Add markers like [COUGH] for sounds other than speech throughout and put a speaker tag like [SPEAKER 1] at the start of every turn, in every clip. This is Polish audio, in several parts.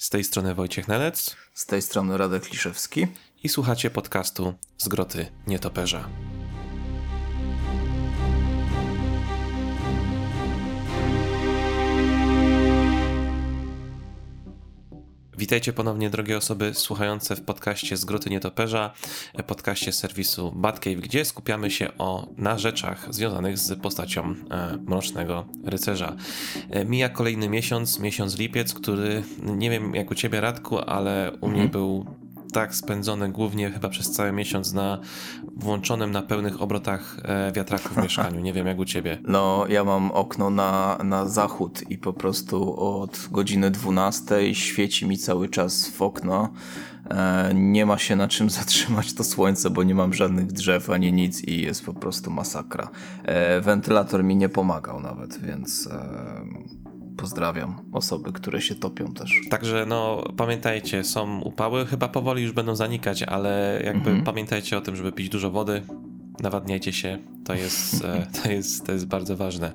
[SPEAKER 1] Z tej strony Wojciech Nelec.
[SPEAKER 2] Z tej strony Radek Liszewski.
[SPEAKER 1] I słuchacie podcastu Zgroty Nietoperza. Witajcie ponownie, drogie osoby słuchające w podcaście Zgroty Nietoperza, podcaście serwisu Batcave, gdzie skupiamy się o, na rzeczach związanych z postacią e, Mrocznego Rycerza. E, mija kolejny miesiąc, miesiąc lipiec, który nie wiem jak u ciebie Radku, ale u mnie mhm. był tak spędzone głównie chyba przez cały miesiąc na włączonym na pełnych obrotach e, wiatraku w [LAUGHS] mieszkaniu. Nie wiem jak u ciebie.
[SPEAKER 2] No, ja mam okno na, na zachód i po prostu od godziny 12 świeci mi cały czas w okno. E, nie ma się na czym [LAUGHS] zatrzymać to słońce, bo nie mam żadnych drzew ani nic i jest po prostu masakra. E, wentylator mi nie pomagał nawet, więc pozdrawiam osoby, które się topią też.
[SPEAKER 1] Także no pamiętajcie, są upały, chyba powoli już będą zanikać, ale jakby mhm. pamiętajcie o tym, żeby pić dużo wody, nawadniajcie się, to jest, e, [LAUGHS] to jest, to jest bardzo ważne.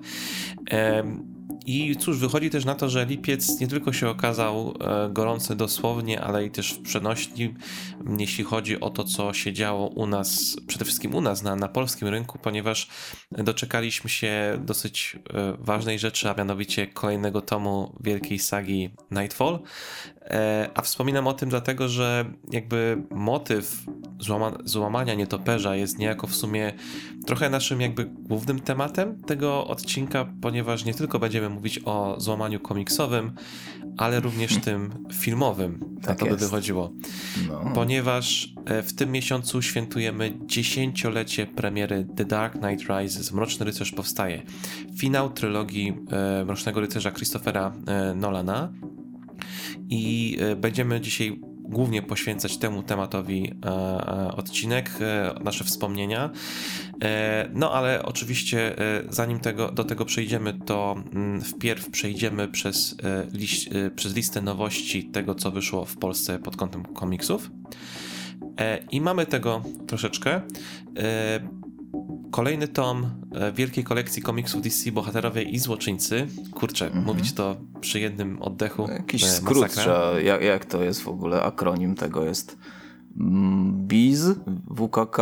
[SPEAKER 1] I cóż, wychodzi też na to, że lipiec nie tylko się okazał e, gorący dosłownie, ale i też w przenośni, jeśli chodzi o to, co się działo u nas, przede wszystkim u nas na, na polskim rynku, ponieważ doczekaliśmy się dosyć e, ważnej rzeczy, a mianowicie kolejnego tomu wielkiej sagi Nightfall. E, a wspominam o tym dlatego, że jakby motyw złama złamania nietoperza jest niejako w sumie trochę naszym jakby głównym tematem tego odcinka, ponieważ nie tylko będziemy mówić o złamaniu komiksowym, ale również tym filmowym. Tak na to by wychodziło. No. Ponieważ e, w tym miesiącu świętujemy dziesięciolecie premiery The Dark Knight Rises. Mroczny Rycerz powstaje. Finał trylogii e, Mrocznego Rycerza Christophera e, Nolana. I będziemy dzisiaj głównie poświęcać temu tematowi e, e, odcinek, nasze wspomnienia. No ale oczywiście zanim tego, do tego przejdziemy, to mm, wpierw przejdziemy przez, przez listę nowości tego, co wyszło w Polsce pod kątem komiksów. I mamy tego troszeczkę. Kolejny tom e, wielkiej kolekcji komiksów DC Bohaterowie i Złoczyńcy. Kurczę, -hmm. mówić to przy jednym oddechu.
[SPEAKER 2] Jakiś e, skrót, że jak, jak to jest w ogóle? Akronim tego jest mm, BIZ, WKK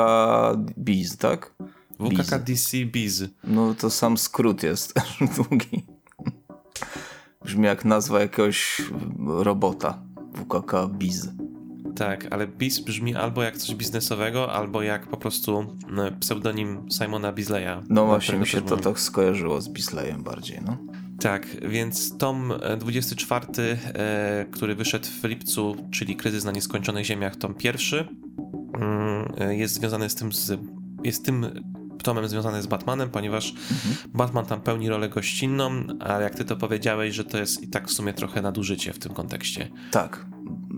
[SPEAKER 2] BIZ, tak?
[SPEAKER 1] WKK DC BIZ.
[SPEAKER 2] No to sam skrót jest [LAUGHS] długi. Brzmi jak nazwa jakiegoś robota. WKK BIZ.
[SPEAKER 1] Tak, ale Biz brzmi albo jak coś biznesowego, albo jak po prostu pseudonim Simona Bizleya.
[SPEAKER 2] No właśnie, mi się to tak skojarzyło z Bizleyem bardziej, no.
[SPEAKER 1] Tak, więc tom 24, e, e, który wyszedł w lipcu, czyli Kryzys na nieskończonych ziemiach, tom pierwszy, mm, e, jest związany z tym, z, jest tym tomem związany z Batmanem, ponieważ mhm. Batman tam pełni rolę gościnną, a jak ty to powiedziałeś, że to jest i tak w sumie trochę nadużycie w tym kontekście.
[SPEAKER 2] Tak,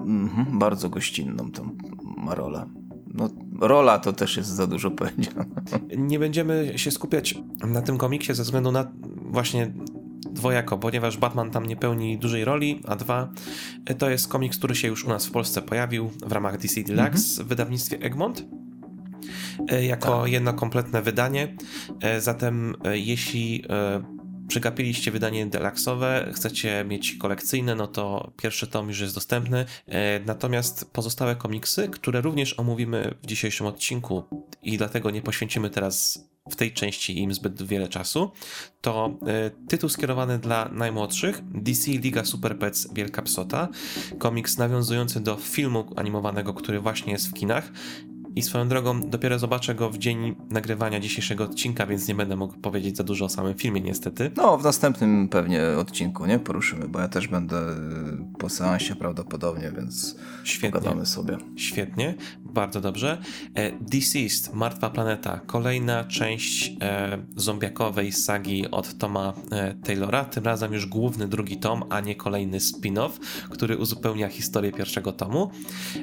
[SPEAKER 2] Mhm, bardzo gościnną tą ma rolę. No, rola to też jest za dużo powiedziane. [LAUGHS]
[SPEAKER 1] Nie będziemy się skupiać na tym komiksie ze względu na właśnie dwojako, ponieważ Batman tam nie pełni dużej roli, a dwa, to jest komiks, który się już u nas w Polsce pojawił w ramach DC Deluxe mhm. w wydawnictwie Egmont e, jako tak. jedno kompletne wydanie. E, zatem e, jeśli przegapiliście wydanie delaksowe, chcecie mieć kolekcyjne, no to pierwszy tom już jest dostępny. E, natomiast pozostałe komiksy, które również omówimy w dzisiejszym odcinku i dlatego nie poświęcimy teraz w tej części im zbyt wiele czasu, to e, tytuł skierowany dla najmłodszych DC Liga Super Pets Wielka Psota, komiks nawiązujący do filmu animowanego, który właśnie jest w kinach i swoją drogą, dopiero zobaczę go w dzień nagrywania dzisiejszego odcinka, więc nie będę mógł powiedzieć za dużo o samym filmie, niestety.
[SPEAKER 2] No, w następnym pewnie odcinku, nie? Poruszymy, bo ja też będę po seansie prawdopodobnie, więc Świetnie. pogadamy sobie.
[SPEAKER 1] Świetnie, bardzo dobrze. E, Deceased, Martwa Planeta, kolejna część e, zombiakowej sagi od Toma e, Taylora, tym razem już główny drugi tom, a nie kolejny spin-off, który uzupełnia historię pierwszego tomu.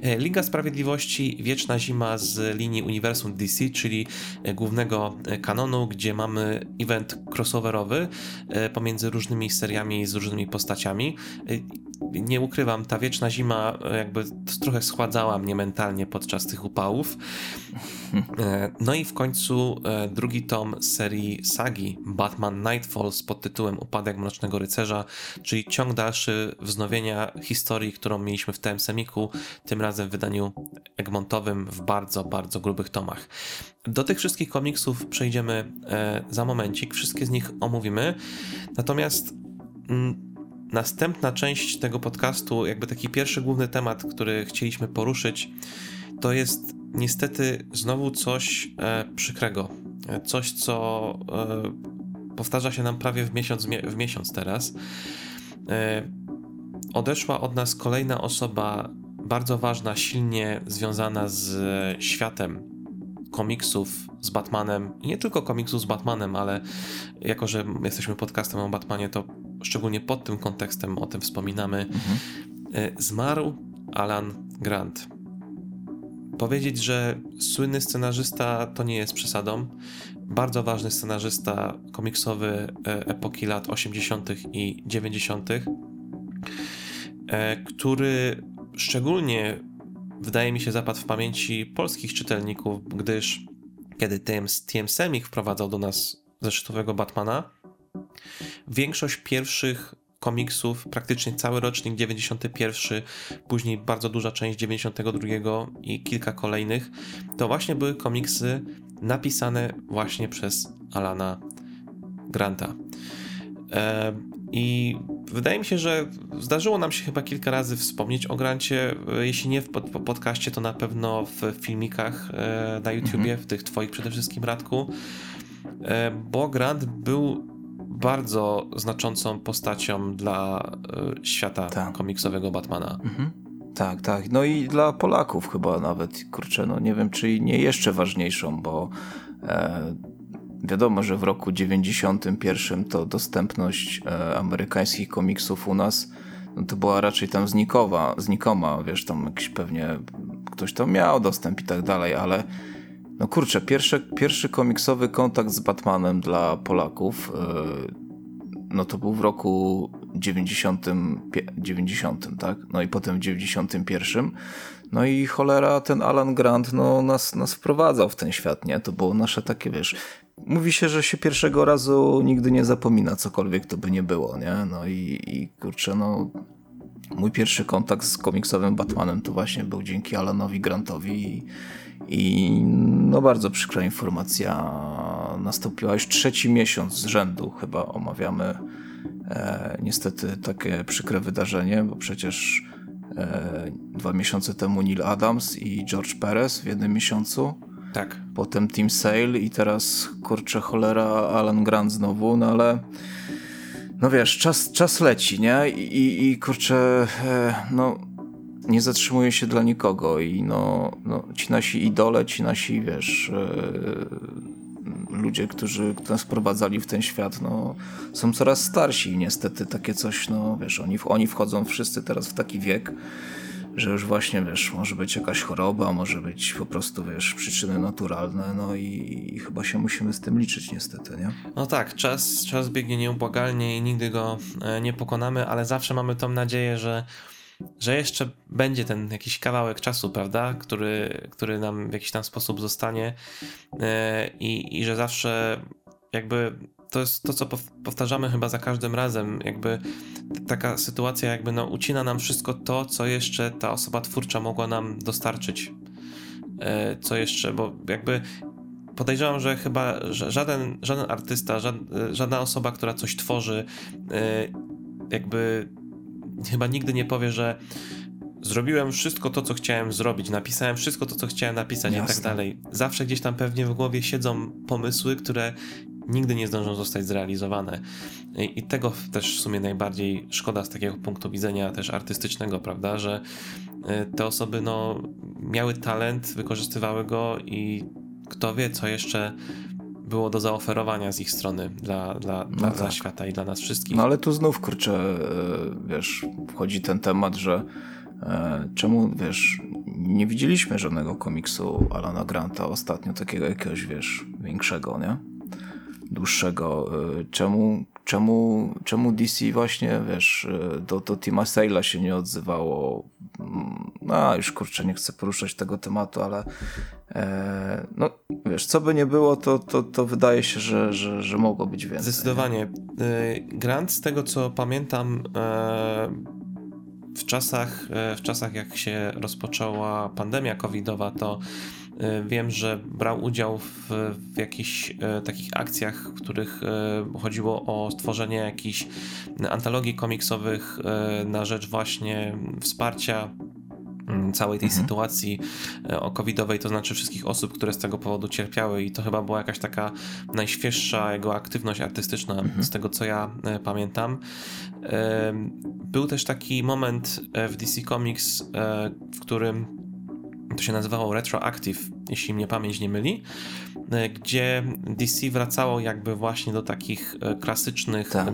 [SPEAKER 1] E, Liga Sprawiedliwości, Wieczna Zima z linii uniwersum DC, czyli e, głównego e, kanonu, gdzie mamy event crossoverowy e, pomiędzy różnymi seriami z różnymi postaciami. Nie ukrywam, ta wieczna zima jakby trochę schładzała mnie mentalnie podczas tych upałów. No i w końcu drugi tom serii sagi Batman Nightfalls pod tytułem Upadek Mrocznego Rycerza, czyli ciąg dalszy wznowienia historii, którą mieliśmy w TM Semiku, tym razem w wydaniu Egmontowym w bardzo, bardzo grubych tomach. Do tych wszystkich komiksów przejdziemy e, za momencik, wszystkie z nich omówimy. Natomiast mm, następna część tego podcastu, jakby taki pierwszy główny temat, który chcieliśmy poruszyć, to jest niestety znowu coś e, przykrego. E, coś, co e, powtarza się nam prawie w miesiąc, w miesiąc teraz. E, odeszła od nas kolejna osoba bardzo ważna, silnie związana z światem komiksów z Batmanem i nie tylko komiksów z Batmanem, ale jako, że jesteśmy podcastem o Batmanie, to szczególnie pod tym kontekstem o tym wspominamy. Mhm. E, zmarł Alan Grant. Powiedzieć, że słynny scenarzysta to nie jest przesadą. Bardzo ważny scenarzysta komiksowy e, epoki lat 80. i 90., e, który szczególnie wydaje mi się zapadł w pamięci polskich czytelników, gdyż kiedy TM, TM Semik wprowadzał do nas zeszytowego Batmana, większość pierwszych komiksów, praktycznie cały rocznik 91, później bardzo duża część 92 i kilka kolejnych, to właśnie były komiksy napisane właśnie przez Alana Granta. I wydaje mi się, że zdarzyło nam się chyba kilka razy wspomnieć o Grancie. Jeśli nie w pod, podcaście, to na pewno w filmikach e, na YouTubie, mhm. w tych twoich przede wszystkim, Radku. E, bo Grant był bardzo znaczącą postacią dla e, świata tak. komiksowego Batmana. Mhm.
[SPEAKER 2] Tak, tak. No i dla Polaków chyba nawet, kurczę, no nie wiem, czy nie jeszcze ważniejszą, bo e, Wiadomo, że w roku 91 to dostępność e, amerykańskich komiksów u nas no to była raczej tam znikowa, znikoma, wiesz, tam jakiś pewnie ktoś tam miał dostęp i tak dalej, ale no kurczę, pierwszy, pierwszy komiksowy kontakt z Batmanem dla Polaków e, no to był w roku 90, 90 tak? No i potem w 91 no i cholera, ten Alan Grant no, nas, nas wprowadzał w ten świat, nie? To było nasze takie, wiesz, mówi się, że się pierwszego razu nigdy nie zapomina, cokolwiek to by nie było, nie? No i, i kurczę, no mój pierwszy kontakt z komiksowym Batmanem to właśnie był dzięki Alanowi Grantowi i, i no bardzo przykra informacja nastąpiła już trzeci miesiąc z rzędu chyba omawiamy e, niestety takie przykre wydarzenie, bo przecież e, dwa miesiące temu Neil Adams i George Perez w jednym miesiącu
[SPEAKER 1] tak.
[SPEAKER 2] Potem Team Sale i teraz kurczę cholera Alan Grant znowu, no ale no wiesz, czas, czas leci, nie? I, i, i kurczę, e, no nie zatrzymuje się dla nikogo i no, no ci nasi idole, ci nasi, wiesz, e, ludzie, którzy nas wprowadzali w ten świat, no są coraz starsi i niestety takie coś, no wiesz, oni, oni wchodzą wszyscy teraz w taki wiek, że już właśnie, wiesz, może być jakaś choroba, może być po prostu, wiesz, przyczyny naturalne, no i, i chyba się musimy z tym liczyć niestety, nie?
[SPEAKER 1] No tak, czas, czas biegnie nieubłagalnie i nigdy go e, nie pokonamy, ale zawsze mamy tą nadzieję, że że jeszcze będzie ten jakiś kawałek czasu, prawda, który, który nam w jakiś tam sposób zostanie e, i, i że zawsze jakby to jest to, co powtarzamy chyba za każdym razem, jakby taka sytuacja jakby no, ucina nam wszystko to, co jeszcze ta osoba twórcza mogła nam dostarczyć. E, co jeszcze, bo jakby podejrzewam, że chyba żaden, żaden artysta, żadna osoba, która coś tworzy, e, jakby chyba nigdy nie powie, że zrobiłem wszystko to, co chciałem zrobić, napisałem wszystko to, co chciałem napisać Jasne. i tak dalej. Zawsze gdzieś tam pewnie w głowie siedzą pomysły, które nigdy nie zdążą zostać zrealizowane. I, I, tego też w sumie najbardziej szkoda z takiego punktu widzenia też artystycznego, prawda, że y, te osoby no, miały talent, wykorzystywały go i kto wie, co jeszcze było do zaoferowania z ich strony dla, dla, no dla, tak. dla świata i dla nas wszystkich.
[SPEAKER 2] No ale tu znów, kurczę, y, wiesz, wchodzi ten temat, że e, czemu, wiesz, nie widzieliśmy żadnego komiksu Alana Granta ostatnio, takiego jakiegoś, wiesz, większego, nie? dłuższego. Y, czemu, czemu, czemu DC właśnie, wiesz, do, do Tima Sale'a się nie odzywało. No, już kurczę, nie chcę poruszać tego tematu, ale e, no, wiesz, co by nie było, to, to, to wydaje się, że, że, że mogło być więcej.
[SPEAKER 1] Zdecydowanie. Nie? Grant, z tego co pamiętam, e, w czasach, e, w czasach jak się rozpoczęła pandemia covidowa, to E, wiem, że brał udział w, w jakichś e, takich akcjach, w których e, chodziło o stworzenie jakichś antologii komiksowych na rzecz właśnie wsparcia mm, całej tej mhm. sytuacji o covidowej, to znaczy wszystkich osób, które z tego powodu cierpiały i to chyba była jakaś taka najświeższa jego aktywność artystyczna, mhm. z tego co ja pamiętam. Był też taki moment w DC Comics, w którym to się nazywało Retroactive, jeśli mnie pamięć nie myli, e, gdzie DC wracało jakby właśnie do takich e, klasycznych tak. E,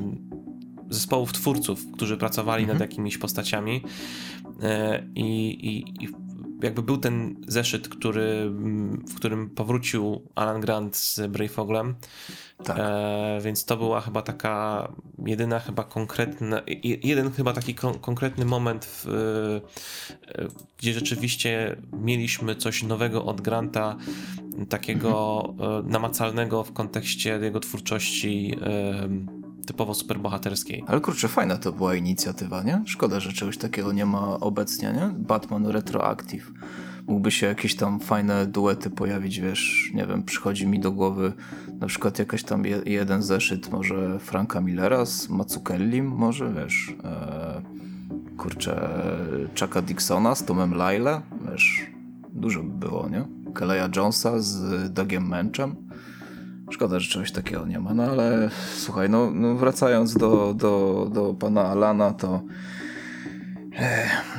[SPEAKER 1] zespołów twórców, którzy pracowali mhm. nad jakimiś postaciami i, i, i jakby był ten zeszyt, który, w którym powrócił Alan Grant z Brave tak. E, więc to była chyba taka jedyna chyba konkretna, jeden chyba taki kon konkretny moment, w, e, gdzie rzeczywiście mieliśmy coś nowego od Granta, takiego mhm. e, namacalnego w kontekście jego twórczości e, typowo superbohaterskiej.
[SPEAKER 2] Ale kurczę, fajna to była inicjatywa, nie? Szkoda, że czegoś takiego nie ma obecnie, nie? Batman Retroactive. Mógłby się jakieś tam fajne duety pojawić, wiesz, nie wiem, przychodzi mi do głowy na przykład jakaś tam je, jeden zeszyt może Franka Millera z Matsukellim, może, wiesz, e, kurczę, Chucka Dixona z Tomem Lyle, wiesz, dużo by było, nie? Keleja Jonesa z Dougiem Menchem Szkoda, że czegoś takiego nie ma, no ale słuchaj, no, no wracając do, do, do pana Alana, to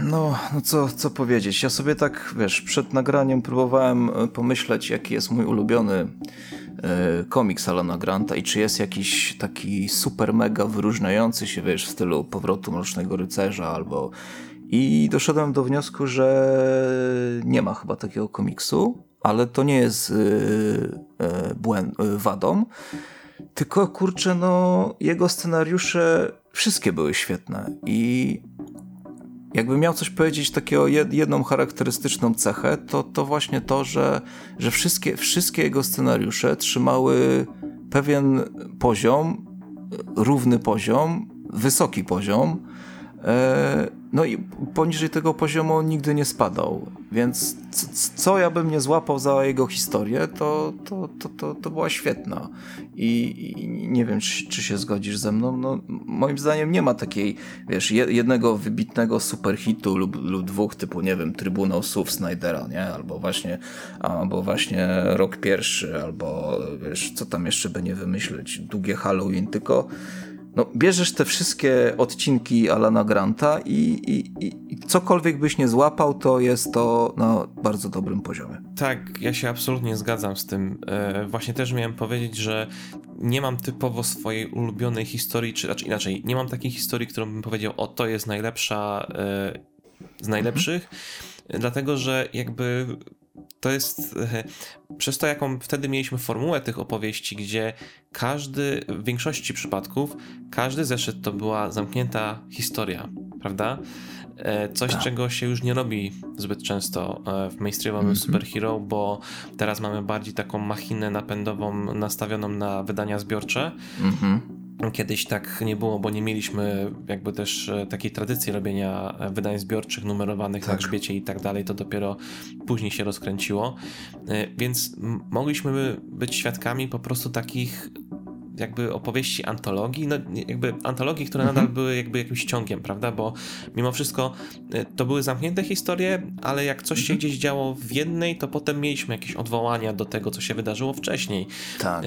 [SPEAKER 2] no, no co, co powiedzieć? Ja sobie tak, wiesz, przed nagraniem próbowałem e, pomyśleć, jaki jest mój ulubiony e, komiks Alana Granta i czy jest jakiś taki super mega wyróżniający się, wiesz, w stylu Powrotu Mrocznego Rycerza albo... I doszedłem do wniosku, że nie ma chyba takiego komiksu ale to nie jest yy, yy, wadą. Tylko kurczę, no, jego scenariusze wszystkie były świetne i jakby miał coś powiedzieć takiego jedną charakterystyczną cechę, to, to właśnie to, że, że wszystkie, wszystkie jego scenariusze trzymały pewien poziom, równy poziom, wysoki poziom, no i poniżej tego poziomu on nigdy nie spadał, więc co ja bym nie złapał za jego historię, to, to, to, to, była świetna. I, nie wiem, czy, się zgodzisz ze mną. No, moim zdaniem nie ma takiej, wiesz, jednego wybitnego superhitu lub, lub dwóch, typu, nie wiem, Trybunał Słów Snydera, nie? Albo właśnie, albo właśnie Rok Pierwszy, albo wiesz, co tam jeszcze by nie wymyśleć, długie Halloween, tylko no, bierzesz te wszystkie odcinki Alana Granta i, i, i, cokolwiek byś nie złapał, to jest to na bardzo dobrym poziomie.
[SPEAKER 1] Tak, ja się absolutnie zgadzam z tym. E, właśnie też miałem powiedzieć, że nie mam typowo swojej ulubionej historii, czy raczej inaczej, nie mam takiej historii, którą bym powiedział, o to jest najlepsza e, z najlepszych, mhm. dlatego że jakby to jest przez to, jaką wtedy mieliśmy formułę tych opowieści, gdzie każdy, w większości przypadków, każdy zeszyt to była zamknięta historia, prawda? E, coś, tak. czego się już nie robi zbyt często e, w mainstreamowym mm -hmm. superhero, bo teraz mamy bardziej taką machinę napędową nastawioną na wydania zbiorcze. Mm -hmm. Kiedyś tak nie było, bo nie mieliśmy jakby też e, takiej tradycji robienia e, wydań zbiorczych, numerowanych tak. na grzbiecie i tak dalej. To dopiero później się rozkręciło. E, więc mogliśmy być świadkami po prostu takich jakby opowieści antologii, no jakby antologii, które mhm. nadal były jakby jakimś ciągiem, prawda, bo mimo wszystko to były zamknięte historie, ale jak coś się mhm. gdzieś działo w jednej, to potem mieliśmy jakieś odwołania do tego, co się wydarzyło wcześniej. Tak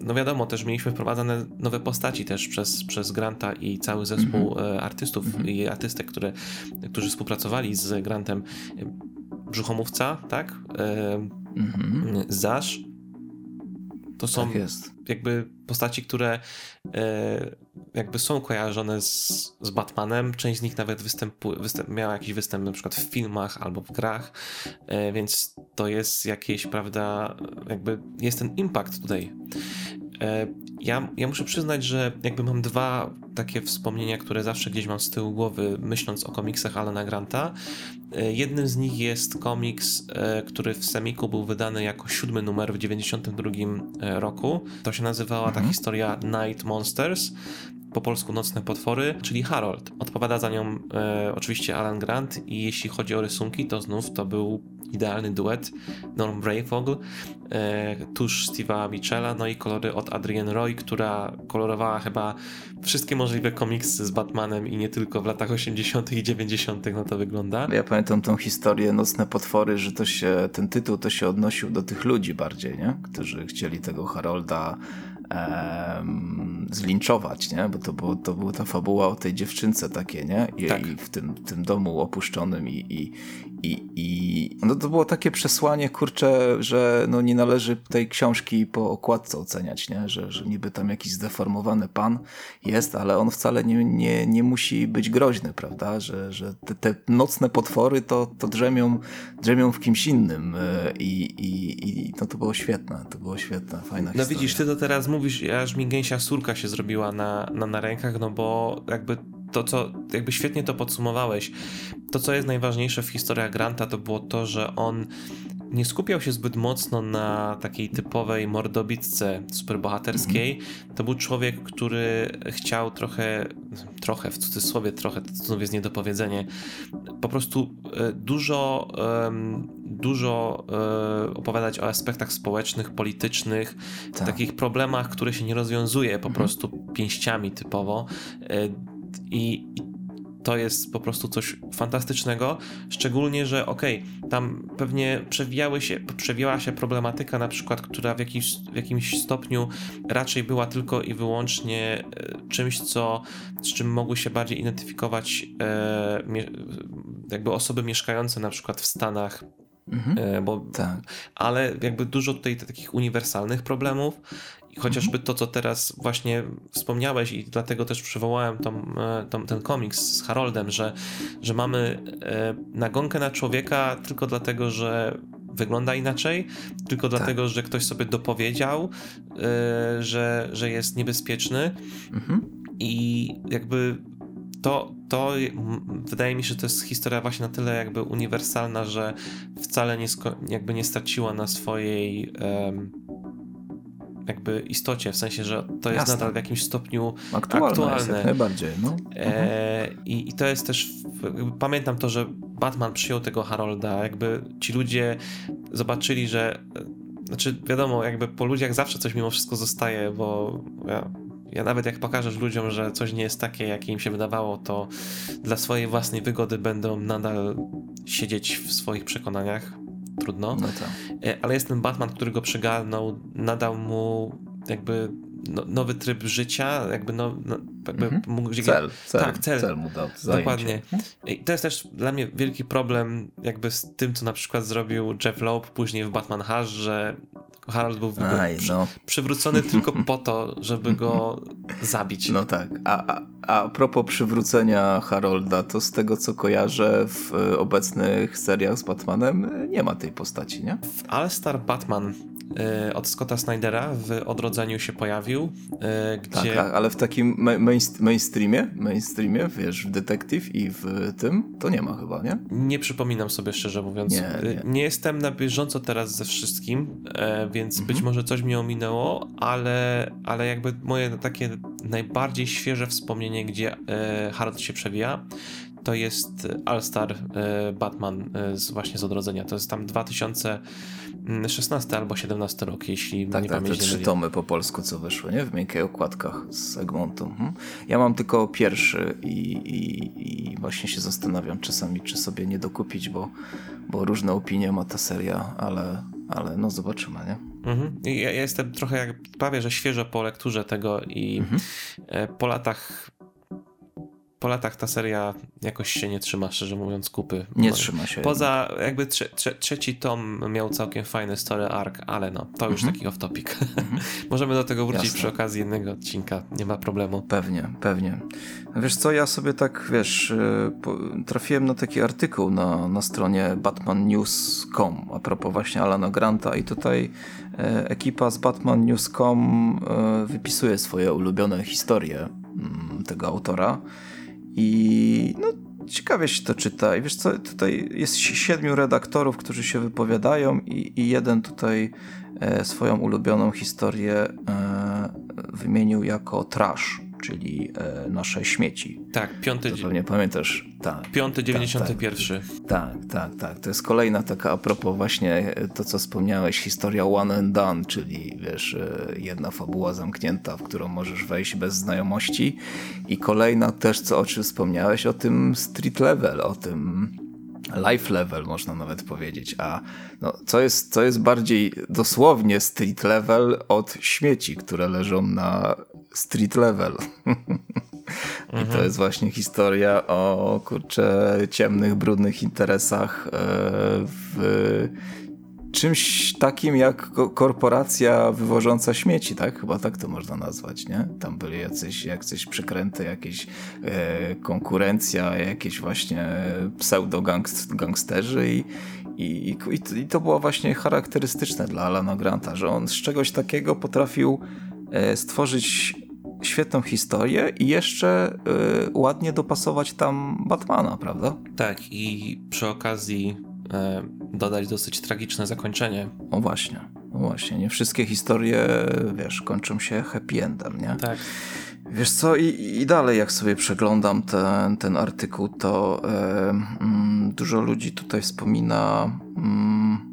[SPEAKER 1] no wiadomo, też mieliśmy wprowadzane nowe postaci też przez, przez Granta i cały zespół mm -hmm. artystów mm -hmm. i artystek, które, którzy współpracowali z Grantem. Brzuchomówca, tak? Mm -hmm. Zasz. To są tak jakby postaci, które e, jakby są kojarzone z, z Batmanem. Część z nich nawet występu, występ, miała jakiś występ na przykład w filmach albo w grach, e, więc to jest jakieś, prawda, jakby jest ten impact tutaj. E, ja, ja muszę przyznać, że jakby mam dwa takie wspomnienia, które zawsze gdzieś mam z tyłu głowy, myśląc o komiksach Alana Granta. E, jednym z nich jest komiks, e, który w Semiku był wydany jako siódmy numer w 1992 roku. To się nazywała mhm. ta historia Night Monsters po polsku Nocne Potwory, czyli Harold. Odpowiada za nią e, oczywiście Alan Grant i jeśli chodzi o rysunki, to znów to był idealny duet Norm Brayfogle, e, tuż Steve'a Michela, no i kolory od Adrienne Roy, która kolorowała chyba wszystkie możliwe komiksy z Batmanem i nie tylko w latach 80. i 90. no to wygląda.
[SPEAKER 2] Ja pamiętam tą historię Nocne Potwory, że to się, ten tytuł to się odnosił do tych ludzi bardziej, nie? którzy chcieli tego Harolda zlinczować, nie? Bo to, było, to była ta fabuła o tej dziewczynce takie, nie? I, tak. i w tym, tym domu opuszczonym i, i, i, i no to było takie przesłanie, kurcze, że no nie należy tej książki po okładce oceniać, nie? Że, że niby tam jakiś zdeformowany pan jest, ale on wcale nie, nie, nie musi być groźny, prawda? Że, że te, te nocne potwory to, to drzemią, drzemią w kimś innym e, i, i, i no to było świetne, to było świetne, fajna
[SPEAKER 1] No
[SPEAKER 2] historia.
[SPEAKER 1] widzisz, ty to teraz mówisz, aż mi gęsia surka się zrobiła na, na, na rękach, no bo jakby to, co jakby świetnie to podsumowałeś. To, co jest najważniejsze w historiach Granta, to było to, że on nie skupiał się zbyt mocno na takiej typowej mordobitce superbohaterskiej. Mm. To był człowiek, który chciał trochę, trochę w cudzysłowie, trochę, to znów jest niedopowiedzenie, po prostu e, dużo, dużo e, opowiadać o aspektach społecznych, politycznych, tak. takich problemach, które się nie rozwiązuje po mm. prostu pięściami typowo. E, I, to jest po prostu coś fantastycznego, szczególnie, że okej, okay, tam pewnie przewijały się, przewijała się problematyka na przykład, która w jakimś, w jakimś stopniu raczej była tylko i wyłącznie e, czymś, co, z czym mogły się bardziej identyfikować e, jakby osoby mieszkające na przykład w Stanach, Mhm. E, bo, tak. Ale jakby dużo tutaj takich uniwersalnych problemów i chociażby to, co teraz właśnie wspomniałeś i dlatego też przywołałem tą, e, tą, ten komiks z Haroldem, że, że mamy e, nagonkę na człowieka tylko dlatego, że wygląda inaczej, tylko tak. dlatego, że ktoś sobie dopowiedział, e, że, że jest niebezpieczny mhm. i jakby to, to wydaje mi się, że to jest historia właśnie na tyle jakby uniwersalna, że wcale nie, jakby nie straciła na swojej um, jakby istocie, w sensie, że to jest Jasne. nadal w jakimś stopniu aktualne. aktualne.
[SPEAKER 2] Jak najbardziej, no.
[SPEAKER 1] E, i, I to jest też, pamiętam to, że Batman przyjął tego Harolda, jakby ci ludzie zobaczyli, że znaczy wiadomo, jakby po ludziach zawsze coś mimo wszystko zostaje, bo ja, ja nawet jak pokażesz ludziom, że coś nie jest takie, jakie im się wydawało, to dla swojej własnej wygody będą nadal siedzieć w swoich przekonaniach trudno. No tak. E, ale jest ten Batman, który go przygarnął, nadał mu jakby no, nowy tryb życia, jakby, no, no jakby
[SPEAKER 2] mhm. mógł... Cel, cel, tak, cel, cel mu dał,
[SPEAKER 1] Dokładnie. I to jest też dla mnie wielki problem jakby z tym, co na przykład zrobił Jeff Loeb później w Batman Hush, że Harold był Aj, przy, no. przywrócony tylko po to, żeby go zabić.
[SPEAKER 2] No tak. A, a, a propos przywrócenia Harolda, to z tego co kojarzę w obecnych seriach z Batmanem nie ma tej postaci, nie?
[SPEAKER 1] W All Star Batman od Scotta Snydera w Odrodzeniu się pojawił, e, gdzie...
[SPEAKER 2] Tak, ale w takim mainstreamie, mainstreamie, wiesz, w Detective i w tym, to nie ma chyba, nie?
[SPEAKER 1] Nie przypominam sobie szczerze mówiąc. Nie, e, nie. nie jestem na bieżąco teraz ze wszystkim, więc mhm. być może coś mi ominęło, ale, ale jakby moje takie najbardziej świeże wspomnienie, gdzie Harold się przewija, to jest All Star Batman z, właśnie z Odrodzenia. To jest tam 2000 16 albo 17 rok, jeśli
[SPEAKER 2] tak,
[SPEAKER 1] nie
[SPEAKER 2] tak,
[SPEAKER 1] pamiętam.
[SPEAKER 2] te trzy tomy po polsku, co wyszły, nie? W miękkich okładkach z Egmontu. Mhm. Ja mam tylko pierwszy i, i, i, właśnie się zastanawiam czasami, czy sobie nie dokupić, bo, bo różne opinie ma ta seria, ale, ale no zobaczymy, nie?
[SPEAKER 1] Mhm. Ja, ja, jestem trochę jak prawie, że świeżo po lekturze tego i mhm. E, po latach po latach ta seria jakoś się nie trzyma, szczerze mówiąc, kupy.
[SPEAKER 2] Nie trzyma się.
[SPEAKER 1] Poza jakby trze trze trzeci tom miał całkiem fajny story arc, ale no, to już mhm. taki off-topic. [LAUGHS] Mhm. Możemy do tego wrócić Jasne. przy okazji jednego odcinka, nie ma problemu.
[SPEAKER 2] Pewnie, pewnie. Wiesz co, ja sobie tak, wiesz, y, trafiłem na taki artykuł na, na stronie batmannews.com a propos właśnie Alana Granta i tutaj e, ekipa z batmannews.com e, wypisuje swoje ulubione historie mm, tego autora i no, ciekawie się to czyta. I wiesz co, tutaj jest siedmiu redaktorów, którzy się wypowiadają i, i jeden tutaj e, swoją ulubioną historię e, wymienił jako trash czyli e, nasze śmieci.
[SPEAKER 1] Tak, piąty...
[SPEAKER 2] To pewnie pamiętasz. Tak.
[SPEAKER 1] Piąty, dziewięćdziesiąty pierwszy.
[SPEAKER 2] Tak, tak, tak. To jest kolejna taka a propos właśnie e, to, co wspomniałeś, historia one and done, czyli wiesz, e, jedna fabuła zamknięta, w którą możesz wejść bez znajomości i kolejna też, co o czym wspomniałeś, o tym street level, o tym life level, można nawet powiedzieć. A no, co, jest, co jest bardziej dosłownie street level od śmieci, które leżą na street level. [LAUGHS] I to mhm. jest właśnie historia o kurczę ciemnych, brudnych interesach e, w czymś takim jak korporacja wywożąca śmieci, tak? Chyba tak to można nazwać, nie? Tam byli jacyś, jakieś przekręty, jakieś e, konkurencja, jakieś właśnie pseudo-gangsterzy i, i, i, i to było właśnie charakterystyczne dla Alana Granta, że on z czegoś takiego potrafił e, stworzyć świetną historię i jeszcze y, ładnie dopasować tam Batmana, prawda?
[SPEAKER 1] Tak, i przy okazji dodać dosyć tragiczne zakończenie.
[SPEAKER 2] O właśnie, o właśnie. Nie wszystkie historie, wiesz, kończą się happy endem, nie?
[SPEAKER 1] Tak.
[SPEAKER 2] Wiesz co, i, i dalej jak sobie przeglądam ten, ten artykuł, to y, dużo ludzi tutaj wspomina mm,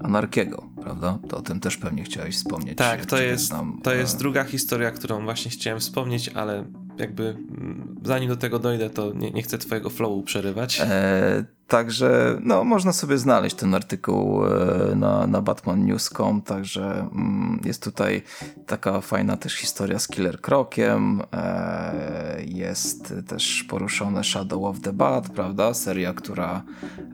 [SPEAKER 2] Anarkiego prawda? To o tym też pewnie chciałeś wspomnieć.
[SPEAKER 1] Tak, to, jest, znam, to jest druga historia, którą właśnie chciałem wspomnieć, ale jakby mm, zanim do tego dojdę, to nie, nie chcę twojego flowu przerywać. E,
[SPEAKER 2] także no, można sobie znaleźć ten artykuł e, na, na batmannews.com, także mm, jest tutaj taka fajna też historia z Killer Krokiem, e, jest też poruszone Shadow of the Bat, prawda? Seria, która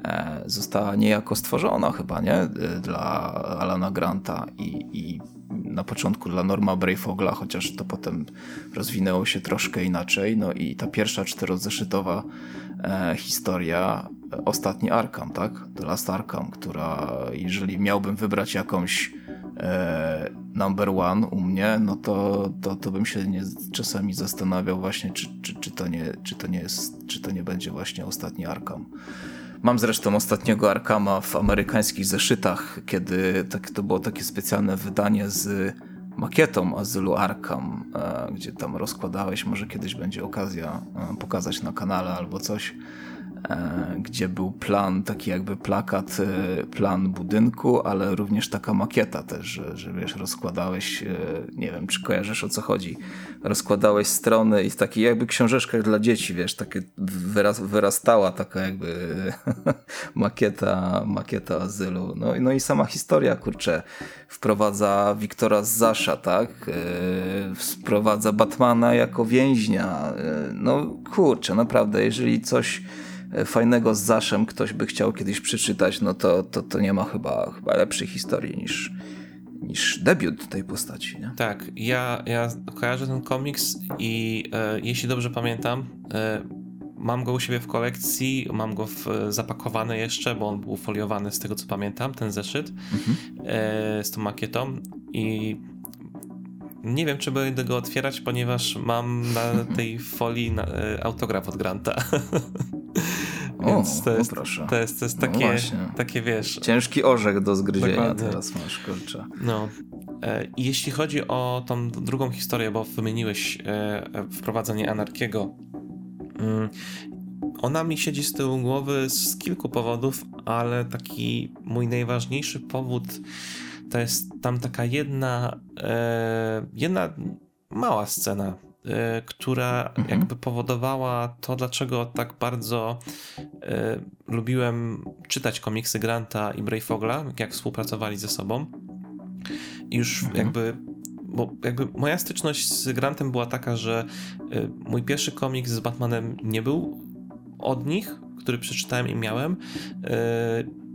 [SPEAKER 2] e, została niejako stworzona chyba, nie? Dla Alana Granta i, i na początku dla Norma Brayfogla, chociaż to potem rozwinęło się troszkę inaczej. No i ta pierwsza czterozeszytowa historia, ostatni Arkham, tak? The Last Arkham, która jeżeli miałbym wybrać jakąś e, number one u mnie, no to, to, to bym się nie, czasami zastanawiał właśnie, czy, czy, czy, to nie, czy, to nie jest, czy to nie będzie właśnie ostatni Arkham. Mam zresztą ostatniego Arkama w amerykańskich zeszytach, kiedy tak, to było takie specjalne wydanie z makietą Azylu Arkham, e, gdzie tam rozkładałeś, może kiedyś będzie okazja e, pokazać na kanale albo coś. E, gdzie był plan, taki jakby plakat, e, plan budynku, ale również taka makieta też, że, że wiesz, rozkładałeś, e, nie wiem, czy kojarzysz o co chodzi, rozkładałeś strony i w takiej jakby książeczkach dla dzieci, wiesz, takie wyraz, wyrastała taka jakby [LAUGHS] makieta, makieta azylu. No, no i sama historia, kurczę, wprowadza Wiktora Zasza, tak? Wprowadza Batmana jako więźnia. No kurczę, naprawdę, jeżeli coś fajnego z Zaszem ktoś by chciał kiedyś przeczytać, no to, to, to nie ma chyba, chyba lepszej historii niż, niż debiut tej postaci. Nie?
[SPEAKER 1] Tak, ja, ja kojarzę ten komiks i e, jeśli dobrze pamiętam, e, mam go u siebie w kolekcji, mam go w, zapakowany jeszcze, bo on był foliowany z tego co pamiętam, ten zeszyt mhm. e, z tą makietą i nie wiem, czy będę go otwierać, ponieważ mam na tej folii na, e, autograf od Granta. [LAUGHS]
[SPEAKER 2] Więc o, to jest, proszę.
[SPEAKER 1] To jest, to jest no takie, no takie, wiesz...
[SPEAKER 2] Ciężki orzech do zgryzienia Dokładnie. teraz masz, kurczę.
[SPEAKER 1] No. E, I jeśli chodzi o tą drugą historię, bo wymieniłeś e, wprowadzenie Anarkiego, mm, ona mi siedzi z tyłu głowy z kilku powodów, ale taki mój najważniejszy powód to jest tam taka jedna, e, jedna mała scena, e, która mhm. jakby powodowała to, dlaczego tak bardzo e, lubiłem czytać komiksy Granta i Brayfogla, jak współpracowali ze sobą. I już mhm. jakby bo jakby moja styczność z Grantem była taka, że mój pierwszy komiks z Batmanem nie był od nich, który przeczytałem i miałem.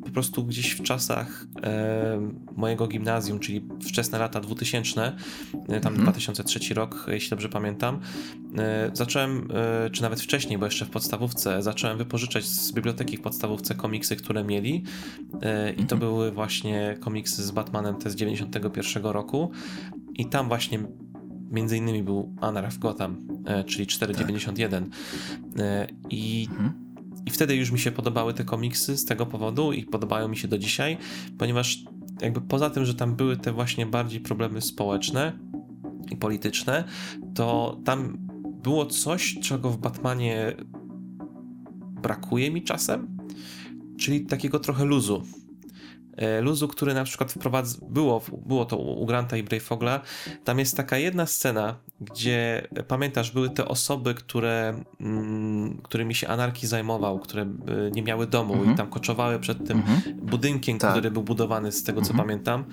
[SPEAKER 1] Po prostu gdzieś w czasach e, mojego gimnazjum, czyli wczesne lata 2000, e, tam mhm. 2003 rok, jeśli dobrze pamiętam, e, zacząłem, e, czy nawet wcześniej, bo jeszcze w podstawówce, zacząłem wypożyczać z biblioteki w podstawówce komiksy, które mieli e, i to mhm. były właśnie komiksy z Batmanem te z 91 roku i tam właśnie między innymi był Anarch w Gotham, e, czyli 491 tak. i mhm i wtedy już mi się podobały te komiksy z tego powodu i podobają mi się do dzisiaj, ponieważ jakby poza tym, że tam były te właśnie bardziej problemy społeczne i polityczne, to tam było coś, czego w Batmanie brakuje mi czasem, czyli takiego trochę luzu luzu, który na przykład wprowadz... było, było to u Granta i Brayfogla. Tam jest taka jedna scena, gdzie pamiętasz, były te osoby, które, mm, którymi się anarki zajmował, które e, nie miały domu mhm. i tam koczowały przed tym mhm. budynkiem, tak. który był budowany z tego, co mhm. pamiętam.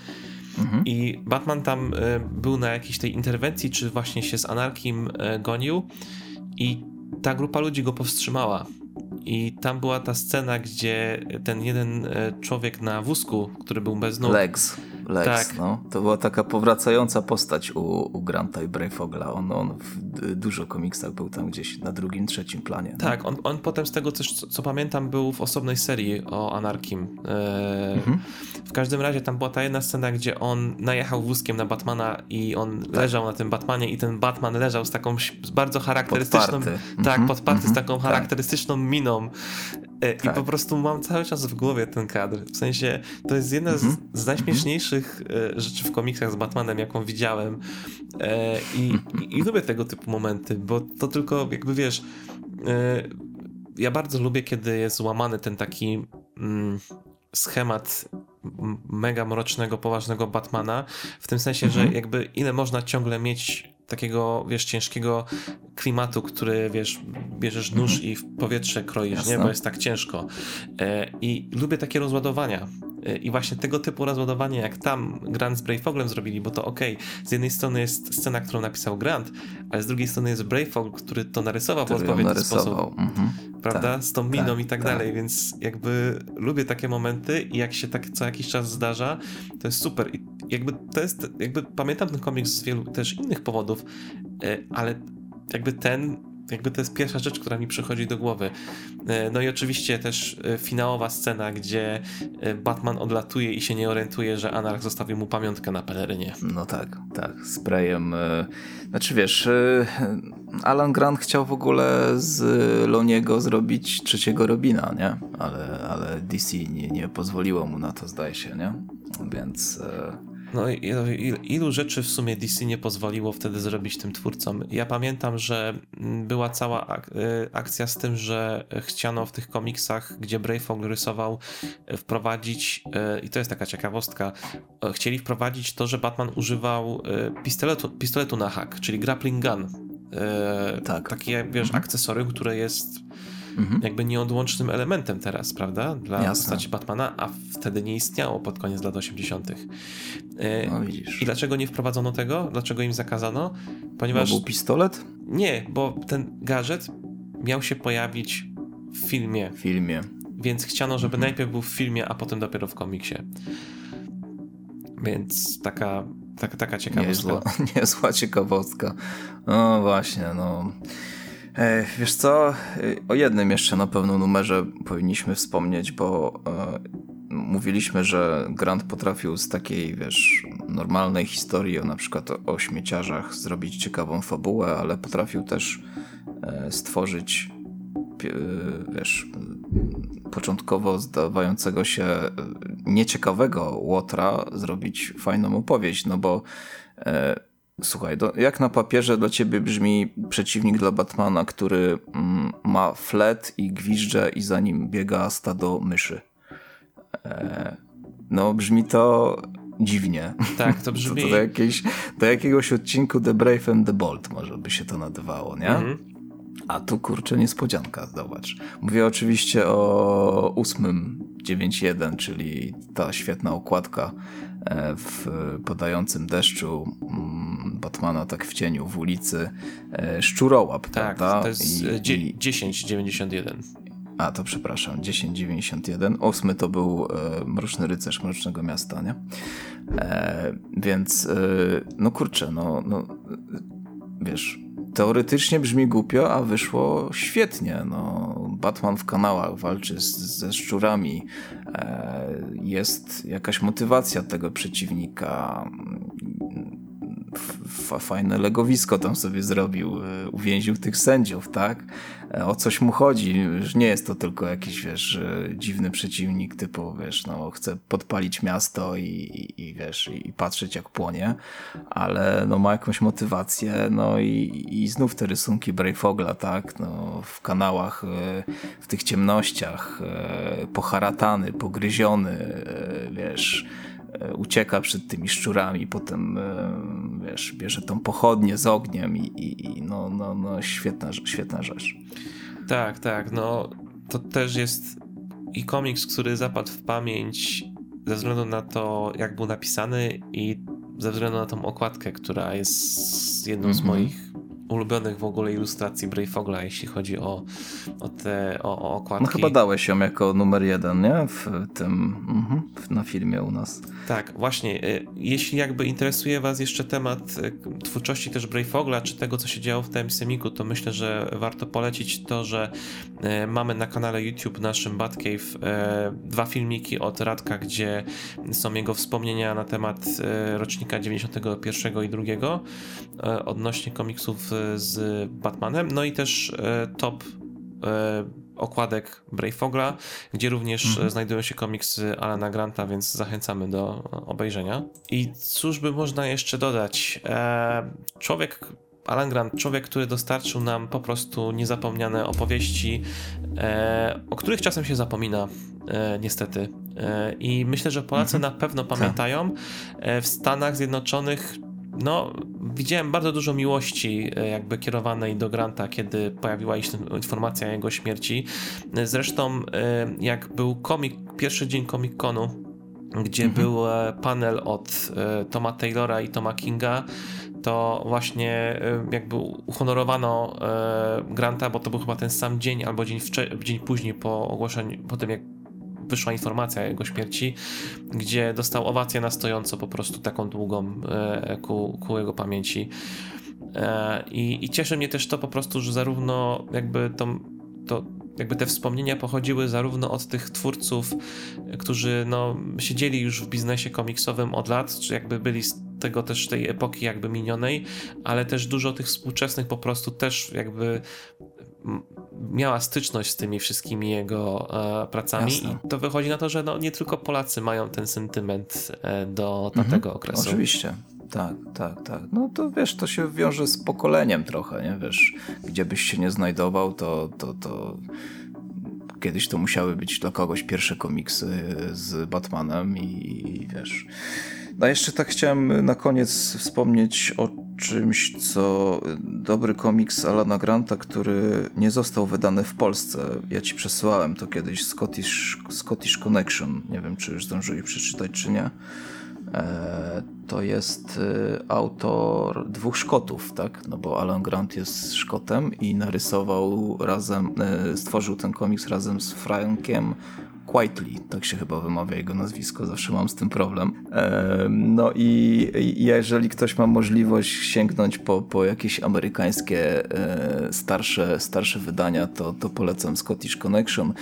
[SPEAKER 1] Mhm. I Batman tam e, był na jakiejś tej interwencji, czy właśnie się z anarkim gonił i ta grupa ludzi go powstrzymała i tam była ta scena, gdzie ten jeden e, człowiek na wózku, który był bez nóg.
[SPEAKER 2] Legs. Lex, tak. no. To była taka powracająca postać u, u Granta i Brayfogla. On, on w dużo komiksach był tam gdzieś na drugim, trzecim planie.
[SPEAKER 1] No. Tak, on, on potem z tego co, co pamiętam, był w osobnej serii o Anarkim. E, mhm. W każdym razie tam była ta jedna scena, gdzie on najechał wózkiem na Batmana i on tak. leżał na tym Batmanie i ten Batman leżał z taką bardzo charakterystyczną...
[SPEAKER 2] Podparty.
[SPEAKER 1] Tak, mhm. podparty mhm. z taką tak. charakterystyczną tak. miną. E, tak. I po prostu mam cały czas w głowie ten kadr. W sensie to jest jedna z, mhm. z najśmieszniejszych e, rzeczy w komiksach z Batmanem, jaką widziałem. E, I, i, I, lubię tego typu momenty, bo to tylko jakby wiesz. Ja bardzo lubię, kiedy jest złamany ten taki mm, schemat mega mrocznego, poważnego Batmana, w tym sensie, mhm. że jakby ile można ciągle mieć takiego, wiesz, ciężkiego klimatu, który, wiesz, bierzesz nóż mhm. i w powietrze kroisz, Jasne. nie? Bo jest tak ciężko. E, I lubię takie rozładowania. E, I właśnie tego typu rozładowanie, jak tam Grant z Brayfoglem zrobili, bo to okej, okay, z jednej strony jest scena, którą napisał Grant, ale z drugiej strony jest Brayfogl, który to narysował który w odpowiedni sposób. Mhm. Prawda? Tak, z tą miną tak, i tak, tak, dalej, więc jakby lubię takie momenty i jak się tak co jakiś czas zdarza, to jest super. I jakby to jest, jakby pamiętam ten komiks z wielu też innych powodów, e, ale jakby ten jakby to jest pierwsza rzecz, która mi przychodzi do głowy. E, no i oczywiście też e, finałowa scena, gdzie Batman odlatuje i się nie orientuje, że Anarch zostawił mu pamiątkę na pelerynie.
[SPEAKER 2] No tak, tak, sprayem. Znaczy wiesz, Alan Grant chciał w ogóle z Loniego zrobić trzeciego Robina, nie? Ale, ale DC nie, nie pozwoliło mu na to, zdaje się, nie? Więc...
[SPEAKER 1] No ilu rzeczy w sumie DC nie pozwoliło wtedy zrobić tym twórcom. Ja pamiętam, że była cała ak y, akcja z tym, że chciano w tych komiksach, gdzie Brayfog rysował, y, wprowadzić, y, i to jest taka ciekawostka, chcieli wprowadzić to, że Batman używał pistoletu, pistoletu na hak, czyli grappling gun. Tak. Takie, wiesz, mhm. akcesorium, które jest mhm. jakby nieodłącznym elementem teraz, prawda? Dla Jasne. postaci Batmana, a wtedy nie istniało pod koniec lat 80.
[SPEAKER 2] E, no widzisz.
[SPEAKER 1] I dlaczego nie wprowadzono tego? Dlaczego im zakazano? Ponieważ...
[SPEAKER 2] Bo był pistolet?
[SPEAKER 1] Nie, bo ten gadżet miał się pojawić w filmie.
[SPEAKER 2] W filmie.
[SPEAKER 1] Więc chciano, żeby mhm. najpierw był w filmie, a potem dopiero w komiksie. Więc taka, taka, taka ciekawostka.
[SPEAKER 2] Niezła, [LAUGHS] niezła ciekawostka. No właśnie, no. E, wiesz co, e, o jednym jeszcze na pewno numerze powinniśmy wspomnieć, bo e, mówiliśmy, że Grant potrafił z takiej, wiesz, normalnej historii, o na przykład o, o śmieciarzach zrobić ciekawą fabułę, ale potrafił też stworzyć, wiesz, początkowo zdawającego się nieciekawego Łotra zrobić fajną opowieść, no bo Słuchaj, do, jak na papierze dla ciebie brzmi przeciwnik dla Batmana, który mm, ma flet i gwizdże i za nim biega stado myszy? E, no, brzmi to dziwnie.
[SPEAKER 1] Tak, to [LAUGHS] brzmi...
[SPEAKER 2] to, to do, jakiejś, do jakiegoś odcinku The Brave and the Bold może by się to nazywało, nie? Mhm. A tu kurczę niespodzianka, zobacz. Mówię oczywiście o ósmym 9.1, czyli ta świetna okładka e, w podającym deszczu mm, Batmana tak w cieniu w ulicy e, Szczurołap,
[SPEAKER 1] tak,
[SPEAKER 2] prawda?
[SPEAKER 1] to jest I, i... 1091.
[SPEAKER 2] A, to przepraszam, 1091. Ósmy to był e, Mroczny Rycerz Mrocznego Miasta, nie? E, więc, e, no kurczę, no, no wiesz, teoretycznie brzmi głupio, a wyszło świetnie. No, Batman w kanałach walczy z, ze szczurami. E, jest jakaś motywacja tego przeciwnika fajne legowisko tam sobie zrobił, e, uwięził tych sędziów, tak? E, o coś mu chodzi, że nie jest to tylko jakiś, wiesz, dziwny przeciwnik typu, wiesz, no chce podpalić miasto i, i, i wiesz, i patrzeć jak płonie, ale no ma jakąś motywację, no i, i znów te rysunki Brayfogla, tak? No w kanałach, e, w tych ciemnościach, poharatany, pogryziony, wiesz, E, ucieka przed tymi szczurami, potem e, wiesz, bierze tą pochodnię z ogniem i, i, i no, no, no świetna, świetna rzecz.
[SPEAKER 1] Tak, tak, no to też jest i komiks, który zapadł w pamięć ze względu na to, jak był napisany i ze względu na tą okładkę, która jest jedną mm -hmm. z mhm. moich ulubionych w ogóle ilustracji Brayfogla, jeśli chodzi o, o te o, o okładki.
[SPEAKER 2] No chyba dałeś ją jako numer jeden, nie? W tym, mhm, na filmie u nas.
[SPEAKER 1] Tak, właśnie. E, jeśli jakby interesuje was jeszcze temat e, twórczości też Brayfogla, czy tego, co się działo w tym semiku, to myślę, że warto polecić to, że e, mamy na kanale YouTube naszym Batcave dwa filmiki od Radka, gdzie są jego wspomnienia na temat rocznika 91 i 2 odnośnie komiksów z Batmanem, no i też e, top e, okładek Brayfogla, gdzie również mhm. znajdują się komiksy Alana Granta, więc zachęcamy do obejrzenia. I cóż by można jeszcze dodać? E, człowiek Alan Grant, człowiek, który dostarczył nam po prostu niezapomniane opowieści, o których czasem się zapomina, niestety. I myślę, że Polacy mhm. na pewno tak. pamiętają. W Stanach Zjednoczonych no, widziałem bardzo dużo miłości e, jakby kierowanej do Granta, kiedy pojawiła się informacja o jego śmierci. Zresztą e, jak był komik, pierwszy dzień Comic Conu, gdzie mhm. był e, panel od Toma Taylora i Toma Kinga, to właśnie jakby uhonorowano Granta, bo to był chyba ten sam dzień albo dzień, dzień później po ogłoszeniu, po tym jak wyszła informacja o jego śmierci, gdzie dostał owację na stojąco po prostu taką długą e, ku, ku jego pamięci. E, I, I cieszy mnie też to po prostu, że zarówno jakby to, jakby te wspomnienia pochodziły zarówno od tych twórców, którzy no, siedzieli już w biznesie komiksowym od lat, czy jakby byli z tego też tej epoki jakby minionej, ale też dużo tych współczesnych po prostu też jakby miała styczność z tymi wszystkimi jego e, pracami Jasne. i to wychodzi na to, że no, nie tylko Polacy mają ten sentyment e, do, mhm, tego okresu.
[SPEAKER 2] Oczywiście. Tak, tak, tak. No to wiesz, to się wiąże z pokoleniem trochę, nie? Wiesz, gdzie byś się nie znajdował, to, to, to kiedyś to musiały być dla kogoś pierwsze komiksy z Batmanem i, i wiesz... No jeszcze tak chciałem na koniec wspomnieć o czymś, co dobry komiks Alana Granta, który nie został wydany w Polsce. Ja ci przesyłałem to kiedyś, Scottish, Scottish Connection. Nie wiem, czy już zdążyli przeczytać, czy nie. E, to jest e, autor dwóch Szkotów, tak? No bo Alan Grant jest Szkotem i narysował razem, e, stworzył ten komiks razem z Frankiem Quitely, tak się chyba wymawia jego nazwisko, zawsze mam z tym problem. No i jeżeli ktoś ma możliwość sięgnąć po, po jakieś amerykańskie e, starsze, starsze wydania, to, to polecam Scottish Connection.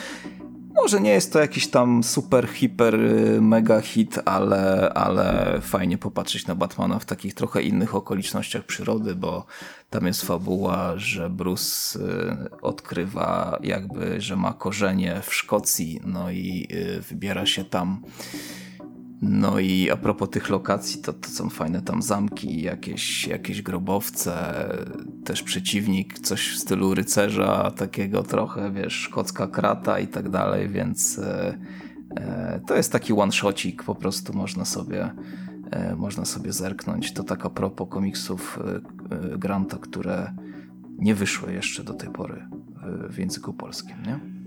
[SPEAKER 2] Może nie jest to jakiś tam super, hiper, y, mega hit, ale, ale fajnie popatrzeć na Batmana w takich trochę innych okolicznościach przyrody, bo tam jest fabuła, że Bruce y, odkrywa jakby, że ma korzenie w Szkocji, no i y, wybiera się tam no i a propos tych lokacji, to, to są fajne tam zamki, jakieś, jakieś grobowce, też przeciwnik, coś w stylu rycerza, takiego trochę, wiesz, szkocka krata i tak dalej, więc e, e, to jest taki one-shocik, po prostu można sobie, e, można sobie zerknąć. To tak a propos komiksów e, e, Granta, które nie wyszły jeszcze do tej pory w, w języku polskim, nie?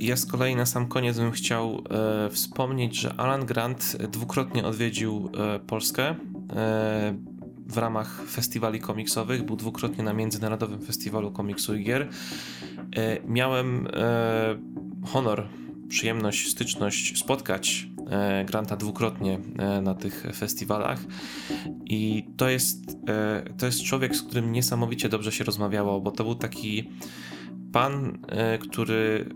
[SPEAKER 1] Ja z kolei na sam koniec bym chciał e, wspomnieć, że Alan Grant dwukrotnie odwiedził e, Polskę. E, w ramach festiwali komiksowych, był dwukrotnie na Międzynarodowym Festiwalu Komiksu i Gier. Miałem honor, przyjemność, styczność spotkać Granta dwukrotnie na tych festiwalach i to jest, to jest człowiek, z którym niesamowicie dobrze się rozmawiało, bo to był taki pan, który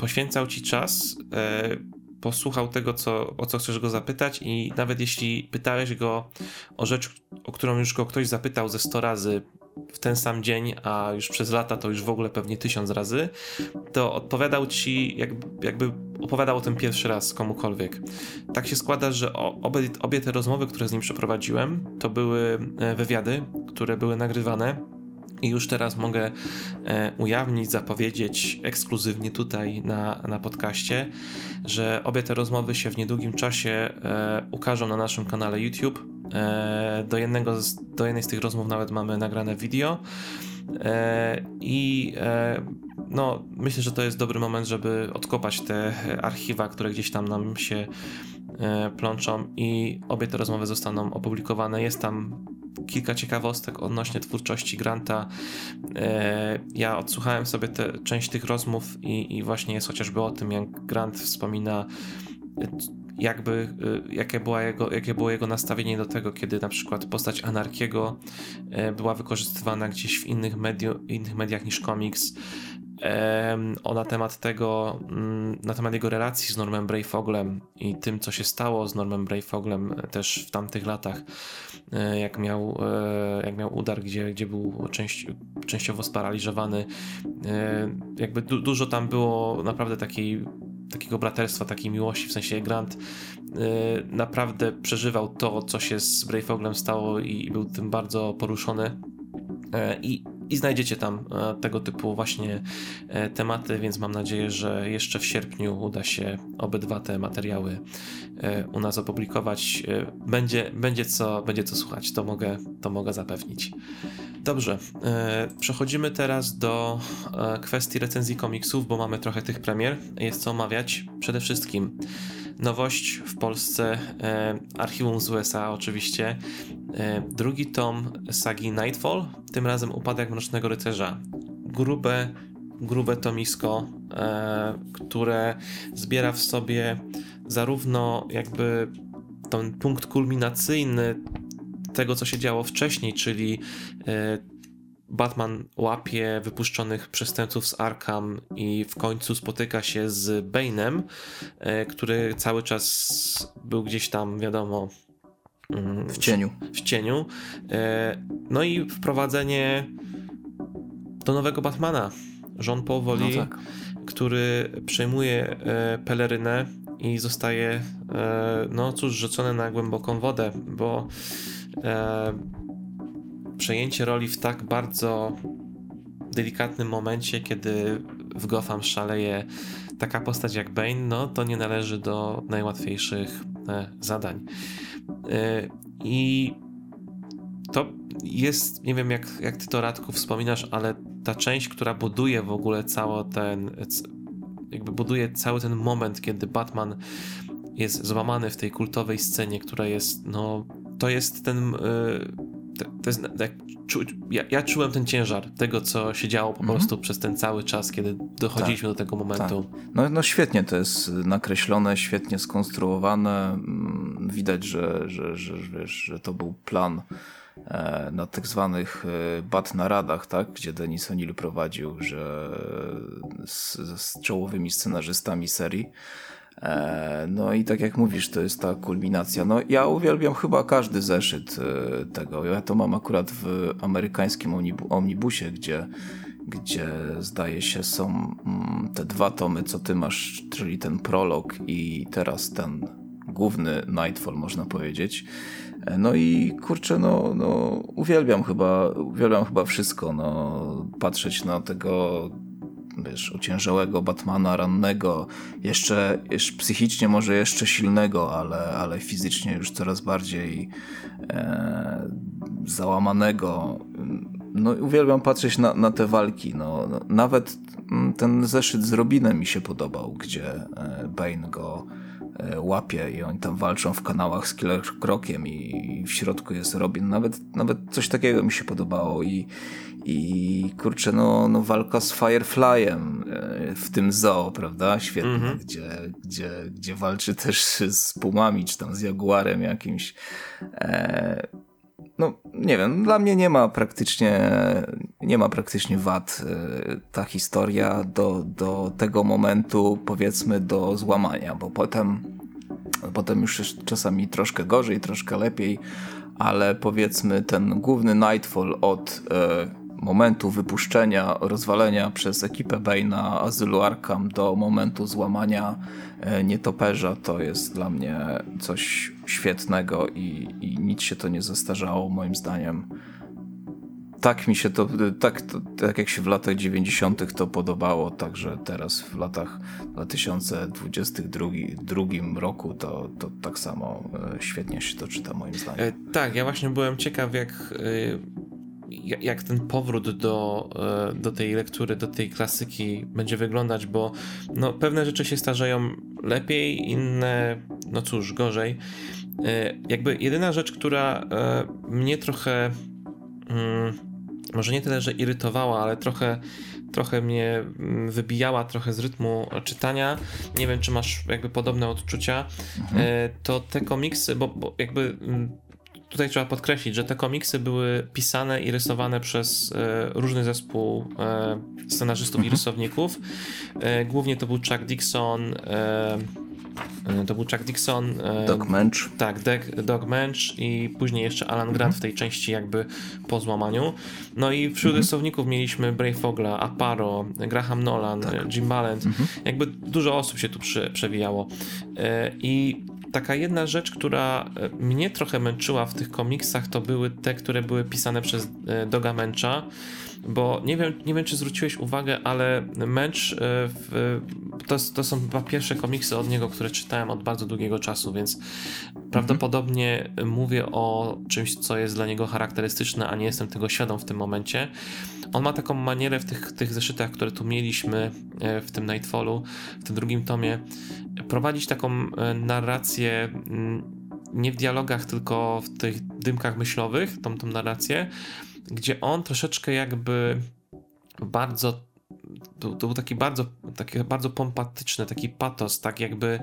[SPEAKER 1] poświęcał ci czas, e, posłuchał tego, co, o co chcesz go zapytać, i nawet jeśli pytałeś go o rzecz, o którą już go ktoś zapytał ze 100 razy w ten sam dzień, a już przez lata to już w ogóle pewnie tysiąc razy, to odpowiadał ci, jakby, jakby opowiadał o tym pierwszy raz komukolwiek. Tak się składa, że obie, obie te rozmowy, które z nim przeprowadziłem, to były e, wywiady, które były nagrywane i już teraz mogę e, ujawnić, zapowiedzieć ekskluzywnie tutaj na, na podcaście, że obie te rozmowy się w niedługim czasie e, ukażą na naszym kanale YouTube. E, do, jednego z, do jednej z tych rozmów nawet mamy nagrane video. I no, myślę, że to jest dobry moment, żeby odkopać te archiwa, które gdzieś tam nam się plączą i obie te rozmowy zostaną opublikowane. Jest tam kilka ciekawostek odnośnie twórczości Granta. E, ja odsłuchałem sobie te, część tych rozmów i, i właśnie jest chociażby o tym, jak Grant wspomina jakby, e, jakie, była jego, jakie było jego nastawienie do tego, kiedy na przykład postać Anarkiego e, była wykorzystywana gdzieś w innych, mediu, innych mediach niż komiks. O na temat tego, mm, na temat jego relacji z Normem Brayfoglem i tym, co się stało z Normem Brayfoglem też w tamtych latach. E, jak miał, e, jak miał udar, gdzie, gdzie był częściowo sparaliżowany. E, jakby du dużo tam było naprawdę takiej, takiego braterstwa, takiej miłości, w sensie Grant naprawdę przeżywał to, co się z Brave stało i był tym bardzo poruszony. I i znajdziecie tam e, tego typu właśnie e, tematy, więc mam nadzieję, że jeszcze w sierpniu uda się obydwa te materiały e, u nas opublikować. Będzie, będzie, co, będzie co słuchać, to mogę, to mogę zapewnić. Dobrze, przechodzimy teraz do kwestii recenzji komiksów, bo mamy trochę tych premier. Jest co omawiać. Przede wszystkim nowość w Polsce, e, archiwum z USA oczywiście, e, drugi tom sagi Nightfall, tym razem Upadek Mrocznego Rycerza. Grube, grube tomisko, e, które zbiera w sobie zarówno jakby ten punkt kulminacyjny tego, co się działo wcześniej, czyli Batman łapie wypuszczonych przestępców z Arkham i w końcu spotyka się z Bane'em, e, który cały czas był gdzieś tam, wiadomo,
[SPEAKER 2] mm, w cieniu.
[SPEAKER 1] W, cieniu. E, no i wprowadzenie do nowego Batmana. Jean powoli, no tak. który przejmuje e, pelerynę i zostaje, no cóż, rzucony na głęboką wodę, bo przejęcie roli w tak bardzo delikatnym momencie, kiedy w Gotham szaleje taka postać jak Bane, no to nie należy do najłatwiejszych e, zadań. E, I to jest, nie wiem jak, jak ty to Radku wspominasz, ale ta część, która buduje w ogóle cały ten, jakby buduje cały ten moment, kiedy Batman jest złamany w tej kultowej scenie, która jest, no, to jest ten e, to jest, tak, czu, ja, ja, czułem ten ciężar tego, co się działo po mm -hmm. prostu przez ten cały czas, kiedy dochodziliśmy tak, do tego momentu.
[SPEAKER 2] Tak. No, no świetnie to jest nakreślone, świetnie skonstruowane. Mm, widać, że, że, że, wiesz, że to był plan e, na tak zwanych e, bat naradach, tak? gdzie Denis O'Neill prowadził, że z, z czołowymi scenarzystami serii no i tak jak mówisz, to jest ta kulminacja. No ja uwielbiam chyba każdy zeszyt e, tego. Ja to mam akurat w amerykańskim omnibusie, gdzie, gdzie zdaje się są mm, te dwa tomy, co ty masz, czyli ten prolog i teraz ten główny Nightfall, można powiedzieć. E, no i kurczę, no, no uwielbiam chyba, uwielbiam chyba wszystko, no patrzeć na tego wiesz, ociężałego Batmana, rannego, jeszcze, jeszcze psychicznie może jeszcze silnego, ale, ale fizycznie już coraz bardziej e, załamanego. No uwielbiam patrzeć na, na te walki. No, no, nawet ten zeszyt z Robinem mi się podobał, gdzie e, Bane go e, łapie i oni tam walczą w kanałach z Killer Krokiem i w środku jest Robin. Nawet, nawet coś takiego mi się podobało i, i kurczę, no, no walka z Fireflyem e, w tym zoo, prawda? Świetnie, mm -hmm. gdzie, gdzie, gdzie walczy też z pumami, czy tam z jaguarem jakimś. E, no nie wiem, dla mnie nie ma praktycznie nie ma praktycznie wad e, ta historia do, do tego momentu powiedzmy do złamania, bo potem potem już czasami troszkę gorzej, troszkę lepiej, ale powiedzmy ten główny Nightfall od e, momentu wypuszczenia, rozwalenia przez ekipę Bane'a azylu Arkham do momentu złamania e, nietoperza to jest dla mnie coś świetnego i, i nic się to nie zestarzało moim zdaniem. Tak mi się to, tak, tak jak się w latach 90. to podobało, także teraz w latach 2022 roku to, to tak samo e, świetnie się to czyta moim zdaniem. E,
[SPEAKER 1] tak, ja właśnie byłem ciekaw jak jak ten powrót do, e, do tej lektury, do tej klasyki będzie wyglądać, bo no, pewne rzeczy się starzeją lepiej, inne, no cóż, gorzej. E, jakby jedyna rzecz, która e, mnie trochę, mm, może nie tyle, że irytowała, ale trochę trochę mnie mm, wybijała trochę z rytmu czytania. Nie wiem, czy masz jakby podobne odczucia. Mhm. To te komiksy, bo, bo jakby mm, tutaj trzeba podkreślić, że te komiksy były pisane i rysowane przez e, różny zespół e, scenarzystów mhm. i rysowników. E, głównie to był Chuck Dixon. E, e, to był Chuck Dixon.
[SPEAKER 2] E, Doc Mensch.
[SPEAKER 1] Tak, Doc Mensch i później jeszcze Alan Grant mhm. w tej części jakby po złamaniu. No i wśród mhm. rysowników mieliśmy Bray Fogla, Aparo, Graham Nolan, tak. Jim Ballant. Mhm. Jakby dużo osób się tu przy, przewijało. I taka jedna rzecz, która e, mnie trochę męczyła w tych komiksach, to były te, które były pisane przez e, Doga Męcza, bo nie wiem, nie wiem czy zwróciłeś uwagę, ale Męcz e, to, to są chyba pierwsze komiksy od niego, które czytałem od bardzo długiego czasu, więc mhm. prawdopodobnie mówię o czymś, co jest dla niego charakterystyczne, a nie jestem tego świadom w tym momencie. On ma taką manierę w tych, tych zeszytach, które tu mieliśmy w tym Nightfallu, w tym drugim tomie, prowadzić taką e, narrację mm, nie w dialogach, tylko w tych dymkach myślowych, tą, tą narrację, gdzie on troszeczkę jakby bardzo to, to, był taki bardzo, taki bardzo pompatyczny, taki patos, tak jakby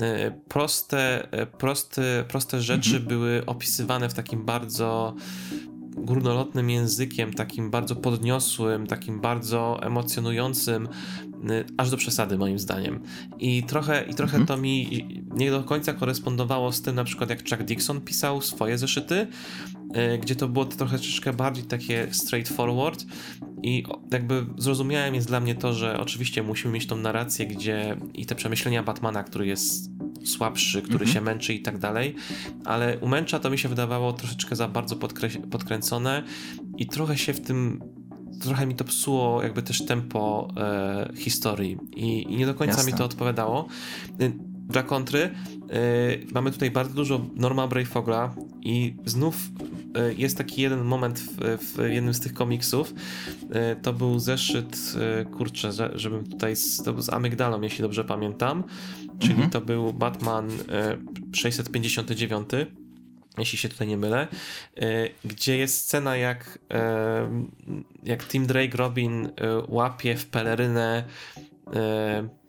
[SPEAKER 1] e, proste, e, proste, proste rzeczy mhm. były opisywane w takim bardzo górnolotnym językiem, takim bardzo podniosłym, takim bardzo emocjonującym, y, aż do przesady moim zdaniem. I trochę, i trochę mhm. to mi nie do końca korespondowało z tym, na przykład jak Chuck Dixon pisał swoje zeszyty, gdzie to było trochę troszeczkę bardziej takie straightforward i jakby zrozumiałem jest dla mnie to, że oczywiście musimy mieć tą narrację, gdzie i te przemyślenia Batmana, który jest słabszy, który mhm. się męczy i tak dalej, ale u Męcza to mi się wydawało troszeczkę za bardzo podkręcone i trochę się w tym trochę mi to psuło jakby też tempo e, historii I, i, nie do końca Jasne. mi to odpowiadało. Y, dla kontry mamy tutaj bardzo dużo Norma Brayfogla i znów y, jest taki jeden moment w, w, jednym z tych komiksów. Y, to był zeszyt, kurczę, żebym tutaj, z, to był z Amygdalą, jeśli dobrze pamiętam czyli mhm. to był Batman 659 e, jeśli się tutaj nie mylę, gdzie jest scena jak, jak Tim Drake Robin łapie w pelerynę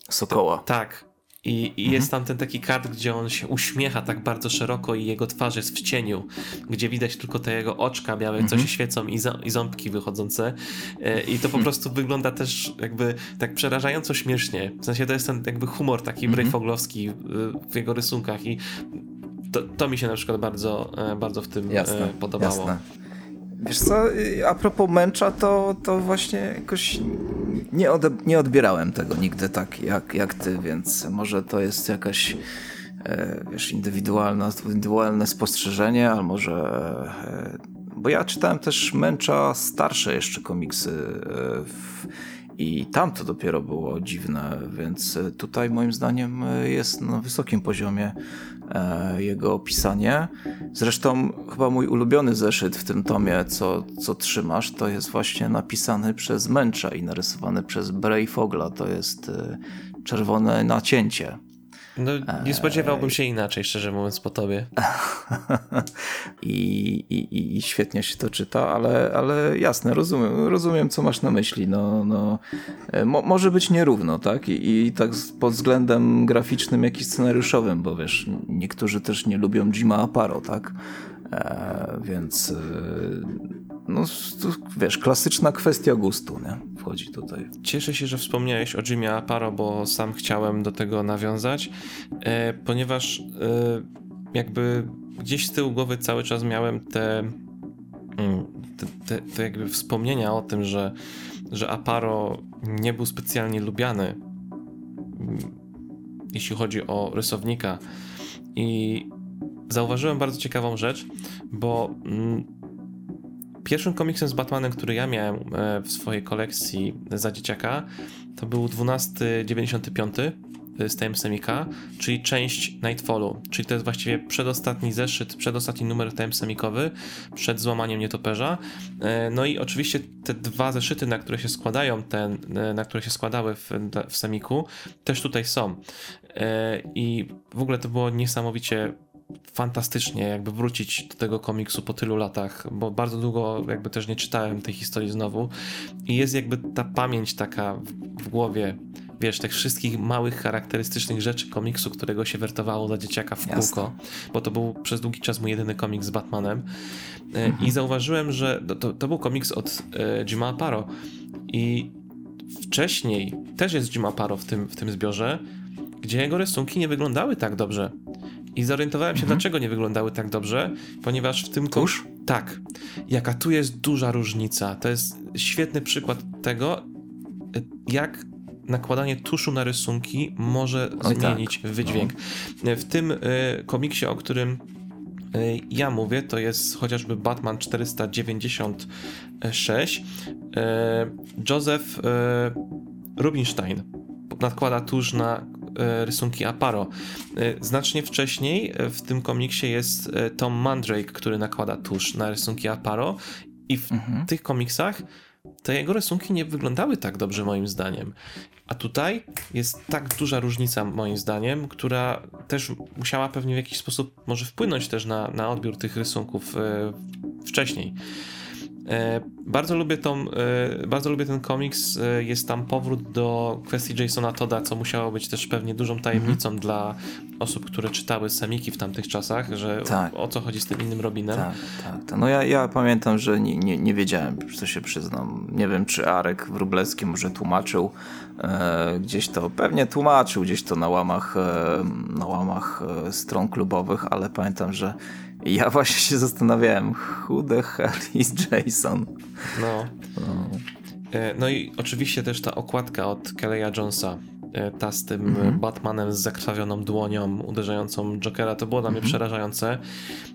[SPEAKER 2] Sokoła.
[SPEAKER 1] tak, i, i jest tam ten taki kadr, gdzie on się uśmiecha tak bardzo szeroko i jego twarz jest w cieniu, gdzie widać tylko te jego oczka białe, co się mhm. świecą i, i ząbki wychodzące. E, I to po prostu wygląda też jakby tak przerażająco śmiesznie. W sensie to jest ten jakby humor taki mm Brejfoglowski e, w jego rysunkach i to, to mi się na przykład bardzo, e, bardzo w tym jasne, podobało. Jasne.
[SPEAKER 2] Wiesz co, y, a propos męcza, to, to właśnie jakoś nie, od, nie odbierałem tego nigdy tak jak, jak ty, więc może to jest jakaś e, wiesz, indywidualna, indywidualne spostrzeżenie, albo może e, bo ja czytałem też męcza starsze jeszcze komiksy e, w, i tam to dopiero było dziwne, więc tutaj moim zdaniem jest na wysokim poziomie jego opisanie. Zresztą chyba mój ulubiony zeszyt w tym tomie, co, co trzymasz, to jest właśnie napisany przez Męcza i narysowany przez Bray Fogla. To jest e, czerwone nacięcie.
[SPEAKER 1] No, nie spodziewałbym się inaczej, szczerze mówiąc, po tobie. [LAUGHS]
[SPEAKER 2] I, i, I świetnie się to czyta, ale, ale jasne, rozumiem, rozumiem, co masz na myśli. No, no, e, mo, może być nierówno, tak? I, I tak pod względem graficznym, jak i scenariuszowym, bo wiesz, niektórzy też nie lubią Jima Aparo, tak? E, więc e, no wiesz, klasyczna kwestia gustu, nie? Wchodzi tutaj.
[SPEAKER 1] Cieszę się, że wspomniałeś o Jimie Aparo, bo sam chciałem do tego nawiązać, e, ponieważ e, jakby gdzieś z tyłu głowy cały czas miałem te, mm, te, te, te jakby wspomnienia o tym, że, że Aparo nie był specjalnie lubiany, mm, jeśli chodzi o rysownika. I zauważyłem bardzo ciekawą rzecz, bo mm, pierwszym komiksem z Batmanem, który ja miałem e, w swojej kolekcji za dzieciaka, to był 1295 e, z TM Semika, czyli część Nightfallu, czyli to jest właściwie przedostatni zeszyt, przedostatni numer TM Semikowy przed złamaniem nietoperza. E, no i oczywiście te dwa zeszyty, na które się składają, ten, na które się składały w, w Semiku, też tutaj są. I w ogóle to było niesamowicie fantastycznie jakby wrócić do tego komiksu po tylu latach, bo bardzo długo jakby też nie czytałem tej historii znowu i jest jakby ta pamięć taka w, w głowie, wiesz, tych wszystkich małych, charakterystycznych rzeczy komiksu, którego się wertowało dla dzieciaka w Jasne. kółko, bo to był przez długi czas mój jedyny komiks z Batmanem e, mhm. i zauważyłem, że to, to był komiks od e, Jima Aparo i wcześniej też jest Jim Aparo w tym, w tym zbiorze, gdzie jego rysunki nie wyglądały tak dobrze. I zorientowałem się, mhm. dlaczego nie wyglądały tak dobrze, ponieważ w tym
[SPEAKER 2] tusz?
[SPEAKER 1] Tak. Jaka tu jest duża różnica. To jest świetny przykład tego, jak nakładanie tuszu na rysunki może Oj, zmienić tak. wydźwięk. No. W tym y, komiksie, o którym y, ja mówię, to jest chociażby Batman 496. Y, Joseph Rubinstein nakłada tusz na E, rysunki Aparo. E, znacznie wcześniej e, w tym komiksie jest Tom Mandrake, który nakłada tusz na rysunki Aparo i w mhm. tych komiksach te jego rysunki nie wyglądały tak dobrze moim zdaniem. A tutaj jest tak duża różnica moim zdaniem, która też musiała pewnie w jakiś sposób może wpłynąć też na, na odbiór tych rysunków wcześniej. E, bardzo lubię, tą, e, bardzo lubię ten komiks. E, jest tam powrót do kwestii Jasona Toda, co musiało być też pewnie dużą tajemnicą mm -hmm. dla osób, które czytały Semiki w tamtych czasach, że tak. o, o, co chodzi z tym innym Robinem.
[SPEAKER 2] Tak, tak. tak. No ja, ja pamiętam, że nie, nie, nie wiedziałem, co się przyznam. Nie wiem, czy Arek Wróblewski może tłumaczył e, gdzieś to, pewnie tłumaczył gdzieś to na łamach, e, na łamach e, stron klubowych, ale pamiętam, że ja właśnie się zastanawiałem, who the hell is Jason?
[SPEAKER 1] No. No, e, no i oczywiście też ta okładka od Kelly'a Jonesa, e, ta z tym mm -hmm. Batmanem z zakrwawioną dłonią uderzającą Jokera, to było dla mnie mm -hmm. przerażające.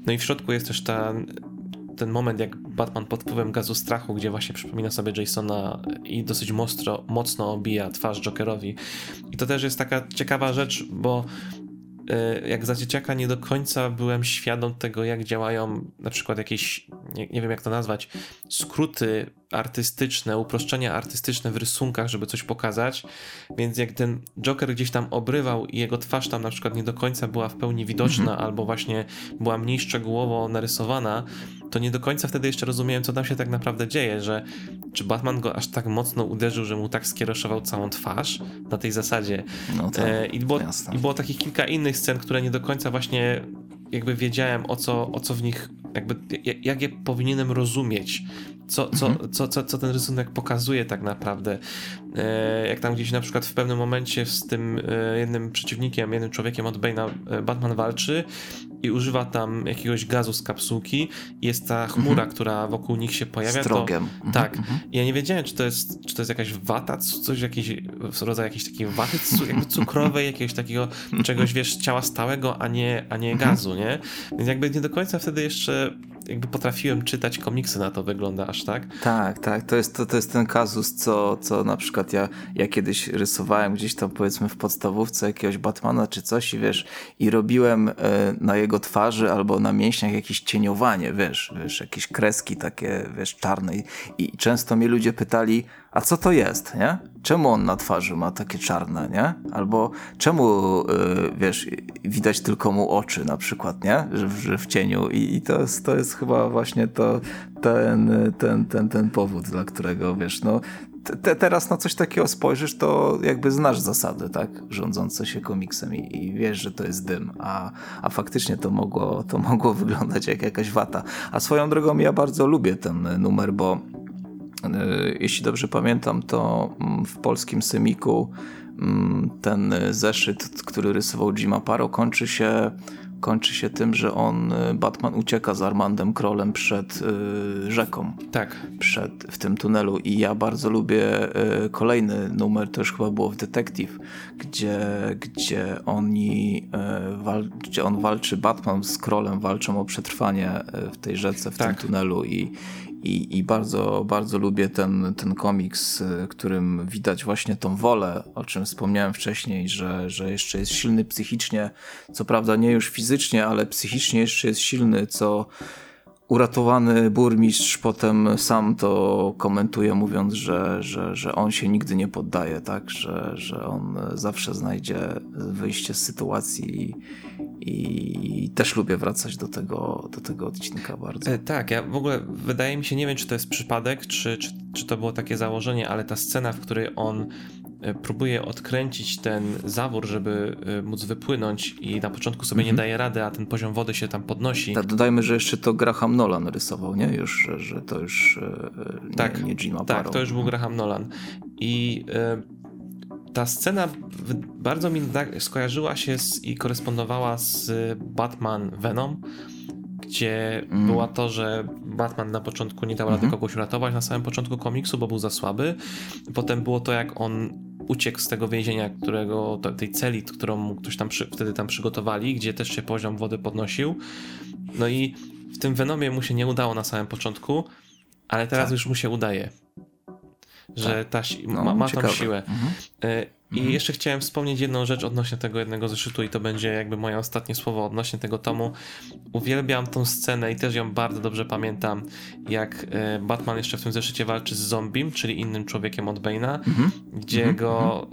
[SPEAKER 1] No i w środku jest też ta, ten moment, jak Batman pod wpływem gazu strachu, gdzie właśnie przypomina sobie Jasona i dosyć mocno, mocno obija twarz Jokerowi. I to też jest taka ciekawa rzecz, bo jak za dzieciaka nie do końca byłem świadom tego, jak działają na przykład jakieś, nie, nie, wiem jak to nazwać, skróty artystyczne, uproszczenia artystyczne w rysunkach, żeby coś pokazać. Więc jak ten Joker gdzieś tam obrywał i jego twarz tam na przykład nie do końca była w pełni widoczna, mm -hmm. albo właśnie była mniej szczegółowo narysowana, to nie do końca wtedy jeszcze rozumiałem, co tam się tak naprawdę dzieje, że czy Batman go aż tak mocno uderzył, że mu tak skieroszował całą twarz na tej zasadzie. No tak, e, i, było, I było takich kilka innych scen, które nie do końca właśnie jakby wiedziałem o co, o co w nich, jakby jak je powinienem rozumieć, co, co, mhm. co, co, co ten rysunek pokazuje tak naprawdę. E, jak tam gdzieś na przykład w pewnym momencie z tym e, jednym przeciwnikiem, jednym człowiekiem od Bane'a e, Batman walczy i używa tam jakiegoś gazu z kapsułki jest ta chmura, mhm. która wokół nich się pojawia.
[SPEAKER 2] Strogiem.
[SPEAKER 1] To, mhm. Tak. Mhm. Ja nie wiedziałem, czy to jest, czy to jest jakaś wata, coś, jakiś rodzaj jakiejś takiej waty jakby cukrowej, [LAUGHS] jakiegoś takiego czegoś, wiesz, ciała stałego, a nie, a nie mhm. gazu, nie? Więc jakby nie do końca wtedy jeszcze jakby potrafiłem czytać komiksy na to wygląda aż tak.
[SPEAKER 2] Tak, tak. To jest, to, to jest ten kazus, co, co na przykład ja, ja kiedyś rysowałem gdzieś tam powiedzmy w podstawówce jakiegoś Batmana czy coś i wiesz, i robiłem e, na jego twarzy albo na mięśniach jakieś cieniowanie, wiesz, wiesz, jakieś kreski takie, wiesz, czarne i, i często mnie ludzie pytali, a co to jest, nie? Czemu on na twarzy ma takie czarne, nie? Albo czemu, yy, wiesz, widać tylko mu oczy na przykład, nie? Że, że w cieniu i, i to, jest, to jest chyba właśnie to, ten, ten, ten, ten powód, dla którego, wiesz, no te, teraz na coś takiego spojrzysz, to jakby znasz zasady, tak? Rządzące się komiksem i, i, wiesz, że to jest dym, a, a faktycznie to mogło, to mogło [LAUGHS] wyglądać jak jakaś wata. A swoją drogą ja bardzo lubię ten numer, bo yy, jeśli dobrze pamiętam, to mm, w polskim Semiku mm, ten zeszyt, który rysował Jima Paro, kończy się kończy się tym, że on, y, Batman ucieka z Armandem Krolem przed y, rzeką.
[SPEAKER 1] Tak.
[SPEAKER 2] Przed, w tym tunelu i ja bardzo lubię y, kolejny numer, to już chyba było w Detective, gdzie, gdzie oni y, wal, gdzie on walczy, Batman z Krolem walczą o przetrwanie y, w tej rzece, w tak. tym tunelu i, i, i bardzo, bardzo lubię ten, ten komiks, y, którym widać właśnie tą wolę, o czym wspomniałem wcześniej, że, że jeszcze jest silny psychicznie, co prawda nie już fizycznie, ale psychicznie jeszcze jest silny, co uratowany burmistrz potem sam to komentuje, mówiąc, że, że, że on się nigdy nie poddaje, tak? że, że on zawsze znajdzie wyjście z sytuacji i, i też lubię wracać do tego, do tego odcinka bardzo.
[SPEAKER 1] E, tak, ja w ogóle wydaje mi się, nie wiem czy to jest przypadek, czy, czy, czy to było takie założenie, ale ta scena, w której on próbuje odkręcić ten zawór, żeby e, móc wypłynąć i na początku sobie nie mhm. daje rady, a ten poziom wody się tam podnosi.
[SPEAKER 2] Tak, dodajmy, że jeszcze to Graham Nolan rysował, nie? Już, że, to już e, nie,
[SPEAKER 1] tak,
[SPEAKER 2] nie Jima
[SPEAKER 1] Tak, to już był Graham Nolan. I ta scena bardzo mi skojarzyła się z, i korespondowała z Batman Venom, gdzie mm. była to, że Batman na początku nie dał rady mm -hmm. kogoś uratować na samym początku komiksu, bo był za słaby. Potem było to, jak on uciekł z tego więzienia, którego, tej celi, którą mu ktoś tam przy, wtedy tam przygotowali, gdzie też się poziom wody podnosił. No i w tym Venomie mu się nie udało na samym początku, ale teraz tak. już mu się udaje. Że tak. ta no, ma, ma tą siłę. Mhm. I mhm. jeszcze chciałem wspomnieć jedną rzecz odnośnie tego jednego zeszytu i to będzie jakby moje ostatnie słowo odnośnie tego tomu. Uwielbiam tą scenę i też ją bardzo dobrze pamiętam, jak e, Batman jeszcze w tym zeszycie walczy z zombiem, czyli innym człowiekiem od Bane'a, mhm. gdzie mhm. go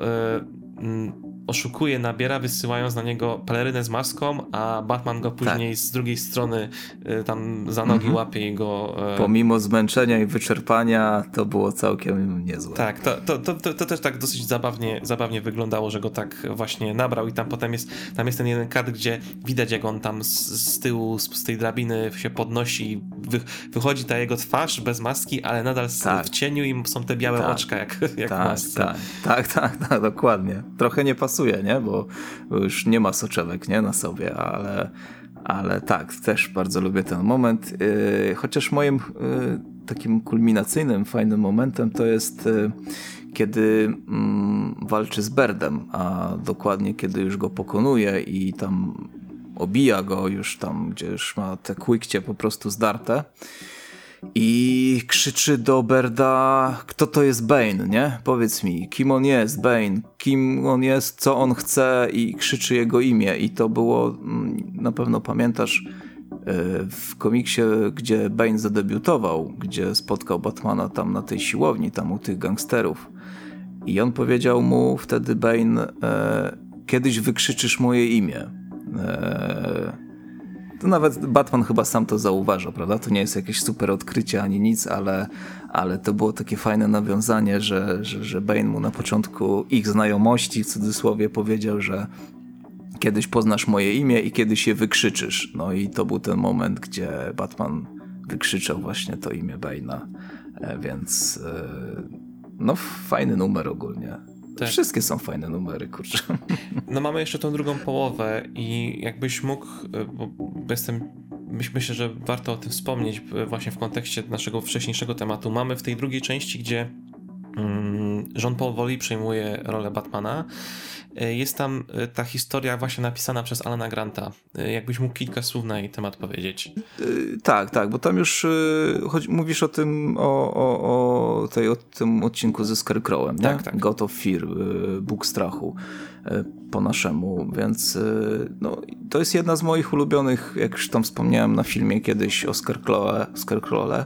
[SPEAKER 1] y, oszukuje, nabiera, wysyłając na niego pelerynę z maską, a Batman go później tak. z drugiej strony y, tam za nogi mhm. łapie i go...
[SPEAKER 2] Y... Pomimo zmęczenia i wyczerpania to było całkiem niezłe.
[SPEAKER 1] Tak, to, to, to, to, też tak dosyć zabawnie, zabawnie wyglądało, że go tak właśnie nabrał i tam potem jest, tam jest ten jeden kadr, gdzie widać jak on tam z, z tyłu, z, z tej drabiny się podnosi, wy, wychodzi ta jego twarz bez maski, ale nadal tak. w cieniu i są te białe tak. oczka jak, [LAUGHS] jak
[SPEAKER 2] tak. Tak, tak, tak, tak, dokładnie. Trochę nie pasuje pasuje, nie? Bo, już nie ma soczewek nie? na sobie, ale, ale tak, też bardzo lubię ten moment. Yy, chociaż moim yy, takim kulminacyjnym, fajnym momentem to jest yy, kiedy mm, walczy z Berdem, a dokładnie kiedy już go pokonuje i tam obija go już tam, gdzie już ma te kłykcie po prostu zdarte i krzyczy do Berda, kto to jest Bane, nie? Powiedz mi, kim on jest, Bane, kim on jest, co on chce i krzyczy jego imię i to było, mm, na pewno pamiętasz, e, w komiksie, gdzie Bane zadebiutował, gdzie spotkał Batmana tam na tej siłowni, tam u tych gangsterów i on powiedział mu wtedy Bane, e, kiedyś wykrzyczysz moje imię. To nawet Batman chyba sam to zauważa, prawda? To nie jest jakieś super odkrycie ani nic, ale, ale to było takie fajne nawiązanie, że, że, że Bane mu na początku ich znajomości w cudzysłowie powiedział, że kiedyś poznasz moje imię i kiedyś je wykrzyczysz. No i to był ten moment, gdzie Batman wykrzyczał właśnie to imię Bane'a, e, więc e, no fajny numer ogólnie. Tak. Wszystkie są fajne numery, kurczę.
[SPEAKER 1] No mamy jeszcze tą drugą połowę i jakbyś mógł, e, bo jestem, myślę, że warto o tym wspomnieć e, właśnie w kontekście naszego wcześniejszego tematu. Mamy w tej drugiej części, gdzie Jean Paul Woli przejmuje rolę Batmana E, jest tam e, ta historia właśnie napisana przez Alana Granta. E, jakbyś mógł kilka słów na jej temat powiedzieć.
[SPEAKER 2] Tak, tak, bo tam już choć mówisz o tym, o, o, o, tej, o tym odcinku ze Scarecrowem, tak, nie? tak. God of Fear, Bóg strachu po naszemu, więc no, to jest jedna z moich ulubionych, jak już tam wspomniałem na filmie kiedyś o Scarecrowe, Scarecrowe E,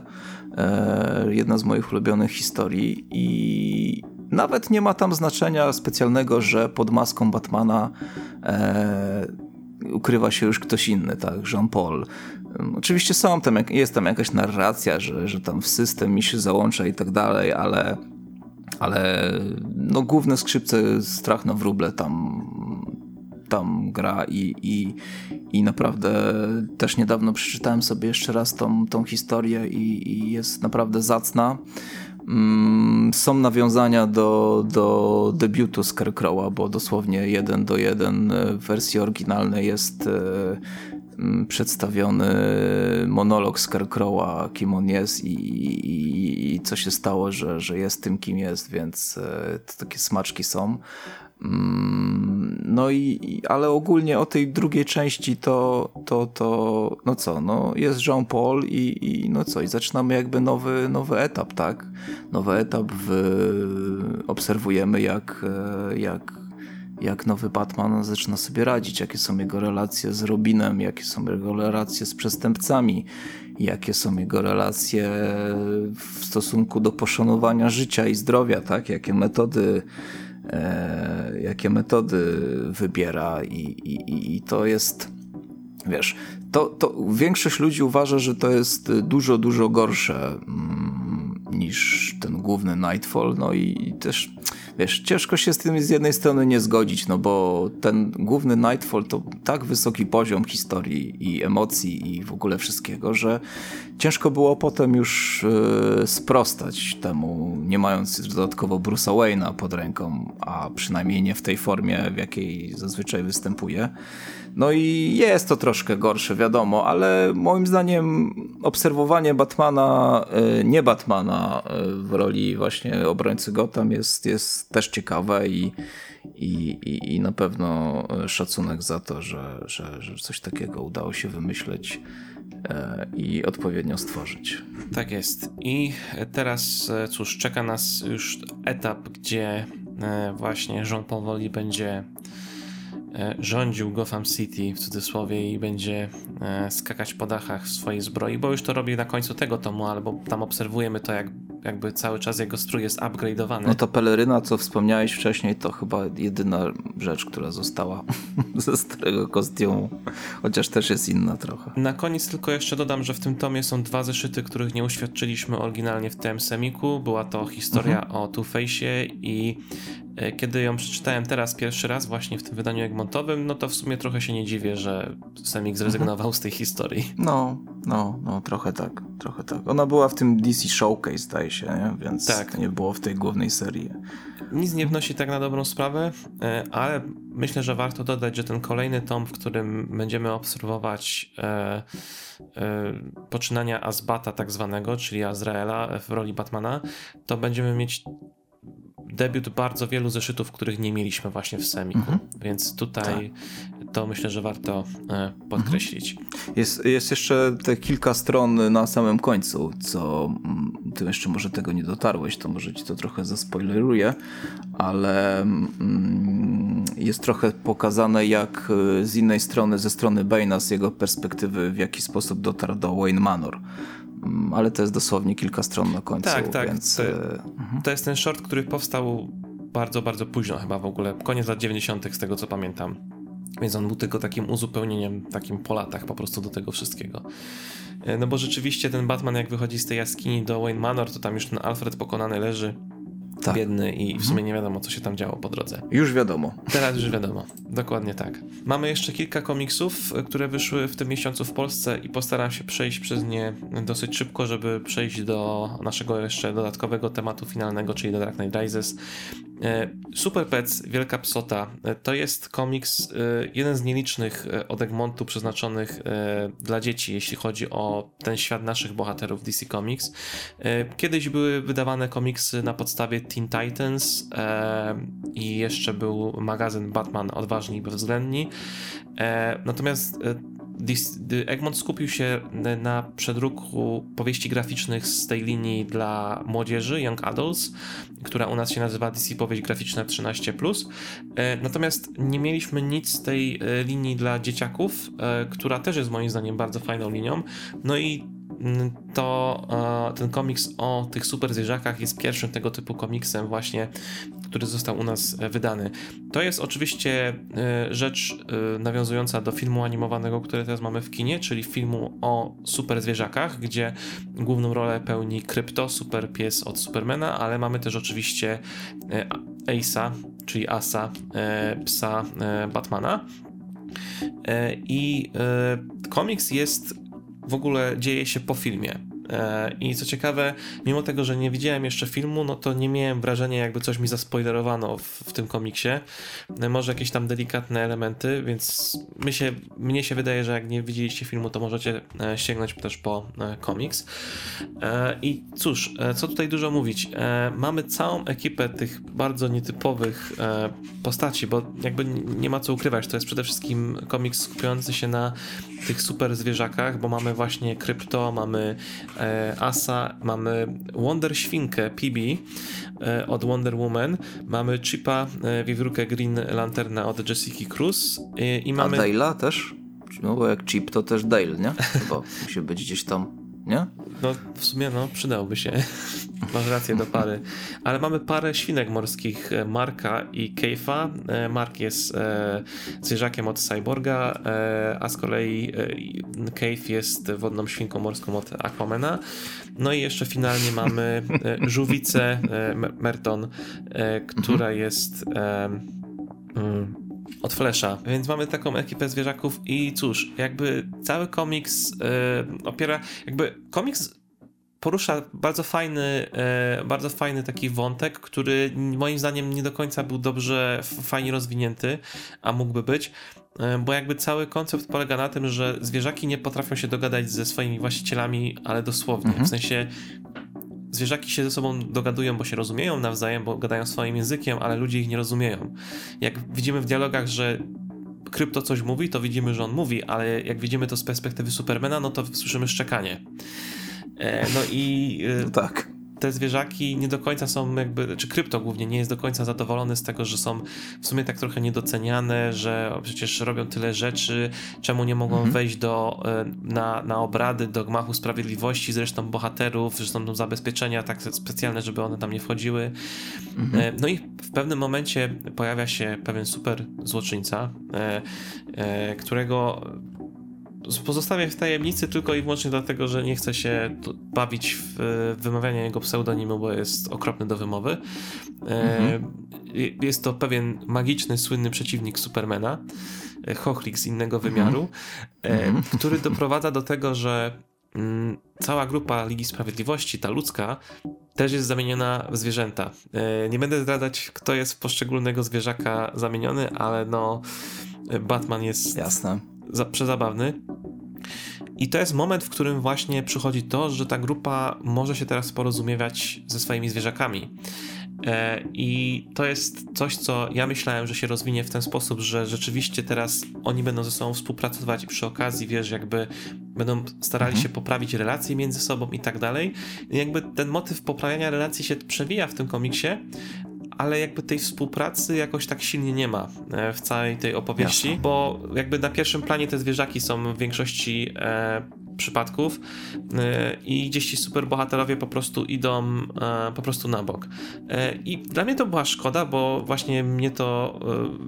[SPEAKER 2] jedna z moich ulubionych historii i nawet nie ma tam znaczenia specjalnego, że pod maską Batmana e, ukrywa się już ktoś inny, tak, Jean-Paul. Oczywiście są tam, jest tam jakaś narracja, że, że tam w system mi się załącza i tak dalej, ale, ale no główne skrzypce strach na wróble tam, tam gra i, i, i naprawdę też niedawno przeczytałem sobie jeszcze raz tą, tą historię i, i jest naprawdę zacna. Mm, są nawiązania do, do debiutu Scarecrowa, bo dosłownie jeden do jeden w wersji oryginalnej jest e, przedstawiony monolog Scarecrowa, kim on jest i, i, i, co się stało, że, że jest tym, kim jest, więc e, takie smaczki są. Mm, no i, ale ogólnie o tej drugiej części to, to, to no co, no jest Jean-Paul i, i no co, i zaczynamy jakby nowy, nowy etap, tak? Nowy etap w, obserwujemy jak, jak, jak nowy Batman zaczyna sobie radzić, jakie są jego relacje z Robinem, jakie są jego relacje z przestępcami, jakie są jego relacje w stosunku do poszanowania życia i zdrowia, tak? Jakie metody e, jakie metody wybiera i, i, i to jest wiesz, to, to większość ludzi uważa, że to jest dużo, dużo gorsze mm, niż ten główny Nightfall, no i, i też wiesz, ciężko się z tym z jednej strony nie zgodzić, no bo ten główny Nightfall to tak wysoki poziom historii i emocji i w ogóle wszystkiego, że ciężko było potem już yy, sprostać temu, nie mając dodatkowo Bruce'a Wayne'a pod ręką, a przynajmniej nie w tej formie, w jakiej zazwyczaj występuje. No i jest to troszkę gorsze, wiadomo, ale moim zdaniem obserwowanie Batmana, y, nie Batmana y, w roli właśnie obrońcy Gotham jest, jest też ciekawe i, i, i, na pewno szacunek za to, że, że, że coś takiego udało się wymyśleć e, i odpowiednio stworzyć.
[SPEAKER 1] Tak jest. I teraz, e, cóż, czeka nas już etap, gdzie e, właśnie Jean powoli będzie E, rządził Gotham City w cudzysłowie i będzie e, skakać po dachach w swojej zbroi, bo już to robi na końcu tego tomu, albo tam obserwujemy to, jak jakby cały czas jego strój jest upgrade'owany.
[SPEAKER 2] No to peleryna, co wspomniałeś wcześniej, to chyba jedyna rzecz, która została [LAUGHS] ze starego kostiumu, chociaż też jest inna trochę.
[SPEAKER 1] Na koniec tylko jeszcze dodam, że w tym tomie są dwa zeszyty, których nie uświadczyliśmy oryginalnie w tym semiku. Była to historia mhm. o Two-Face'ie i E, kiedy ją przeczytałem teraz pierwszy raz właśnie w tym wydaniu egmontowym, no to w sumie trochę się nie dziwię, że Semik zrezygnował z tej historii.
[SPEAKER 2] No, no, no, trochę tak, trochę tak. Ona była w tym DC Showcase, zdaje się, nie? więc tak. nie było w tej głównej serii.
[SPEAKER 1] Nic nie wnosi tak na dobrą sprawę, e, ale myślę, że warto dodać, że ten kolejny tom, w którym będziemy obserwować e, e, poczynania Azbata tak zwanego, czyli Azraela w roli Batmana, to będziemy mieć debiut bardzo wielu zeszytów, których nie mieliśmy właśnie w Semiku, mhm. więc tutaj tak. to myślę, że warto e, podkreślić. Mhm.
[SPEAKER 2] Jest, jest jeszcze te kilka stron na samym końcu, co mm, ty jeszcze może tego nie dotarłeś, to może ci to trochę zaspoileruję, ale mm, jest trochę pokazane jak e, z innej strony, ze strony Bane'a, z jego perspektywy, w jaki sposób dotarł do Wayne Manor. Mm, ale to jest dosłownie kilka stron na końcu.
[SPEAKER 1] Tak, tak.
[SPEAKER 2] Więc...
[SPEAKER 1] To, e, mhm. to jest ten short, który powstał bardzo, bardzo późno chyba w ogóle, koniec lat 90. z tego co pamiętam. Więc on był tylko takim uzupełnieniem, takim po latach po prostu do tego wszystkiego. E, no bo rzeczywiście ten Batman jak wychodzi z tej jaskini do Wayne Manor, to tam już ten Alfred pokonany leży tak. biedny i w mhm. sumie nie wiadomo, co się tam działo po drodze.
[SPEAKER 2] Już wiadomo.
[SPEAKER 1] Teraz już wiadomo. Dokładnie tak. Mamy jeszcze kilka komiksów, które wyszły w tym miesiącu w Polsce i postaram się przejść przez nie dosyć szybko, żeby przejść do naszego jeszcze dodatkowego tematu finalnego, czyli do Dark Knight Rises. E, Super Pets, Wielka Psota, e, to jest komiks, e, jeden z nielicznych od Egmontu przeznaczonych dla dzieci, jeśli chodzi o ten świat naszych bohaterów DC Comics. Kiedyś były wydawane komiksy na podstawie Teen Titans i jeszcze był magazyn Batman Odważni i Bezwzględni. Natomiast Egmont skupił się na przedruku powieści graficznych z tej linii dla młodzieży, Young Adults, która u nas się nazywa DC Powieść Graficzna 13+. E, natomiast nie mieliśmy nic z tej e, linii dla dzieciaków, e, która też jest moim zdaniem bardzo fajną linią. No i to ten komiks o tych super zwierzakach jest pierwszym tego typu komiksem właśnie, który został u nas wydany. To jest oczywiście rzecz nawiązująca do filmu animowanego, który teraz mamy w kinie, czyli filmu o super zwierzakach, gdzie główną rolę pełni Krypto, super pies od Supermana, ale mamy też oczywiście Ace'a, czyli Asa, psa Batmana. I komiks jest w ogóle dzieje się po filmie. E, I co ciekawe, mimo tego, że nie widziałem jeszcze filmu, no to nie miałem wrażenia, jakby coś mi zaspoilerowano w, w tym komiksie. E, może jakieś tam delikatne elementy, więc my się, mnie się wydaje, że jak nie widzieliście filmu, to możecie e, sięgnąć też po komiks. I cóż, co tutaj dużo mówić. Mamy całą ekipę tych bardzo nietypowych postaci, bo jakby nie ma co ukrywać, to jest przede wszystkim komiks skupiający się na tych super zwierzakach, bo mamy właśnie Krypto, mamy Asa, mamy Wonder Świnkę PB e, od Wonder Woman, mamy Chipa, e, wiewiórkę Green Lanterna od Jessica Cruz
[SPEAKER 2] e, i mamy... A Dale'a też? No bo jak Chip to też Dale, nie? Chyba musi być gdzieś tam nie?
[SPEAKER 1] No w sumie no przydałby się. [LAUGHS] Masz rację do pary. Ale mamy parę świnek morskich, e, Marka i Keifa. E, Mark jest e, zwierzakiem od Cyborga, e, a z kolei e, Keif jest wodną świnką morską od Aquamana. No i jeszcze finalnie mamy e, [LAUGHS] żółwicę Merton, która mhm. jest mm, od Flesza. Więc mamy taką ekipę zwierzaków i cóż, jakby cały komiks yy, opiera, jakby komiks porusza bardzo fajny, yy, bardzo fajny taki wątek, który moim zdaniem nie do końca był dobrze, fajnie rozwinięty, a mógłby być, yy, bo jakby cały koncept polega na tym, że zwierzaki nie potrafią się dogadać ze swoimi właścicielami, ale dosłownie, mhm. w sensie zwierzaki się ze sobą dogadują, bo się rozumieją nawzajem, bo gadają swoim językiem, ale ludzie ich nie rozumieją. Jak widzimy w dialogach, że krypto coś mówi, to widzimy, że on mówi, ale jak widzimy to z perspektywy Supermana, no to słyszymy szczekanie. E, no i.
[SPEAKER 2] E, no tak
[SPEAKER 1] te zwierzaki nie do końca są jakby, czy krypto głównie nie jest do końca zadowolony z tego, że są w sumie tak trochę niedoceniane, że przecież robią tyle rzeczy, czemu nie mogą mhm. wejść do, e, na, na obrady do gmachu sprawiedliwości, zresztą bohaterów, zresztą są zabezpieczenia tak specjalne, żeby one tam nie wchodziły. Mhm. E, no i w pewnym momencie pojawia się pewien super złoczyńca, e, którego Pozostawię w tajemnicy tylko i wyłącznie dlatego, że nie chcę się bawić w wymawianie jego pseudonimu, bo jest okropny do wymowy. Mhm. Jest to pewien magiczny, słynny przeciwnik Supermana, e, Hochlik z innego wymiaru, mhm. który doprowadza do tego, że mm, cała grupa Ligi Sprawiedliwości, ta ludzka, też jest zamieniona w zwierzęta. Nie będę zdradzać, kto jest w poszczególnego zwierzaka zamieniony, ale no Batman jest
[SPEAKER 2] Jasne
[SPEAKER 1] za, przezabawny. I to jest moment, w którym właśnie przychodzi to, że ta grupa może się teraz porozumiewać ze swoimi zwierzakami. E, I to jest coś, co ja myślałem, że się rozwinie w ten sposób, że rzeczywiście teraz oni będą ze sobą współpracować i przy okazji, wiesz, jakby będą starali mhm. się poprawić relacje między sobą i tak dalej. I jakby ten motyw poprawiania relacji się przewija w tym komiksie, ale jakby tej współpracy jakoś tak silnie nie ma e, w całej tej opowieści, Jasne. bo jakby na pierwszym planie te zwierzaki są w większości e, przypadków e, i gdzieś ci superbohaterowie po prostu idą e, po prostu na bok. E, I dla mnie to była szkoda, bo właśnie mnie to,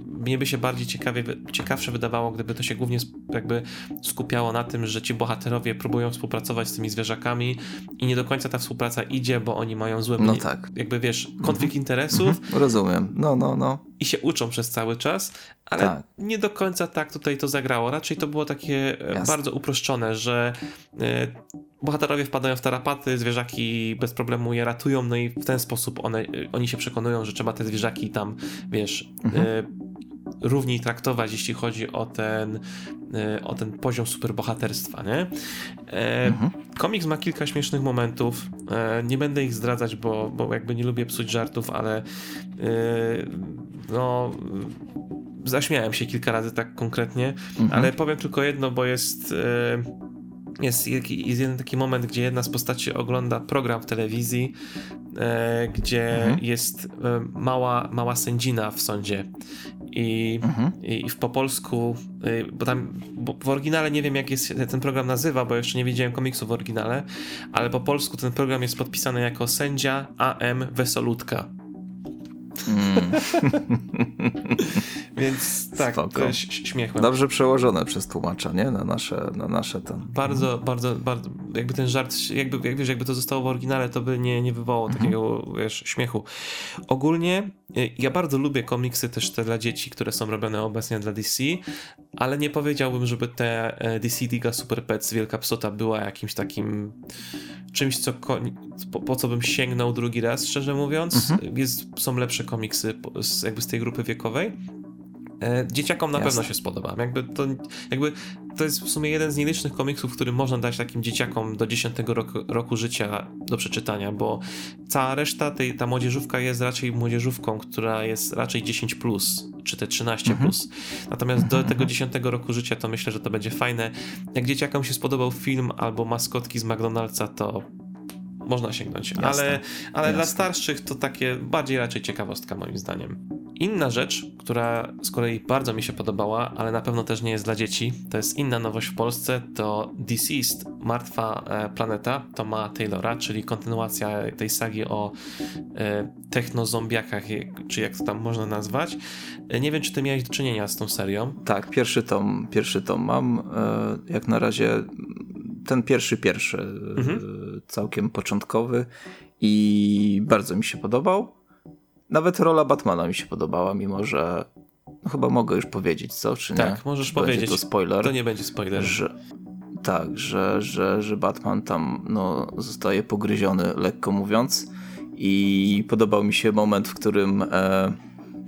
[SPEAKER 1] mnie by się bardziej ciekawie, ciekawsze wydawało, gdyby to się głównie jakby skupiało na tym, że ci bohaterowie próbują współpracować z tymi zwierzakami i nie do końca ta współpraca idzie, bo oni mają złe, no tak. jakby wiesz, konflikt mhm. interesów. Mhm.
[SPEAKER 2] Rozumiem, no, no, no
[SPEAKER 1] i się uczą przez cały czas, ale tak. nie do końca tak tutaj to zagrało. Raczej to było takie e, Jasne. bardzo uproszczone, że y, bohaterowie wpadają w tarapaty, zwierzaki bez problemu je ratują, no i w ten sposób one, y, oni się przekonują, że trzeba te zwierzaki tam, wiesz, mhm. y, równiej traktować, jeśli chodzi o ten, o ten poziom superbohaterstwa, nie? E, mhm. Komiks ma kilka śmiesznych momentów. E, nie będę ich zdradzać, bo, bo jakby nie lubię psuć żartów, ale e, no zaśmiałem się kilka razy tak konkretnie, mhm. ale powiem tylko jedno, bo jest jest, jest jeden taki moment, gdzie jedna z postaci ogląda program w telewizji, e, gdzie mhm. jest e, mała, mała sędzina w sądzie I, mhm. i, w po polsku, bo tam bo w oryginale nie wiem jak jest ten program nazywa, bo jeszcze nie widziałem komiksu w oryginale, ale po polsku ten program jest podpisany jako sędzia AM Wesolutka. Mm. [LAUGHS] Więc tak, Spoko. śmiechłem.
[SPEAKER 2] Dobrze przełożone przez tłumacza, nie? Na nasze, na nasze ten.
[SPEAKER 1] Bardzo, bardzo, bardzo, jakby ten żart, jakby, jak wiesz, jakby to zostało w oryginale, to by nie, nie wywołało mhm. takiego, wiesz, śmiechu. Ogólnie y, ja bardzo lubię komiksy też te dla dzieci, które są robione obecnie dla DC, ale nie powiedziałbym, żeby te e, DC Liga Super Pets Wielka Psota była jakimś takim czymś, co po, po co bym sięgnął drugi raz, szczerze mówiąc. Mhm. Jest, są lepsze komiksy z, jakby z tej grupy wiekowej. E, dzieciakom na Jasne. pewno się spodoba. Jakby to, jakby to jest w sumie jeden z nielicznych komiksów, który można dać takim dzieciakom do 10 roku, roku życia do przeczytania, bo cała reszta, tej, ta młodzieżówka jest raczej młodzieżówką, która jest raczej 10, plus, czy te 13. Mhm. Plus. Natomiast do tego 10 roku życia to myślę, że to będzie fajne. Jak dzieciakom się spodobał film albo maskotki z McDonald'sa, to można sięgnąć. Jasne. Ale, ale Jasne. dla starszych to takie bardziej raczej ciekawostka moim zdaniem. Inna rzecz, która z kolei bardzo mi się podobała, ale na pewno też nie jest dla dzieci, to jest inna nowość w Polsce, to Deceased, Martwa e, Planeta, to ma Taylora, czyli kontynuacja tej sagi o e, technozombiakach, czy jak to tam można nazwać. E, nie wiem, czy ty miałeś do czynienia z tą serią.
[SPEAKER 2] Tak, pierwszy tom, pierwszy tom mam. Jak na razie ten pierwszy, pierwszy, mhm. całkiem początkowy i bardzo mi się podobał. Nawet rola Batmana mi się podobała, mimo że no chyba mogę już powiedzieć, co, czy nie?
[SPEAKER 1] Tak, możesz
[SPEAKER 2] czy
[SPEAKER 1] powiedzieć.
[SPEAKER 2] To spoiler.
[SPEAKER 1] To nie będzie spoiler.
[SPEAKER 2] Że, tak, że, że, że Batman tam no, zostaje pogryziony, lekko mówiąc. I podobał mi się moment, w którym e,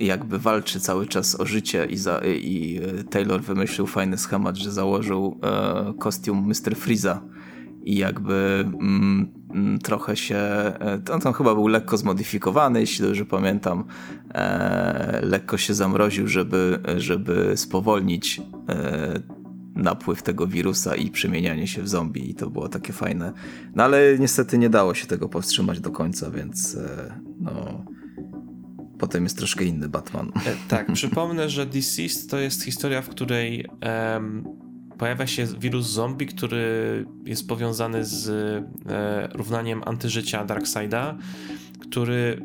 [SPEAKER 2] jakby walczy cały czas o życie i, za, i Taylor wymyślił fajny schemat, że założył e, kostium Mr. Freeza i jakby mm, mm, trochę się, e, on tam chyba był lekko zmodyfikowany, jeśli dobrze pamiętam, e, lekko się zamroził, żeby, żeby spowolnić e, napływ tego wirusa i przemienianie się w zombie i to było takie fajne. No ale niestety nie dało się tego powstrzymać do końca, więc e, no potem jest troszkę inny Batman.
[SPEAKER 1] E, tak, [LAUGHS] przypomnę, że Deceased to jest historia, w której pojawia się wirus zombie, który jest powiązany z e, równaniem antyżycia Darkseida, który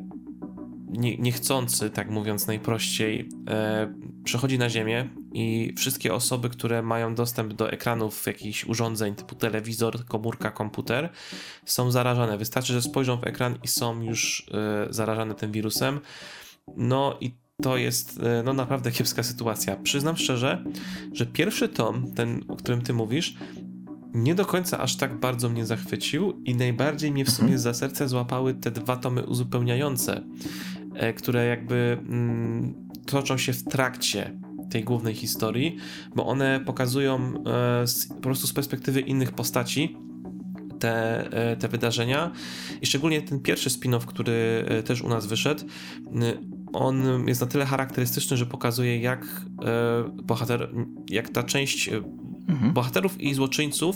[SPEAKER 1] nie, niechcący, tak mówiąc najprościej, e, przechodzi na Ziemię i wszystkie osoby, które mają dostęp do ekranów jakichś urządzeń typu telewizor, komórka, komputer, są zarażone. Wystarczy, że spojrzą w ekran i są już e, zarażone tym wirusem. No i to jest e, no naprawdę kiepska sytuacja. Przyznam szczerze, że pierwszy tom, ten, o którym ty mówisz, nie do końca aż tak bardzo mnie zachwycił i najbardziej mnie w sumie mhm. za serce złapały te dwa tomy uzupełniające, e, które jakby mm, toczą się w trakcie tej głównej historii, bo one pokazują e, z, po prostu z perspektywy innych postaci te, te wydarzenia i szczególnie ten pierwszy spin-off, który też u nas wyszedł, on jest na tyle charakterystyczny, że pokazuje jak e, bohater, jak ta część e, mhm. bohaterów i złoczyńców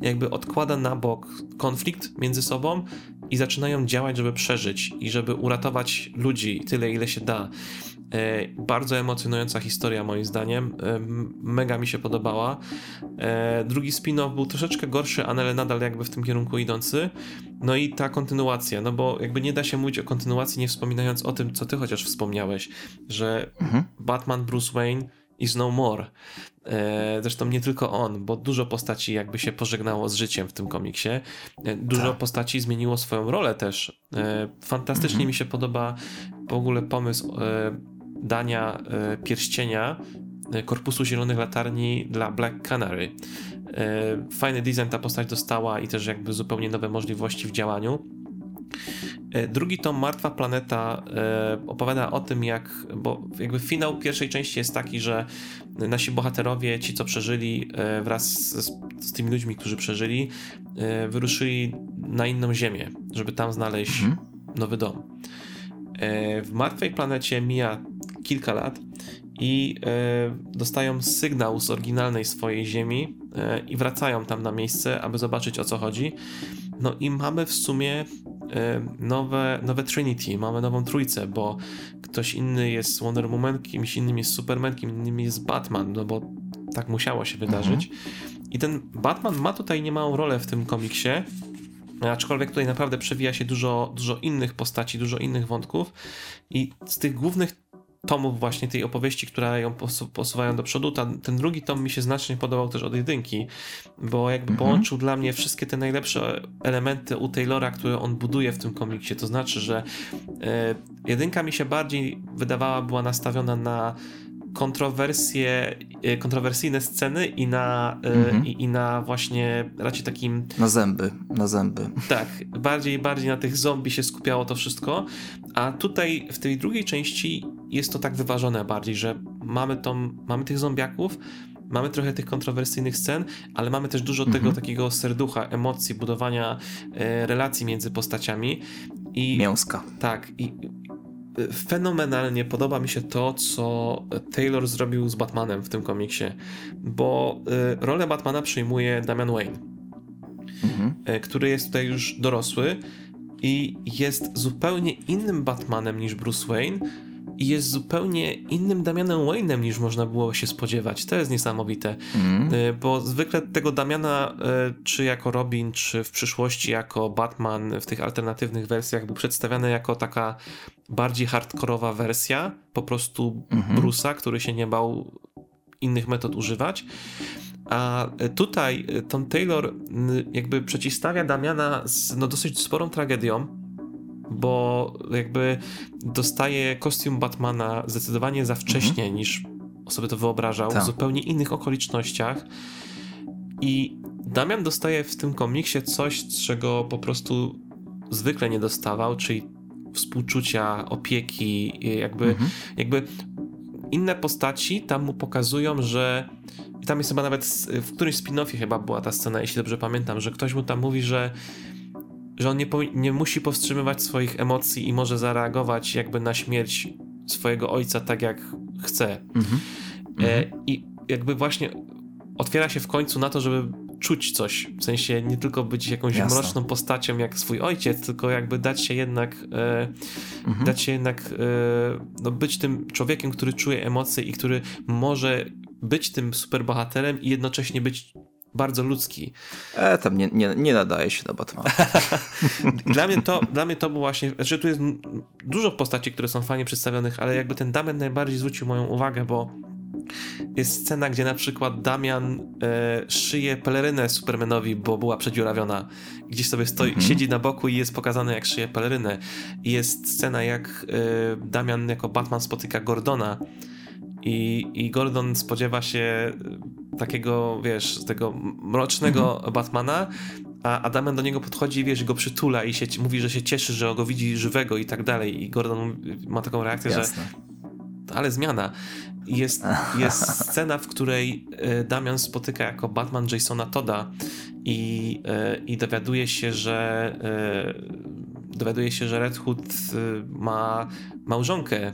[SPEAKER 1] jakby odkłada na bok konflikt między sobą i zaczynają działać, żeby przeżyć i żeby uratować ludzi tyle, ile się da. E, bardzo emocjonująca historia, moim zdaniem. E, mega mi się podobała. E, drugi spin-off był troszeczkę gorszy, ale nadal jakby w tym kierunku idący. No i ta kontynuacja, no bo jakby nie da się mówić o kontynuacji, nie wspominając o tym, co ty chociaż wspomniałeś, że mhm. Batman Bruce Wayne is no more. Zresztą nie tylko on, bo dużo postaci jakby się pożegnało z życiem w tym komiksie. Dużo tak. postaci zmieniło swoją rolę też. Fantastycznie mhm. mi się podoba w ogóle pomysł dania e, pierścienia e, Korpusu Zielonych Latarni dla Black Canary. E, fajny design ta postać dostała i też jakby zupełnie nowe możliwości w działaniu. Drugi tom Martwa Planeta opowiada o tym, jak, bo jakby finał pierwszej części jest taki, że nasi bohaterowie, ci co przeżyli wraz z, z tymi ludźmi, którzy przeżyli, wyruszyli na inną ziemię, żeby tam znaleźć mhm. nowy dom. W Martwej Planecie mija kilka lat i e, dostają sygnał z oryginalnej swojej ziemi e, i wracają tam na miejsce, aby zobaczyć o co chodzi. No i mamy w sumie nowe, nowe Trinity, mamy nową trójcę, bo ktoś inny jest Wonder Woman, kimś innym jest Superman, kim innym jest Batman, no bo tak musiało się wydarzyć. Mhm. I ten Batman ma tutaj niemałą rolę w tym komiksie, aczkolwiek tutaj naprawdę przewija się dużo, dużo innych postaci, dużo innych wątków i z tych głównych tomów właśnie tej opowieści, które ją posuwają do przodu. ten drugi tom mi się znacznie podobał też od jedynki, bo jakby mhm. połączył dla mnie wszystkie te najlepsze elementy u Taylora, które on buduje w tym komiksie. To znaczy, że e, jedynka mi się bardziej wydawała, była nastawiona na kontrowersje, e, kontrowersyjne sceny i na, mm -hmm. i, i, na właśnie raczej takim...
[SPEAKER 2] Na zęby, na zęby.
[SPEAKER 1] Tak, bardziej bardziej na tych zombie się skupiało to wszystko, a tutaj w tej drugiej części jest to tak wyważone bardziej, że mamy, tą, mamy tych zombiaków, mamy trochę tych kontrowersyjnych scen, ale mamy też dużo -hmm. tego mhm. takiego serducha, emocji, budowania e, relacji między postaciami.
[SPEAKER 2] I, Mięska.
[SPEAKER 1] Tak, i fenomenalnie podoba mi się to, co Taylor zrobił z Batmanem w tym komiksie, bo y, rolę Batmana przyjmuje Damian Wayne, mhm. Y, który jest tutaj już dorosły i jest zupełnie innym Batmanem niż Bruce Wayne i jest zupełnie innym Damianem Wayne'em niż można było się spodziewać. To jest niesamowite, mm. bo zwykle tego Damiana, czy jako Robin, czy w przyszłości jako Batman w tych alternatywnych wersjach był przedstawiany jako taka bardziej hardkorowa wersja po prostu mm -hmm. Bruce'a, który się nie bał innych metod używać. A tutaj Tom Taylor jakby przeciwstawia Damiana z no, dosyć sporą tragedią, bo jakby dostaje kostium Batmana zdecydowanie za wcześnie mhm. niż sobie to wyobrażał, tak. w zupełnie innych okolicznościach. I Damian dostaje w tym komiksie coś, czego po prostu zwykle nie dostawał, czyli współczucia, opieki, jakby, mhm. jakby inne postaci tam mu pokazują, że i tam jest chyba nawet w którymś spin-offie chyba była ta scena, jeśli dobrze pamiętam, że ktoś mu tam mówi, że że on nie, nie musi powstrzymywać swoich emocji i może zareagować jakby na śmierć swojego ojca tak jak chce. Mhm. E, mhm. I jakby właśnie otwiera się w końcu na to, żeby czuć coś, w sensie nie tylko być jakąś Jasne. mroczną postacią jak swój ojciec, tylko jakby dać się jednak e, mhm. dać się jednak e, no być tym człowiekiem, który czuje emocje i który może być tym superbohaterem i jednocześnie być bardzo ludzki.
[SPEAKER 2] E, tam nie, nie, nie nadaje się do Batmana. [LAUGHS]
[SPEAKER 1] dla, mnie to, dla mnie to było właśnie, że tu jest dużo postaci, które są fajnie przedstawionych, ale jakby ten Damian najbardziej zwrócił moją uwagę, bo jest scena, gdzie na przykład Damian e, szyje pelerynę Supermanowi, bo była przedziurawiona. Gdzieś sobie stoi, mhm. siedzi na boku i jest pokazane, jak szyje pelerynę. I jest scena, jak e, Damian jako Batman spotyka Gordona i, I Gordon spodziewa się y, takiego, wiesz, tego mrocznego mhm. Batmana, a Adamian do niego podchodzi, wiesz, go przytula i się, mówi, że się cieszy, że go widzi żywego i tak dalej. I Gordon ma taką reakcję, Jasne. że ale zmiana. Jest, [LAUGHS] jest scena, w której y, Damian spotyka jako Batman Jasona Toda i, y, i dowiaduje się, że dowiaduje się, że Red Hood ma małżonkę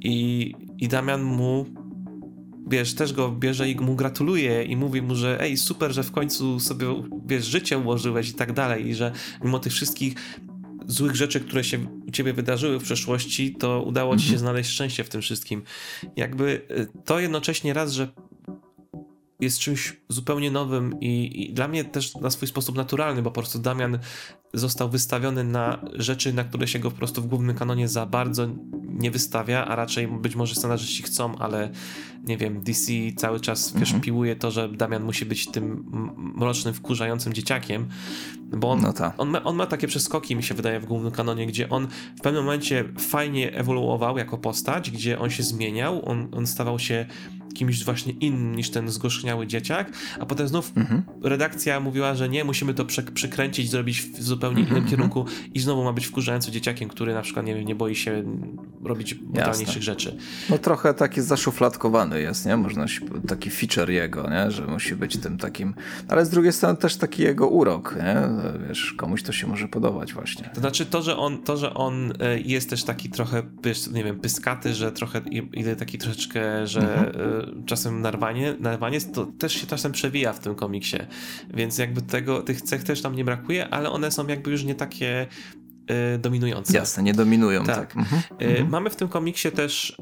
[SPEAKER 1] i, i Damian mu wiesz, też go bierze i mu gratuluje i mówi mu, że ej, super, że w końcu sobie, wiesz, życie ułożyłeś i tak dalej i że mimo tych wszystkich złych rzeczy, które się u ciebie wydarzyły w przeszłości, to udało ci się mhm. znaleźć szczęście w tym wszystkim. Jakby y, to jednocześnie raz, że jest czymś zupełnie nowym i, i, dla mnie też na swój sposób naturalny, bo po prostu Damian został wystawiony na rzeczy, na które się go po prostu w głównym kanonie za bardzo nie wystawia, a raczej być może scenarzyści chcą, ale nie wiem, DC cały czas wiesz, mhm. piłuje to, że Damian musi być tym mrocznym, wkurzającym dzieciakiem, bo on, no on, ma, on ma takie przeskoki, mi się wydaje, w głównym kanonie, gdzie on w pewnym momencie fajnie ewoluował jako postać, gdzie on się zmieniał, on, on stawał się kimś właśnie innym niż ten zgorzchniały dzieciak, a potem znów mhm. redakcja mówiła, że nie, musimy to przykręcić, zrobić w zupełnie innym mhm. kierunku i znowu ma być wkurzający dzieciakiem, który na przykład, nie wiem, nie boi się robić brutalniejszych rzeczy.
[SPEAKER 2] No trochę taki zaszufladkowany jest, nie? Można taki feature jego, nie? Że musi być tym takim, ale z drugiej strony też taki jego urok, nie? Wiesz, komuś to się może podobać właśnie.
[SPEAKER 1] To znaczy to, że on, to, że on e, jest też taki trochę, nie wiem, pyskaty, że trochę, ile taki troszeczkę, że mhm. Czasem narwanie, narwanie to też się czasem przewija w tym komiksie, więc jakby tego, tych cech też tam nie brakuje, ale one są jakby już nie takie dominujące.
[SPEAKER 2] Jasne, nie dominują. Tak. tak. Mhm.
[SPEAKER 1] Mhm. Mamy w tym komiksie też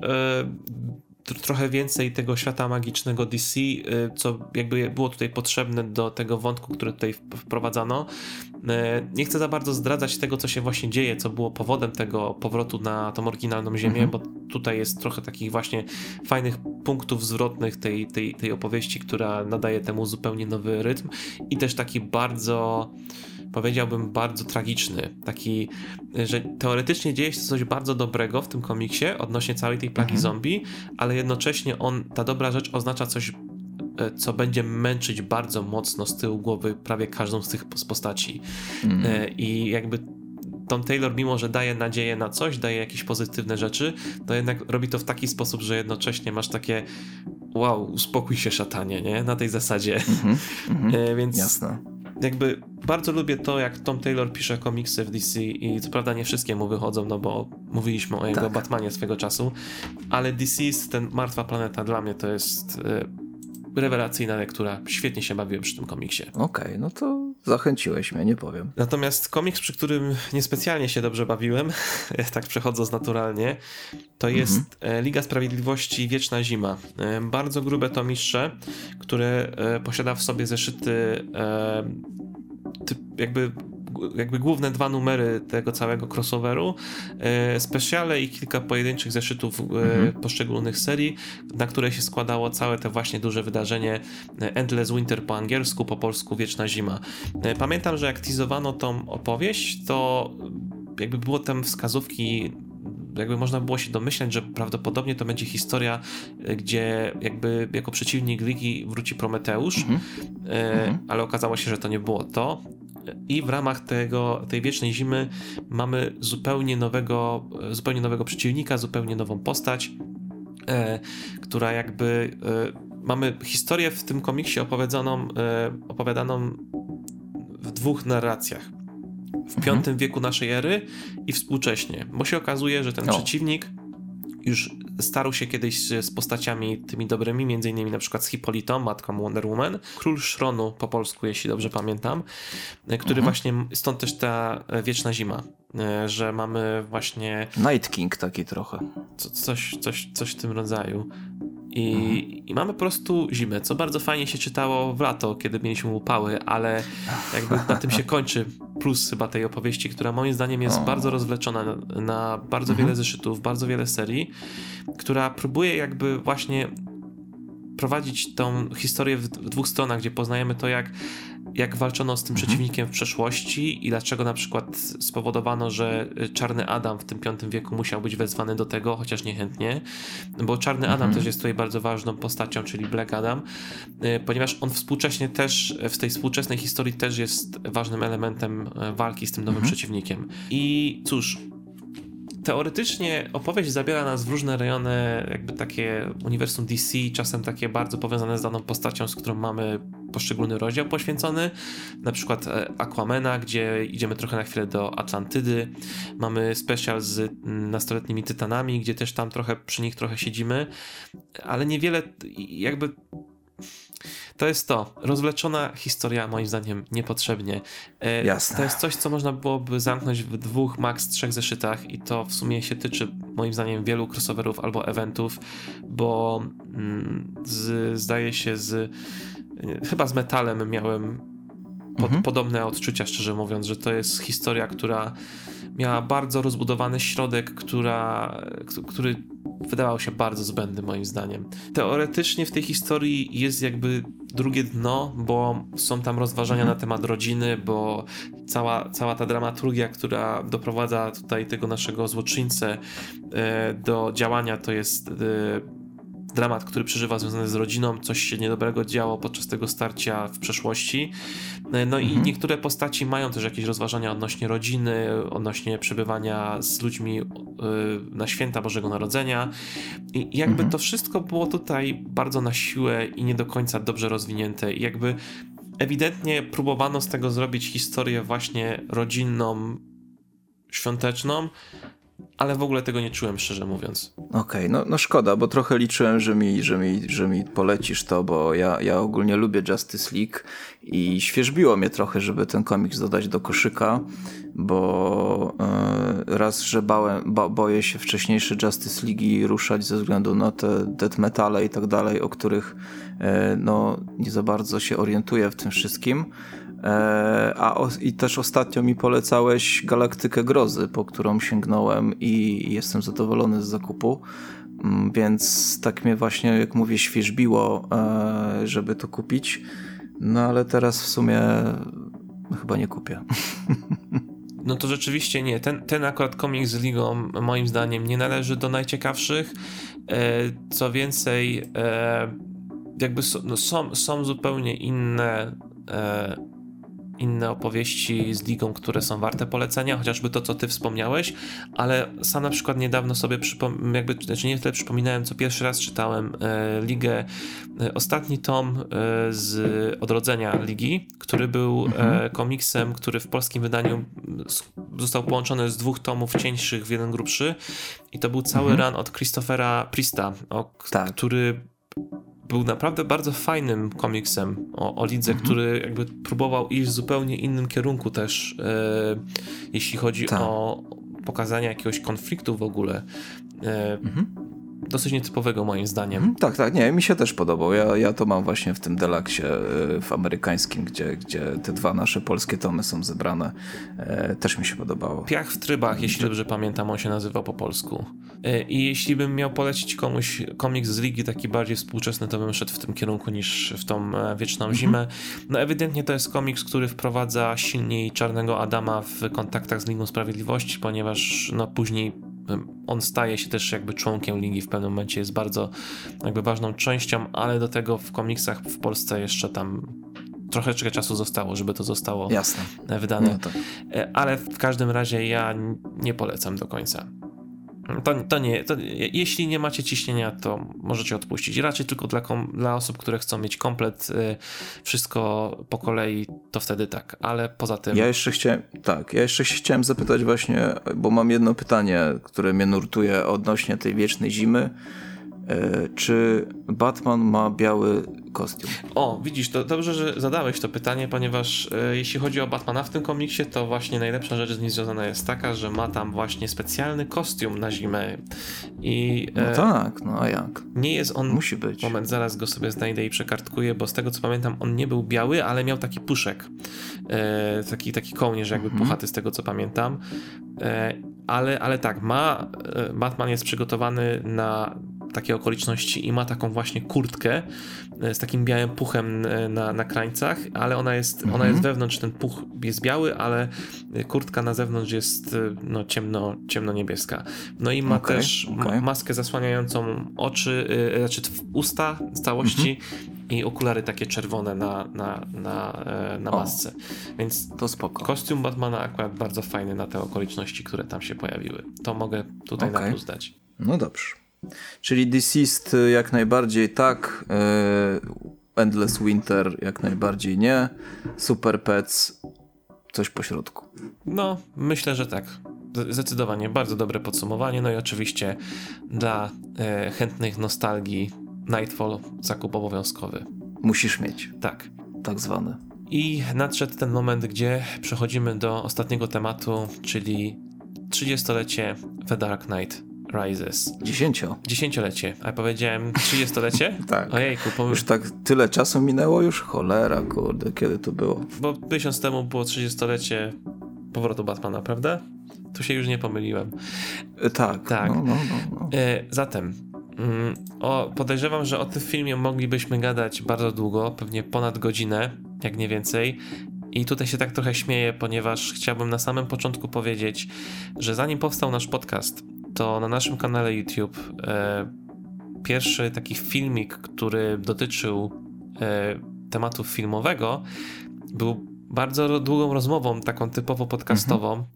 [SPEAKER 1] trochę więcej tego świata magicznego DC, y, co jakby było tutaj potrzebne do tego wątku, który tutaj wprowadzano. Y, nie chcę za bardzo zdradzać tego, co się właśnie dzieje, co było powodem tego powrotu na tą oryginalną ziemię, mhm. bo tutaj jest trochę takich właśnie fajnych punktów zwrotnych tej, tej, tej opowieści, która nadaje temu zupełnie nowy rytm i też taki bardzo powiedziałbym, bardzo tragiczny. Taki, że teoretycznie dzieje się coś bardzo dobrego w tym komiksie odnośnie całej tej plagi mhm. zombie, ale jednocześnie on, ta dobra rzecz oznacza coś e, co będzie męczyć bardzo mocno z tyłu głowy prawie każdą z tych postaci. Mm. I jakby Tom Taylor, mimo że daje nadzieję na coś, daje jakieś pozytywne rzeczy, to jednak robi to w taki sposób, że jednocześnie masz takie wow, uspokój się szatanie, nie? Na tej zasadzie. Mm -hmm, [LAUGHS] Więc
[SPEAKER 2] Jasne
[SPEAKER 1] jakby bardzo lubię to, jak Tom Taylor pisze komiksy w DC i co prawda nie wszystkie mu wychodzą, no bo mówiliśmy o jego tak. Batmanie swego czasu, ale DC jest ten Martwa Planeta dla mnie to jest y, rewelacyjna lektura. Świetnie się bawiłem przy tym komiksie.
[SPEAKER 2] Okej, okay, no to zachęciłeś mnie, nie powiem.
[SPEAKER 1] Natomiast komiks, przy którym niespecjalnie się dobrze bawiłem, [LAUGHS] tak przechodząc naturalnie, to mhm. jest mhm. Liga Sprawiedliwości Wieczna Zima. E, bardzo grube tomiszcze, które e, posiada w sobie zeszyty jakby jakby główne dwa numery tego całego crossoveru, e, specjale i kilka pojedynczych zeszytów e, mhm. poszczególnych serii, na które się składało całe te właśnie duże wydarzenie e, Endless Winter po angielsku, po polsku Wieczna Zima. Pamiętam, że jak teasowano tą opowieść, to jakby było tam wskazówki jakby można było się domyśleć, że prawdopodobnie to będzie historia, gdzie jakby jako przeciwnik Ligi wróci Prometeusz, -hmm. e, ale okazało się, że to nie było to i w ramach tego, tej wiecznej zimy mamy zupełnie nowego, zupełnie nowego przeciwnika, zupełnie nową postać, e, która jakby e, mamy historię w tym komiksie opowiadaną, e, opowiadaną w dwóch narracjach. W mhm. V wieku naszej ery i współcześnie, bo się okazuje, że ten przeciwnik już starł się kiedyś z postaciami tymi dobrymi, między innymi na przykład z Hipolitą, matką Wonder Woman, Król Szronu po polsku, jeśli dobrze pamiętam, który mhm. właśnie, stąd też ta wieczna zima, e, że mamy właśnie...
[SPEAKER 2] Night King taki trochę.
[SPEAKER 1] Co, coś, coś, coś w tym rodzaju. I, mhm. I, mamy po prostu zimę, co bardzo fajnie się czytało w lato, kiedy mieliśmy upały, ale jakby na tym się kończy plus chyba tej opowieści, która moim zdaniem jest o. bardzo rozwleczona na, na bardzo mhm. wiele zeszytów, bardzo wiele serii, która próbuje jakby właśnie prowadzić tą historię w, w dwóch stronach, gdzie poznajemy to, jak jak walczono z tym mhm. przeciwnikiem w przeszłości i dlaczego na przykład spowodowano, że Czarny Adam w tym V wieku musiał być wezwany do tego, chociaż niechętnie, bo Czarny Adam mhm. też jest tutaj bardzo ważną postacią, czyli Black Adam, y, ponieważ on współcześnie też, w tej współczesnej historii też jest ważnym elementem e, walki z tym nowym mhm. przeciwnikiem. I cóż, teoretycznie opowieść zabiera nas w różne rejony, jakby takie uniwersum DC, czasem takie bardzo powiązane z daną postacią, z którą mamy poszczególny rozdział poświęcony, na przykład e, Aquamena, gdzie idziemy trochę na chwilę do Atlantydy, mamy special z nastoletnimi tytanami, gdzie też tam trochę przy nich trochę siedzimy, ale niewiele jakby to jest to. Rozwleczona historia, moim zdaniem, niepotrzebnie.
[SPEAKER 2] E, Jasne.
[SPEAKER 1] To jest coś, co można byłoby zamknąć w dwóch, maks trzech zeszytach i to w sumie się tyczy, moim zdaniem, wielu crossoverów albo eventów, bo mm, z, zdaje się z chyba z metalem miałem pod, mhm. podobne odczucia, szczerze mówiąc, że to jest historia, która miała bardzo rozbudowany środek, która, który wydawał się bardzo zbędny moim zdaniem. Teoretycznie w tej historii jest jakby drugie dno, bo są tam rozważania mhm. na temat rodziny, bo cała, cała ta dramaturgia, która doprowadza tutaj tego naszego złoczyńcę e, do działania, to jest e, dramat, który przeżywa związany z rodziną, coś się niedobrego działo podczas tego starcia w przeszłości. E, no mhm. i niektóre postaci mają też jakieś rozważania odnośnie rodziny, odnośnie przebywania z ludźmi e, na święta Bożego Narodzenia. I jakby mhm. to wszystko było tutaj bardzo na siłę i nie do końca dobrze rozwinięte. I jakby ewidentnie próbowano z tego zrobić historię właśnie rodzinną, świąteczną, ale w ogóle tego nie czułem, szczerze mówiąc.
[SPEAKER 2] Okej, okay, no, no szkoda, bo trochę liczyłem, że mi, że mi, że mi polecisz to, bo ja, ja ogólnie lubię Justice League i świeżbiło mnie trochę, żeby ten komiks dodać do koszyka, bo yy, raz, że bałem, bo, boję się wcześniejsze Justice League ruszać ze względu na te death metale i tak dalej, o których yy, no, nie za bardzo się orientuję w tym wszystkim. E, a o, i też ostatnio mi polecałeś Galaktykę Grozy, po którą sięgnąłem i jestem zadowolony z zakupu. Mm, więc tak mnie właśnie, jak mówię, świeżbiło, e, żeby to kupić. No ale teraz w sumie chyba nie kupię.
[SPEAKER 1] No to rzeczywiście nie. Ten, ten akurat komiks z Ligą moim zdaniem nie należy do najciekawszych. E, co więcej, jakby no są, są zupełnie inne inne opowieści z Ligą, które są warte polecenia, chociażby to, co ty wspomniałeś, ale sam na przykład niedawno sobie przypom- jakby, znaczy nie tyle przypominałem, co pierwszy raz czytałem e, Ligę, e, ostatni tom e, z Odrodzenia Ligi, który był e, mhm. komiksem, który w polskim wydaniu został połączony z dwóch tomów cieńszych w jeden grubszy i to był cały mhm. run od Christophera Prista, o, tak. który był naprawdę bardzo fajnym komiksem o, o lidze, mhm. który jakby próbował iść w zupełnie innym kierunku też, e, jeśli chodzi tak. o pokazanie jakiegoś konfliktu w ogóle. E, mhm dosyć nietypowego moim zdaniem. Mhm,
[SPEAKER 2] tak, tak, nie, mi się też podobał. Ja, ja to mam właśnie w tym Delaksie e, w amerykańskim, gdzie, gdzie te dwa nasze polskie tomy są zebrane. E, też mi się podobało.
[SPEAKER 1] Piach w trybach, jeśli dobrze pamiętam, on się nazywał po polsku. E, I jeśli bym miał polecić komuś komiks z ligi taki bardziej współczesny, to bym szedł w tym kierunku niż w tą wieczną mhm. zimę. No ewidentnie to jest komiks, który wprowadza silniej Czarnego Adama w kontaktach z Ligą Sprawiedliwości, ponieważ no później on staje się też jakby członkiem ligi w pewnym momencie, jest bardzo jakby ważną częścią, ale do tego w komiksach w Polsce jeszcze tam troszeczkę czasu zostało, żeby to zostało
[SPEAKER 2] Jasne.
[SPEAKER 1] wydane. No tak. Ale w każdym razie ja nie polecam do końca. To, to nie, to, jeśli nie macie ciśnienia, to możecie odpuścić. Raczej tylko dla, dla osób, które chcą mieć komplet y, wszystko po kolei, to wtedy tak, ale poza tym.
[SPEAKER 2] Ja jeszcze chciałem, tak, ja jeszcze chciałem zapytać właśnie, bo mam jedno pytanie, które mnie nurtuje odnośnie tej wiecznej zimy. E, czy Batman ma biały kostium?
[SPEAKER 1] O, widzisz, to dobrze, że zadałeś to pytanie, ponieważ e, jeśli chodzi o Batmana w tym komiksie, to właśnie najlepsza rzecz z nim związana jest taka, że ma tam właśnie specjalny kostium na zimę. I,
[SPEAKER 2] no e, tak, no a jak?
[SPEAKER 1] Nie jest on. Musi być. Moment, zaraz go sobie znajdę i przekartkuję, bo z tego co pamiętam, on nie był biały, ale miał taki puszek. E, taki, taki kołnierz, jakby mhm. puchaty, z tego co pamiętam. E, ale, ale tak, ma. E, Batman jest przygotowany na takie okoliczności i ma taką właśnie kurtkę e, z takim białym puchem e, na, na krańcach, ale ona jest, mhm. ona jest wewnątrz, ten puch jest biały, ale kurtka na zewnątrz jest no, ciemno, ciemno-niebieska. No i ma okay, też okay. maskę zasłaniającą oczy, yy, znaczy usta z całości mhm. i okulary takie czerwone na, na, na, na masce. Więc
[SPEAKER 2] to spoko.
[SPEAKER 1] Kostium Batmana akurat bardzo fajny na te okoliczności, które tam się pojawiły. To mogę tutaj okay. na plus dać.
[SPEAKER 2] No dobrze. Czyli Deceased y, jak najbardziej tak, y, Endless Winter jak najbardziej nie, Super Pets coś po środku.
[SPEAKER 1] No, myślę, że tak. Zdecydowanie bardzo dobre podsumowanie. No i oczywiście dla e, chętnych nostalgii Nightfall zakup obowiązkowy.
[SPEAKER 2] Musisz mieć.
[SPEAKER 1] Tak.
[SPEAKER 2] Tak zwany.
[SPEAKER 1] I nadszedł ten moment, gdzie przechodzimy do ostatniego tematu, czyli 30-lecie The Dark Knight Rises.
[SPEAKER 2] Dziesięcio.
[SPEAKER 1] Dziesięciolecie, a ja powiedziałem trzydziestolecie? [LAUGHS]
[SPEAKER 2] tak.
[SPEAKER 1] Ojejku.
[SPEAKER 2] Pomyśl... Już tak tyle czasu minęło już? Cholera, kurde, kiedy to było?
[SPEAKER 1] Bo miesiąc temu było trzydziestolecie powrotu Batmana, prawda? Tu się już nie pomyliłem.
[SPEAKER 2] E, tak.
[SPEAKER 1] Tak.
[SPEAKER 2] No, no, no, no.
[SPEAKER 1] e, zatem, mm, o, podejrzewam, że o tym filmie moglibyśmy gadać bardzo długo, pewnie ponad godzinę, jak nie więcej. I tutaj się tak trochę śmieję, ponieważ chciałbym na samym początku powiedzieć, że zanim powstał nasz podcast, to na naszym kanale YouTube e, pierwszy taki filmik, który dotyczył e, tematu filmowego, był bardzo długą rozmową, taką typowo podcastową. Mhm.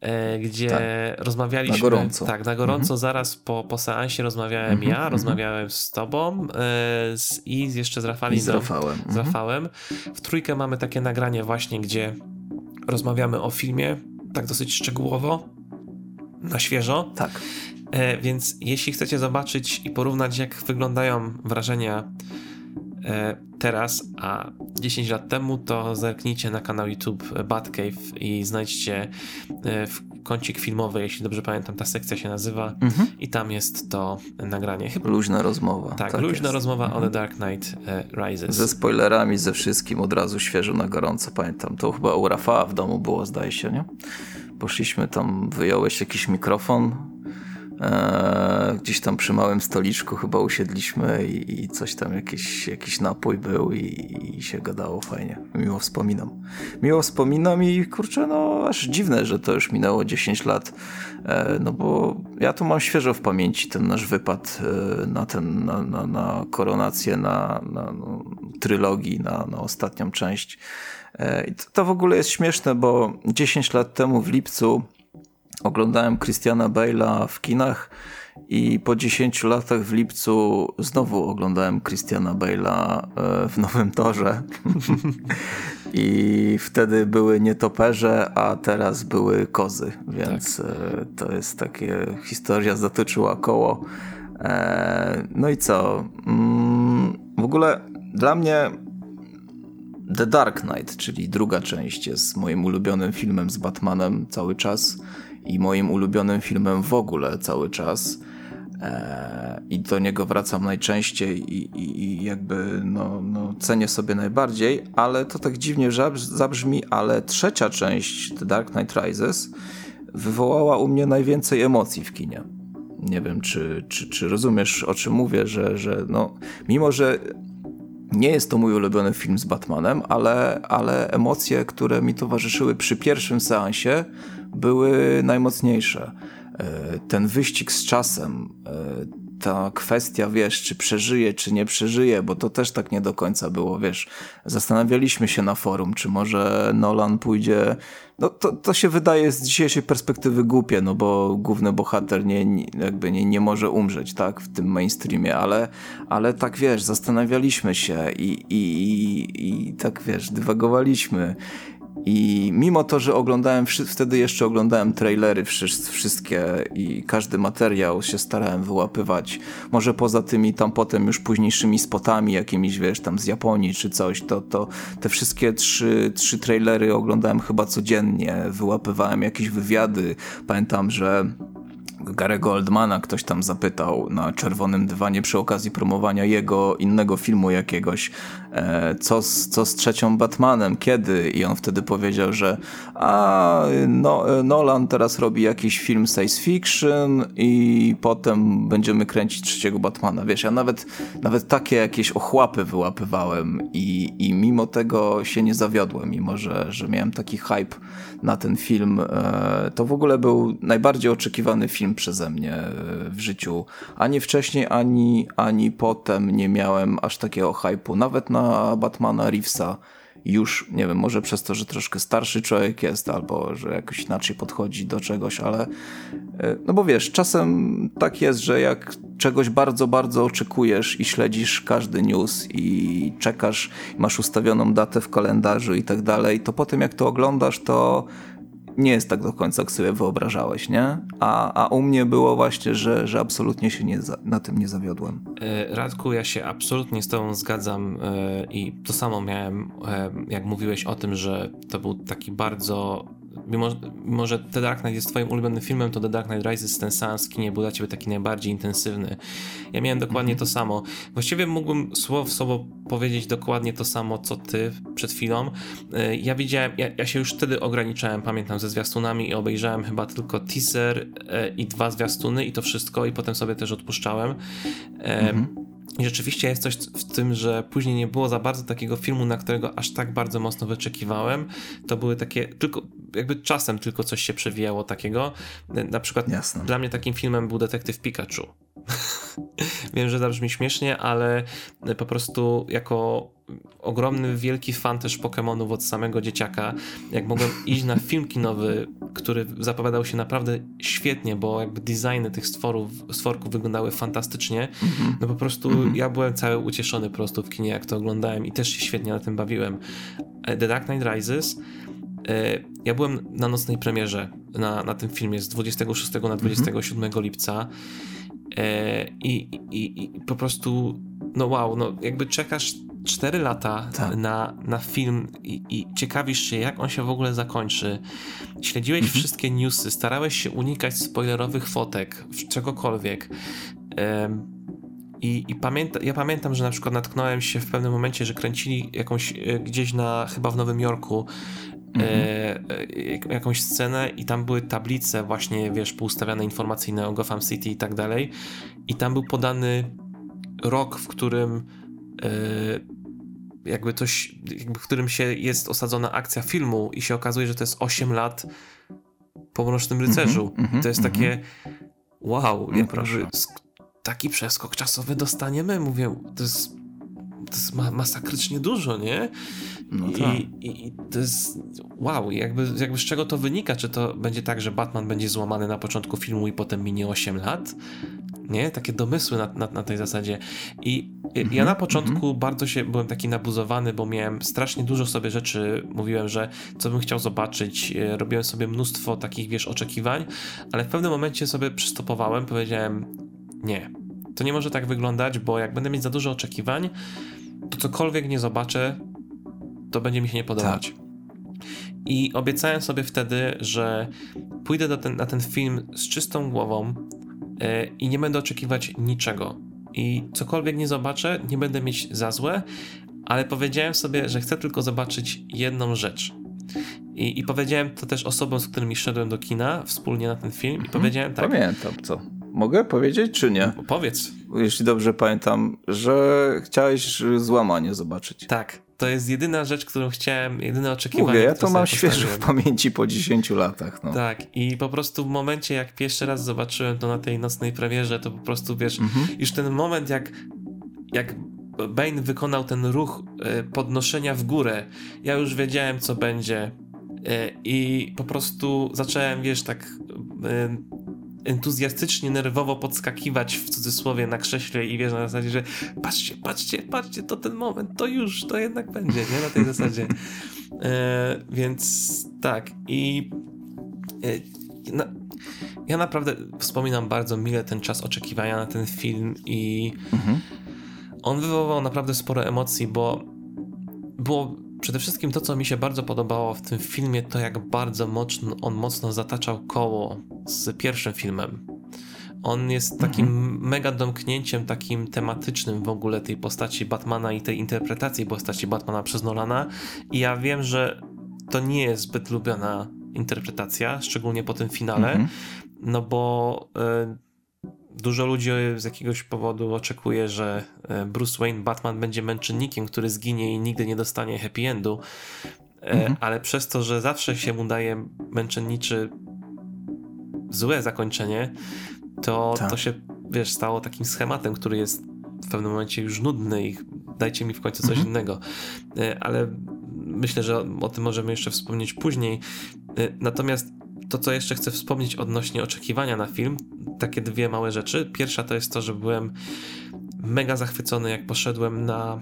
[SPEAKER 1] E, gdzie tak. rozmawialiśmy.
[SPEAKER 2] Na gorąco.
[SPEAKER 1] Tak, na gorąco, mhm. zaraz po, po seansie rozmawiałem mhm. ja, mhm. rozmawiałem z tobą e, z, i jeszcze z Rafałem.
[SPEAKER 2] z Rafałem.
[SPEAKER 1] Z. Rafałem. W trójkę mamy takie nagranie właśnie, gdzie rozmawiamy o filmie, tak dosyć szczegółowo. Na świeżo.
[SPEAKER 2] Tak.
[SPEAKER 1] E, więc jeśli chcecie zobaczyć i porównać, jak wyglądają wrażenia e, teraz, a 10 lat temu, to zerknijcie na kanał YouTube Batcave i znajdźcie e, w kącik filmowy, jeśli dobrze pamiętam, ta sekcja się nazywa mhm. i tam jest to nagranie.
[SPEAKER 2] Chyba... Luźna rozmowa.
[SPEAKER 1] Tak, tak luźna jest. rozmowa mhm. o The Dark Knight e, Rises.
[SPEAKER 2] Ze spoilerami, ze wszystkim od razu świeżo na gorąco, pamiętam. To chyba u Rafała w domu było, zdaje się, nie? Poszliśmy tam, wyjąłeś jakiś mikrofon, E, gdzieś tam przy małym stoliczku chyba usiedliśmy i, i coś tam, jakiś, jakiś napój był i, i, się gadało fajnie. Miło wspominam. Miło wspominam i kurczę, no aż dziwne, że to już minęło 10 lat, e, no bo ja tu mam świeżo w pamięci ten nasz wypad e, na ten, na, na, na koronację, na, na no, trylogii, na, na ostatnią część. E, I to, w ogóle jest śmieszne, bo 10 lat temu w lipcu Oglądałem Christiana Bale'a w kinach i po 10 latach w lipcu znowu oglądałem Christiana Bale'a e, w Nowym Torze. [LAUGHS] I wtedy były nietoperze, a teraz były kozy, więc tak. E, to jest takie, historia zatoczyła koło. No i co? Mm, w ogóle dla mnie The Dark Knight, czyli druga część, jest moim ulubionym filmem z Batmanem cały czas i moim ulubionym filmem w ogóle cały czas. E, I do niego wracam najczęściej i, i, i jakby no, no, cenię sobie najbardziej, ale to tak dziwnie zabrzmi, ale trzecia część The Dark Knight Rises wywołała u mnie najwięcej emocji w kinie. Nie wiem, czy, czy, czy rozumiesz, o czym mówię, że, że no, mimo że nie jest to mój ulubiony film z Batmanem, ale, ale emocje, które mi towarzyszyły przy pierwszym seansie, były najmocniejsze. E, ten wyścig z czasem, e, ta kwestia, wiesz, czy przeżyje, czy nie przeżyje, bo to też tak nie do końca było, wiesz. Zastanawialiśmy się na forum, czy może Nolan pójdzie. No to, to się wydaje z dzisiejszej perspektywy głupie, no bo główny bohater nie, jakby nie, nie może umrzeć, tak, w tym mainstreamie, ale, ale tak wiesz, zastanawialiśmy się i, i, i, i tak wiesz, dywagowaliśmy. I mimo to, że oglądałem, wtedy jeszcze oglądałem trailery wszystkie i każdy materiał się starałem wyłapywać, może poza tymi tam potem już późniejszymi spotami jakimiś, wiesz, tam z Japonii czy coś, to, to te wszystkie trzy, trzy trailery oglądałem chyba codziennie, wyłapywałem jakieś wywiady. Pamiętam, że Garego Oldmana ktoś tam zapytał na czerwonym dywanie przy okazji promowania jego innego filmu jakiegoś, co, z, co z trzecią Batmanem, kiedy? I on wtedy powiedział, że a no, Nolan teraz robi jakiś film science fiction i potem będziemy kręcić trzeciego Batmana. Wiesz, ja nawet, nawet takie jakieś ochłapy wyłapywałem i, i mimo tego się nie zawiodłem, mimo że, że miałem taki hype na ten film. E, to w ogóle był najbardziej oczekiwany film przeze mnie e, w życiu. Ani wcześniej, ani, ani potem nie miałem aż takiego hype'u. Nawet na Batmana Reevesa. Już, nie wiem, może przez to, że troszkę starszy człowiek jest, albo że jakoś inaczej podchodzi do czegoś, ale e, no bo wiesz, czasem tak jest, że jak czegoś bardzo, bardzo oczekujesz i śledzisz każdy news i czekasz, masz ustawioną datę w kalendarzu i tak dalej, to potem jak to oglądasz, to nie jest tak do końca, jak sobie wyobrażałeś, nie? A, a u mnie było właśnie, że, że absolutnie się nie za, na tym nie zawiodłem.
[SPEAKER 1] E, Radku, ja się absolutnie z tobą zgadzam e, i to samo miałem, e, jak mówiłeś o tym, że to był taki bardzo mimo, mimo że The Dark Knight jest twoim ulubionym filmem, to The Dark Knight Rises, ten seans w kinie był dla ciebie taki najbardziej intensywny. Ja miałem dokładnie to samo. Właściwie mógłbym słowo w słowo powiedzieć dokładnie to samo, co ty przed chwilą. E, ja widziałem, ja, ja się już wtedy ograniczałem, pamiętam, ze zwiastunami i obejrzałem chyba tylko teaser e, i dwa zwiastuny i to wszystko i potem sobie też odpuszczałem. Mhm. I rzeczywiście jest coś w tym, że później nie było za bardzo takiego filmu, na którego aż tak bardzo mocno wyczekiwałem. To były takie, tylko jakby czasem tylko coś się przewijało takiego. Na przykład Jasne. dla mnie takim filmem był Detektyw Pikachu. [LAUGHS] Wiem, że zabrzmi śmiesznie, ale po prostu jako ogromny, wielki fan też Pokémonów od samego dzieciaka, jak mogłem iść na film kinowy, który zapowiadał się naprawdę świetnie, bo jakby designy tych stworów, stworków wyglądały fantastycznie, mhm. no po prostu mhm. ja byłem cały ucieszony po prostu w kinie, jak to oglądałem i też się świetnie na tym bawiłem. E, The Dark Knight Rises e, ja byłem na nocnej premierze na, na tym filmie z 26 na 27 mhm. lipca i, i, i po prostu no wow, no jakby czekasz 4 lata tak. na, na film i, i, ciekawisz się, jak on się w ogóle zakończy. Śledziłeś mhm. wszystkie newsy, starałeś się unikać spoilerowych fotek, czegokolwiek. I, i pamięta, ja pamiętam, że na przykład natknąłem się w pewnym momencie, że kręcili jakąś e, gdzieś na, chyba w Nowym Jorku, mhm. e, jakąś scenę i tam były tablice właśnie, wiesz, poustawiane informacyjne o Gotham City i tak dalej. I tam był podany rok, w którym e, jakby coś, jakby w którym się jest osadzona akcja filmu i się okazuje, że to jest 8 lat po Mrocznym Rycerzu. Mm -hmm, to jest mm -hmm. takie wow, no jakby, taki przeskok czasowy dostaniemy. Mówię, to jest, to jest ma masakrycznie dużo, nie? No tak. I, i, I, to jest wow, jakby, jakby z czego to wynika? Czy to będzie tak, że Batman będzie złamany na początku filmu i potem minie 8 lat? Nie? Takie domysły na, na, na tej zasadzie. I mm -hmm, ja na początku mm -hmm. bardzo się byłem taki nabuzowany, bo miałem strasznie dużo sobie rzeczy, mówiłem, że co bym chciał zobaczyć, e, robiłem sobie mnóstwo takich, wiesz, oczekiwań, ale w pewnym momencie sobie przystopowałem, powiedziałem, nie, to nie może tak wyglądać, bo jak będę mieć za dużo oczekiwań, to cokolwiek nie zobaczę, to będzie mi się nie podobać. Tak. I obiecałem sobie wtedy, że pójdę ten, na ten film z czystą głową yy, i nie będę oczekiwać niczego. I cokolwiek nie zobaczę, nie będę mieć za złe, ale powiedziałem sobie, że chcę tylko zobaczyć jedną rzecz. I, I, powiedziałem to też osobom, z którymi szedłem do kina wspólnie na ten film, i mhm. powiedziałem tak.
[SPEAKER 2] Pamiętam co. Mogę powiedzieć, czy nie?
[SPEAKER 1] Powiedz.
[SPEAKER 2] Jeśli dobrze pamiętam, że chciałeś złamanie zobaczyć.
[SPEAKER 1] Tak. To jest jedyna rzecz, którą chciałem, jedyne oczekiwanie.
[SPEAKER 2] Mówię, ja to mam świeże w pamięci po 10 latach. No.
[SPEAKER 1] Tak, i po prostu w momencie, jak pierwszy raz zobaczyłem to na tej nocnej premierze, to po prostu wiesz, mhm. już ten moment, jak, jak Bane wykonał ten ruch e, podnoszenia w górę, ja już wiedziałem, co będzie. E, I po prostu zacząłem, wiesz, tak e, entuzjastycznie, nerwowo podskakiwać w cudzysłowie na krześle i wiesz na zasadzie, że patrzcie, patrzcie, patrzcie, to ten moment, to już, to jednak będzie, nie? Na tej zasadzie. [LAUGHS] E, więc tak i e, na, ja naprawdę wspominam bardzo mile ten czas oczekiwania na ten film i mhm. on wywołał naprawdę sporo emocji, bo było przede wszystkim to, co mi się bardzo podobało w tym filmie, to jak bardzo mocno, on mocno zataczał koło z pierwszym filmem. On jest takim mhm. mega domknięciem, takim tematycznym w ogóle tej postaci Batmana i tej interpretacji postaci Batmana przez Nolana. I ja wiem, że to nie jest zbyt lubiana interpretacja, szczególnie po tym finale, mhm. no bo y, dużo ludzi z jakiegoś powodu oczekuje, że e, Bruce Wayne, Batman będzie męczennikiem, który zginie i nigdy nie dostanie happy endu. E, mhm. Ale przez to, że zawsze się mu daje męczenniczy złe zakończenie, to, tak. to się, wiesz, stało takim schematem, który jest w pewnym momencie już nudny i dajcie mi w końcu coś mhm. innego. E, ale myślę, że o tym możemy jeszcze wspomnieć później. Natomiast to, co jeszcze chcę wspomnieć odnośnie oczekiwania na film, takie dwie małe rzeczy. Pierwsza to jest to, że byłem mega zachwycony, jak poszedłem na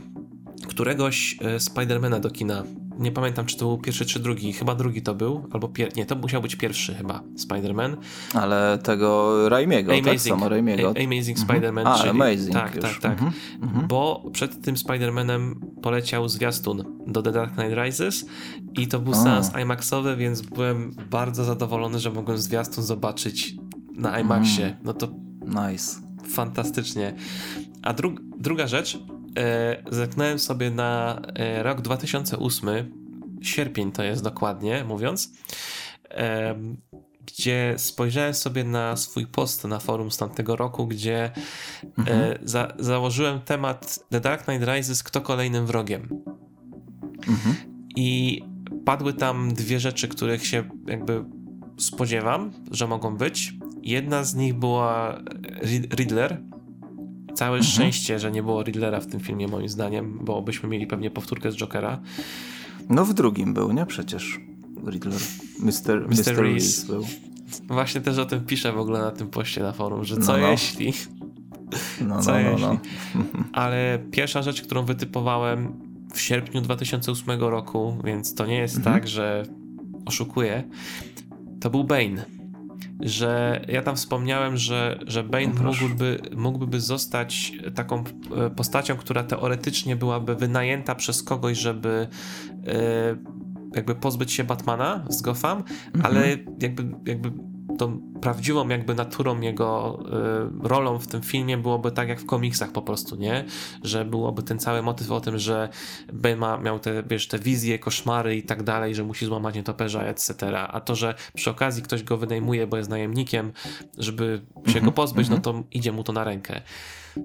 [SPEAKER 1] któregoś e, Spidermana do kina nie pamiętam, czy to był pierwszy, czy drugi. Chyba drugi to był, albo pier... nie, to musiał być pierwszy chyba Spider-Man.
[SPEAKER 2] Ale tego Raimiego, tak? Samo Raimiego.
[SPEAKER 1] A Amazing mhm. Spider-Man.
[SPEAKER 2] A, czyli... Amazing
[SPEAKER 1] Tak,
[SPEAKER 2] już.
[SPEAKER 1] tak, tak. Mhm. Mhm. Bo przed tym Spider-Manem poleciał zwiastun do The Dark Knight Rises i to był seans IMAXowy, więc byłem bardzo zadowolony, że mogłem zwiastun zobaczyć na IMAXie. Mm. No to
[SPEAKER 2] nice.
[SPEAKER 1] Fantastycznie. A dru druga rzecz, e, zerknąłem sobie na e, rok 2008, sierpień to jest dokładnie mówiąc, e, gdzie spojrzałem sobie na swój post na forum z tamtego roku, gdzie e, mhm. za, założyłem temat The Dark Knight Rises, kto kolejnym wrogiem. Mhm. I padły tam dwie rzeczy, których się jakby spodziewam, że mogą być. Jedna z nich była Riddler, Całe mhm. szczęście, że nie było Riddlera w tym filmie, moim zdaniem, bo byśmy mieli pewnie powtórkę z Jokera.
[SPEAKER 2] No w drugim był, nie? Przecież Riddler. Mr. Mr. Reese był.
[SPEAKER 1] Właśnie też o tym piszę w ogóle na tym poście na forum, że co no, no. jeśli...
[SPEAKER 2] No, co no, no jeśli... No.
[SPEAKER 1] Ale pierwsza rzecz, którą wytypowałem w sierpniu 2008 roku, więc to nie jest mhm. tak, że oszukuje, to był Bane. Że ja tam wspomniałem, że, że Bane no mógłby, mógłby zostać taką e, postacią, która teoretycznie byłaby wynajęta przez kogoś, żeby e, jakby pozbyć się Batmana z Gotham, mhm. ale jakby, jakby tą prawdziwą jakby naturą jego y, rolą w tym filmie byłoby tak jak w komiksach po prostu, nie? Że byłoby ten cały motyw o tym, że Ben ma, miał te, wiesz, te wizje, koszmary i tak dalej, że musi złamać nietoperza, etc. A to, że przy okazji ktoś go wynajmuje, bo jest najemnikiem, żeby się go mhm, pozbyć, no mhm. to idzie mu to na rękę.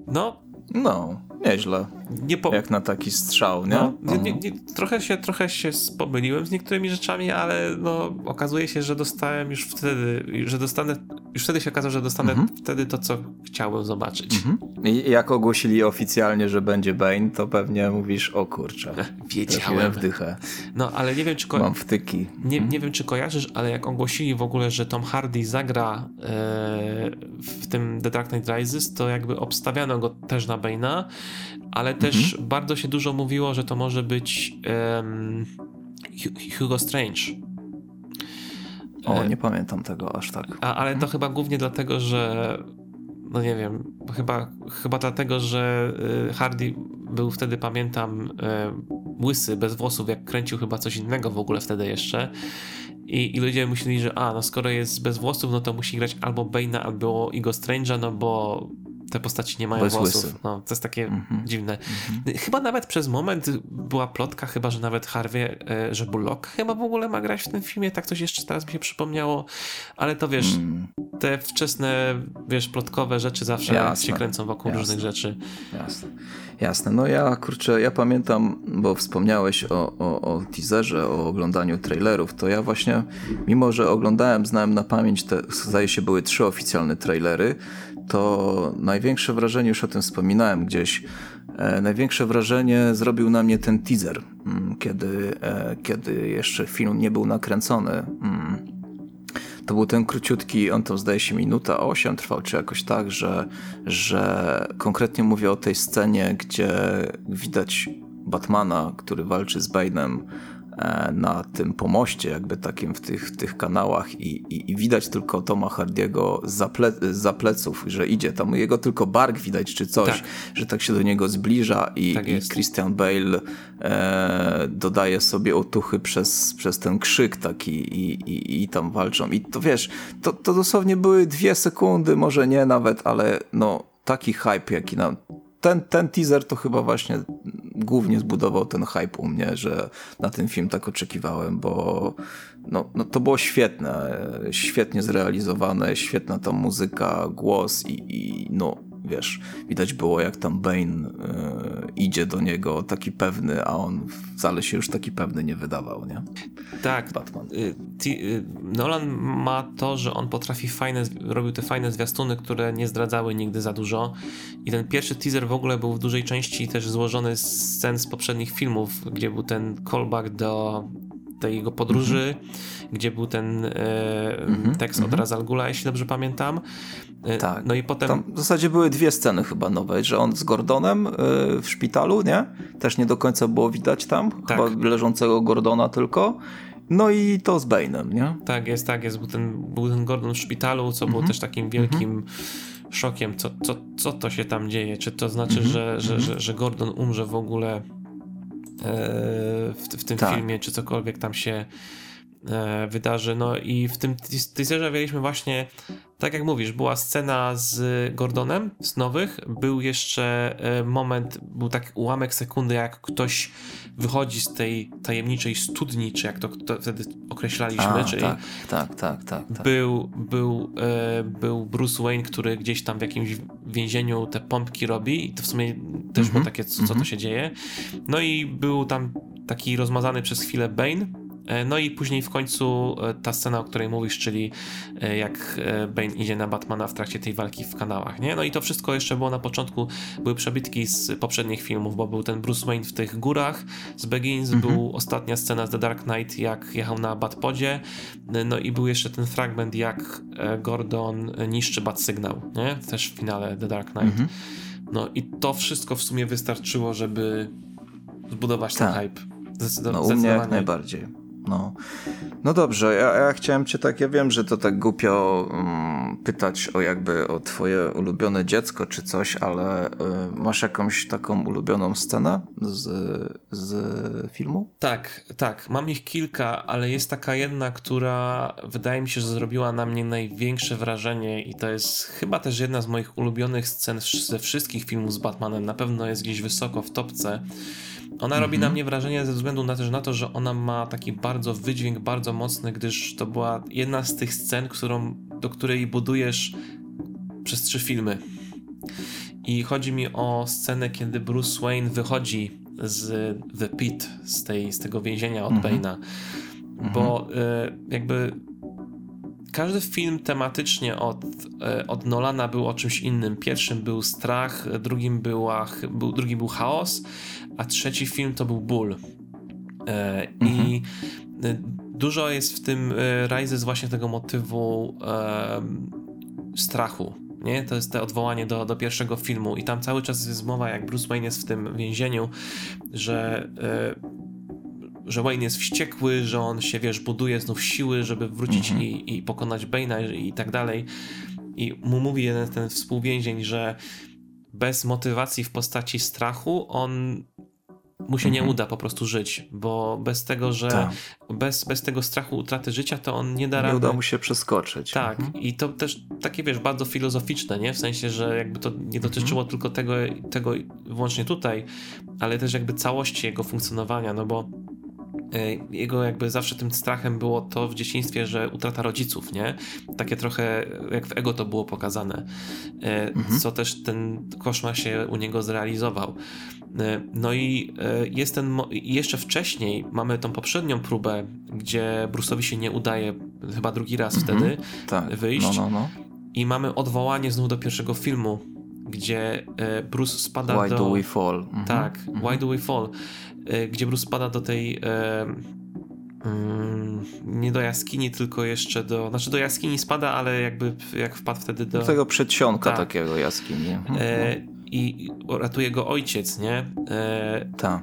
[SPEAKER 1] No,
[SPEAKER 2] no, nieźle. Nie po... Jak na taki strzał, nie? No,
[SPEAKER 1] nie, nie, nie, trochę, się, trochę się pomyliłem z niektórymi rzeczami, ale no, okazuje się, że dostałem już wtedy, że dostanę, już wtedy się okazało, że dostanę mhm. wtedy to, co chciałem zobaczyć. Mhm.
[SPEAKER 2] I jak ogłosili oficjalnie, że będzie Bane, to pewnie mówisz, o kurczę. [LAUGHS]
[SPEAKER 1] Wiedziałem.
[SPEAKER 2] wdychę.
[SPEAKER 1] No, ale nie wiem, czy...
[SPEAKER 2] Ko... Mam wtyki.
[SPEAKER 1] Nie, mhm. nie wiem, czy kojarzysz, ale jak ogłosili w ogóle, że Tom Hardy zagra e, w tym The Dark Knight Rises, to jakby obstawiano go też na Bane'a, ale też mhm. bardzo się dużo mówiło, że to może być um, Hugo Strange.
[SPEAKER 2] O, e, nie pamiętam tego aż tak.
[SPEAKER 1] A, ale to chyba głównie dlatego, że no nie wiem, chyba, chyba dlatego, że y, Hardy był wtedy, pamiętam, y, łysy, bez włosów, jak kręcił chyba coś innego w ogóle wtedy jeszcze. I, I ludzie myśleli, że a, no skoro jest bez włosów, no to musi grać albo Bane'a, albo Igo Strange'a, no bo te postaci nie mają Bez włosów. No, to jest takie mm -hmm. dziwne. Mm -hmm. Chyba nawet przez moment była plotka, chyba, że nawet Harvey, e, że Bullock chyba w ogóle ma grać w tym filmie, tak coś jeszcze teraz mi się przypomniało, ale to wiesz, mm. te wczesne, wiesz, plotkowe rzeczy zawsze Jasne. się kręcą wokół Jasne. różnych rzeczy.
[SPEAKER 2] Jasne. Jasne. No ja, kurczę, ja pamiętam, bo wspomniałeś o, o, o teaserze, o oglądaniu trailerów, to ja właśnie, mimo że oglądałem, znałem na pamięć, te, zdaje się, były trzy oficjalne trailery, to największe wrażenie, już o tym wspominałem gdzieś, e, największe wrażenie zrobił na mnie ten teaser, mm, kiedy, e, kiedy jeszcze film nie był nakręcony. Mm. To był ten króciutki, on to zdaje się minuta 8 trwał, czy jakoś tak, że, że konkretnie mówię o tej scenie, gdzie widać Batmana, który walczy z Bane'em na tym pomoście, jakby takim w tych, w tych kanałach i, i, i widać tylko Toma Hardiego za, ple, za pleców, że idzie tam, jego tylko bark widać czy coś, tak. że tak się do niego zbliża i, tak i Christian Bale e, dodaje sobie otuchy przez, przez ten krzyk taki i, i, i tam walczą. I to wiesz, to, to dosłownie były dwie sekundy, może nie nawet, ale no taki hype jaki nam ten, ten teaser to chyba właśnie głównie zbudował ten hype u mnie, że na ten film tak oczekiwałem, bo no, no to było świetne, świetnie zrealizowane, świetna ta muzyka, głos i, i no wiesz, widać było jak tam Bane y, idzie do niego taki pewny, a on wcale się już taki pewny nie wydawał, nie?
[SPEAKER 1] Tak. Batman. Y, y, Nolan ma to, że on potrafi fajne, robił te fajne zwiastuny, które nie zdradzały nigdy za dużo i ten pierwszy teaser w ogóle był w dużej części też złożony z scen z poprzednich filmów, gdzie był ten callback do tej jego podróży, mm -hmm. gdzie był ten e, mm -hmm. tekst od mm -hmm. Razal jeśli dobrze pamiętam.
[SPEAKER 2] E, tak. No i potem... Tam w zasadzie były dwie sceny chyba nowe, że on z Gordonem e, w szpitalu, nie? Też nie do końca było widać tam, tak. chyba leżącego Gordona tylko. No i to z Bane'em, nie?
[SPEAKER 1] Tak, jest, tak, jest. Był ten, był ten Gordon w szpitalu, co było mhm. też takim wielkim mhm. szokiem, co, co, co to się tam dzieje. Czy to znaczy, mhm. że, że, że, że Gordon umrze w ogóle e, w, w tym tak. filmie, czy cokolwiek tam się wydarzy. No i w tym teaserze mieliśmy właśnie, tak jak mówisz, była scena z Gordonem z nowych, był jeszcze e, moment, był taki ułamek sekundy, jak ktoś wychodzi z tej tajemniczej studni, czy jak to, to wtedy określaliśmy, A, czyli
[SPEAKER 2] tak, tak, tak, tak,
[SPEAKER 1] tak. Był, był, e, był Bruce Wayne, który gdzieś tam w jakimś więzieniu te pompki robi i to w sumie też było mhm, takie, co, co to mhm. się dzieje. No i był tam taki rozmazany przez chwilę Bane, E, no i później w końcu e, ta scena, o której mówisz, czyli e, jak Bane idzie na Batmana w trakcie tej walki w kanałach, nie? No i to wszystko jeszcze było na początku, były przebitki z poprzednich filmów, bo był ten Bruce Wayne w tych górach z Begins, mhm. był ostatnia scena z The Dark Knight, jak jechał na Batpodzie, no i był jeszcze ten fragment, jak Gordon niszczy Bat Sygnał, nie? Też w finale The Dark Knight. Mhm. No i to wszystko w sumie wystarczyło, żeby zbudować tak. ten hype.
[SPEAKER 2] Zdecydowanie. No u mnie jak najbardziej. No, no dobrze, ja, ja chciałem cię tak, ja wiem, że to tak głupio um, pytać o jakby o twoje ulubione dziecko czy coś, ale y, masz jakąś taką ulubioną scenę z, z filmu?
[SPEAKER 1] Tak, tak, mam ich kilka, ale jest taka jedna, która wydaje mi się, że zrobiła na mnie największe wrażenie i to jest chyba też jedna z moich ulubionych scen ze wszystkich filmów z Batmanem, na pewno jest gdzieś wysoko w topce. Ona robi na mhm. mnie wrażenie ze względu na, też na to, że ona ma taki bardzo wydźwięk, bardzo mocny, gdyż to była jedna z tych scen, którą, do której budujesz przez trzy filmy. I chodzi mi o scenę, kiedy Bruce Wayne wychodzi z The Pit, z, tej, z tego więzienia od mm. Bane'a. Bo y, jakby każdy film tematycznie od, e, od Nolana był o czymś innym. Pierwszym był strach, drugim, była, był, drugi był chaos, a trzeci film to był ból. E, mhm. I e, dużo jest w tym Rises właśnie tego motywu strachu. Nie? To jest to odwołanie do, do pierwszego filmu i tam cały czas jest mowa, jak Bruce Wayne jest w tym więzieniu, że że Wayne jest wściekły, że on się, wiesz, buduje znów siły, żeby wrócić mm -hmm. i, i pokonać Bane'a i, i tak dalej. I mu mówi jeden ten współwięzień, że bez motywacji w postaci strachu on mu się nie mhm. uda po prostu żyć, bo bez tego, że tak. bez, bez tego strachu utraty życia, to on nie da rady.
[SPEAKER 2] Nie uda mu się przeskoczyć.
[SPEAKER 1] Tak, mhm. i to też takie, wiesz, bardzo filozoficzne, nie? W sensie, że jakby to nie dotyczyło mhm. tylko tego, tego wyłącznie tutaj, ale też jakby całości jego funkcjonowania, no bo jego jakby zawsze tym strachem było to w dzieciństwie, że utrata rodziców, nie? Takie trochę jak w ego to było pokazane, e, mhm. co też ten koszmar się u niego zrealizował. E, no i jest ten, jeszcze wcześniej mamy tą poprzednią próbę, gdzie Bruce'owi się nie udaje chyba drugi raz mhm. wtedy tak. wyjść. No, no, no. I mamy odwołanie znów do pierwszego filmu, gdzie Bruce spada
[SPEAKER 2] Why
[SPEAKER 1] do...
[SPEAKER 2] do we fall? Mhm.
[SPEAKER 1] Tak, Why mhm. do we fall? E, gdzie Bruce spada do tej e, mm, nie do jaskini, tylko jeszcze do. Znaczy do jaskini spada, ale jakby jak wpadł wtedy do.
[SPEAKER 2] do tego przedsionka tak. takiego jaskini. Mhm.
[SPEAKER 1] E, I ratuje go ojciec, nie?
[SPEAKER 2] E, tak.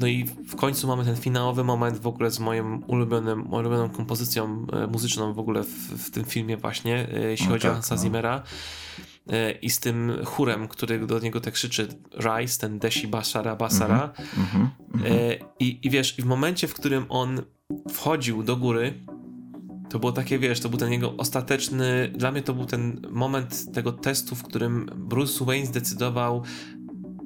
[SPEAKER 1] No i w końcu mamy ten finałowy moment w ogóle z moim ulubionym, ulubioną kompozycją e, muzyczną w ogóle w, w tym filmie właśnie, jeśli no chodzi tak, o Hansa no. Zimmera. E, i z tym chórem, który do niego tak krzyczy Rise, ten Deshi Basara Basara. Mm -hmm, mm -hmm. I, I wiesz, i w momencie, w którym on wchodził do góry, to było takie, wiesz, to był ten jego ostateczny, dla mnie to był ten moment tego testu, w którym Bruce Wayne zdecydował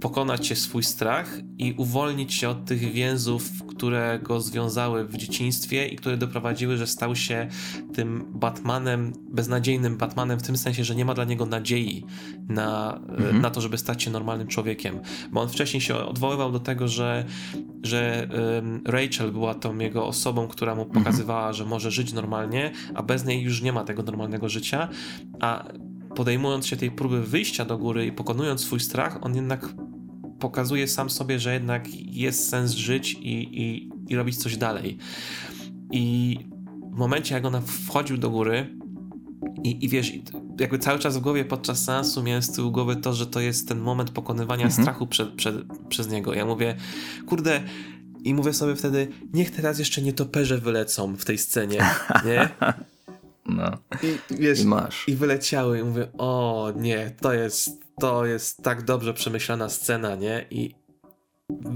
[SPEAKER 1] pokonać się swój strach i uwolnić się od tych więzów, które go związały w dzieciństwie i które doprowadziły, że stał się tym Batmanem, beznadziejnym Batmanem w tym sensie, że nie ma dla niego nadziei na, mhm. na to, żeby stać się normalnym człowiekiem. Bo on wcześniej się odwoływał do tego, że, że Rachel była tą jego osobą, która mu mhm. pokazywała, mhm. że może żyć normalnie, a bez niej już nie ma tego normalnego życia, a podejmując się tej próby wyjścia do góry i pokonując swój strach, on jednak pokazuje sam sobie, że jednak jest sens żyć i, i, i robić coś dalej. I w momencie, jak ona wchodził do góry, i, I wiesz, jakby cały czas w głowie podczas seansu miałem z tyłu głowy to, że to jest ten moment pokonywania mhm. strachu przed, przed, przez niego. Ja mówię, kurde, i mówię sobie wtedy, niech teraz jeszcze nie toperze wylecą w tej scenie, nie? [LAUGHS]
[SPEAKER 2] No.
[SPEAKER 1] I, wiesz, I masz. I wyleciały i mówię, o nie, to jest, to jest tak dobrze przemyślana scena, nie? I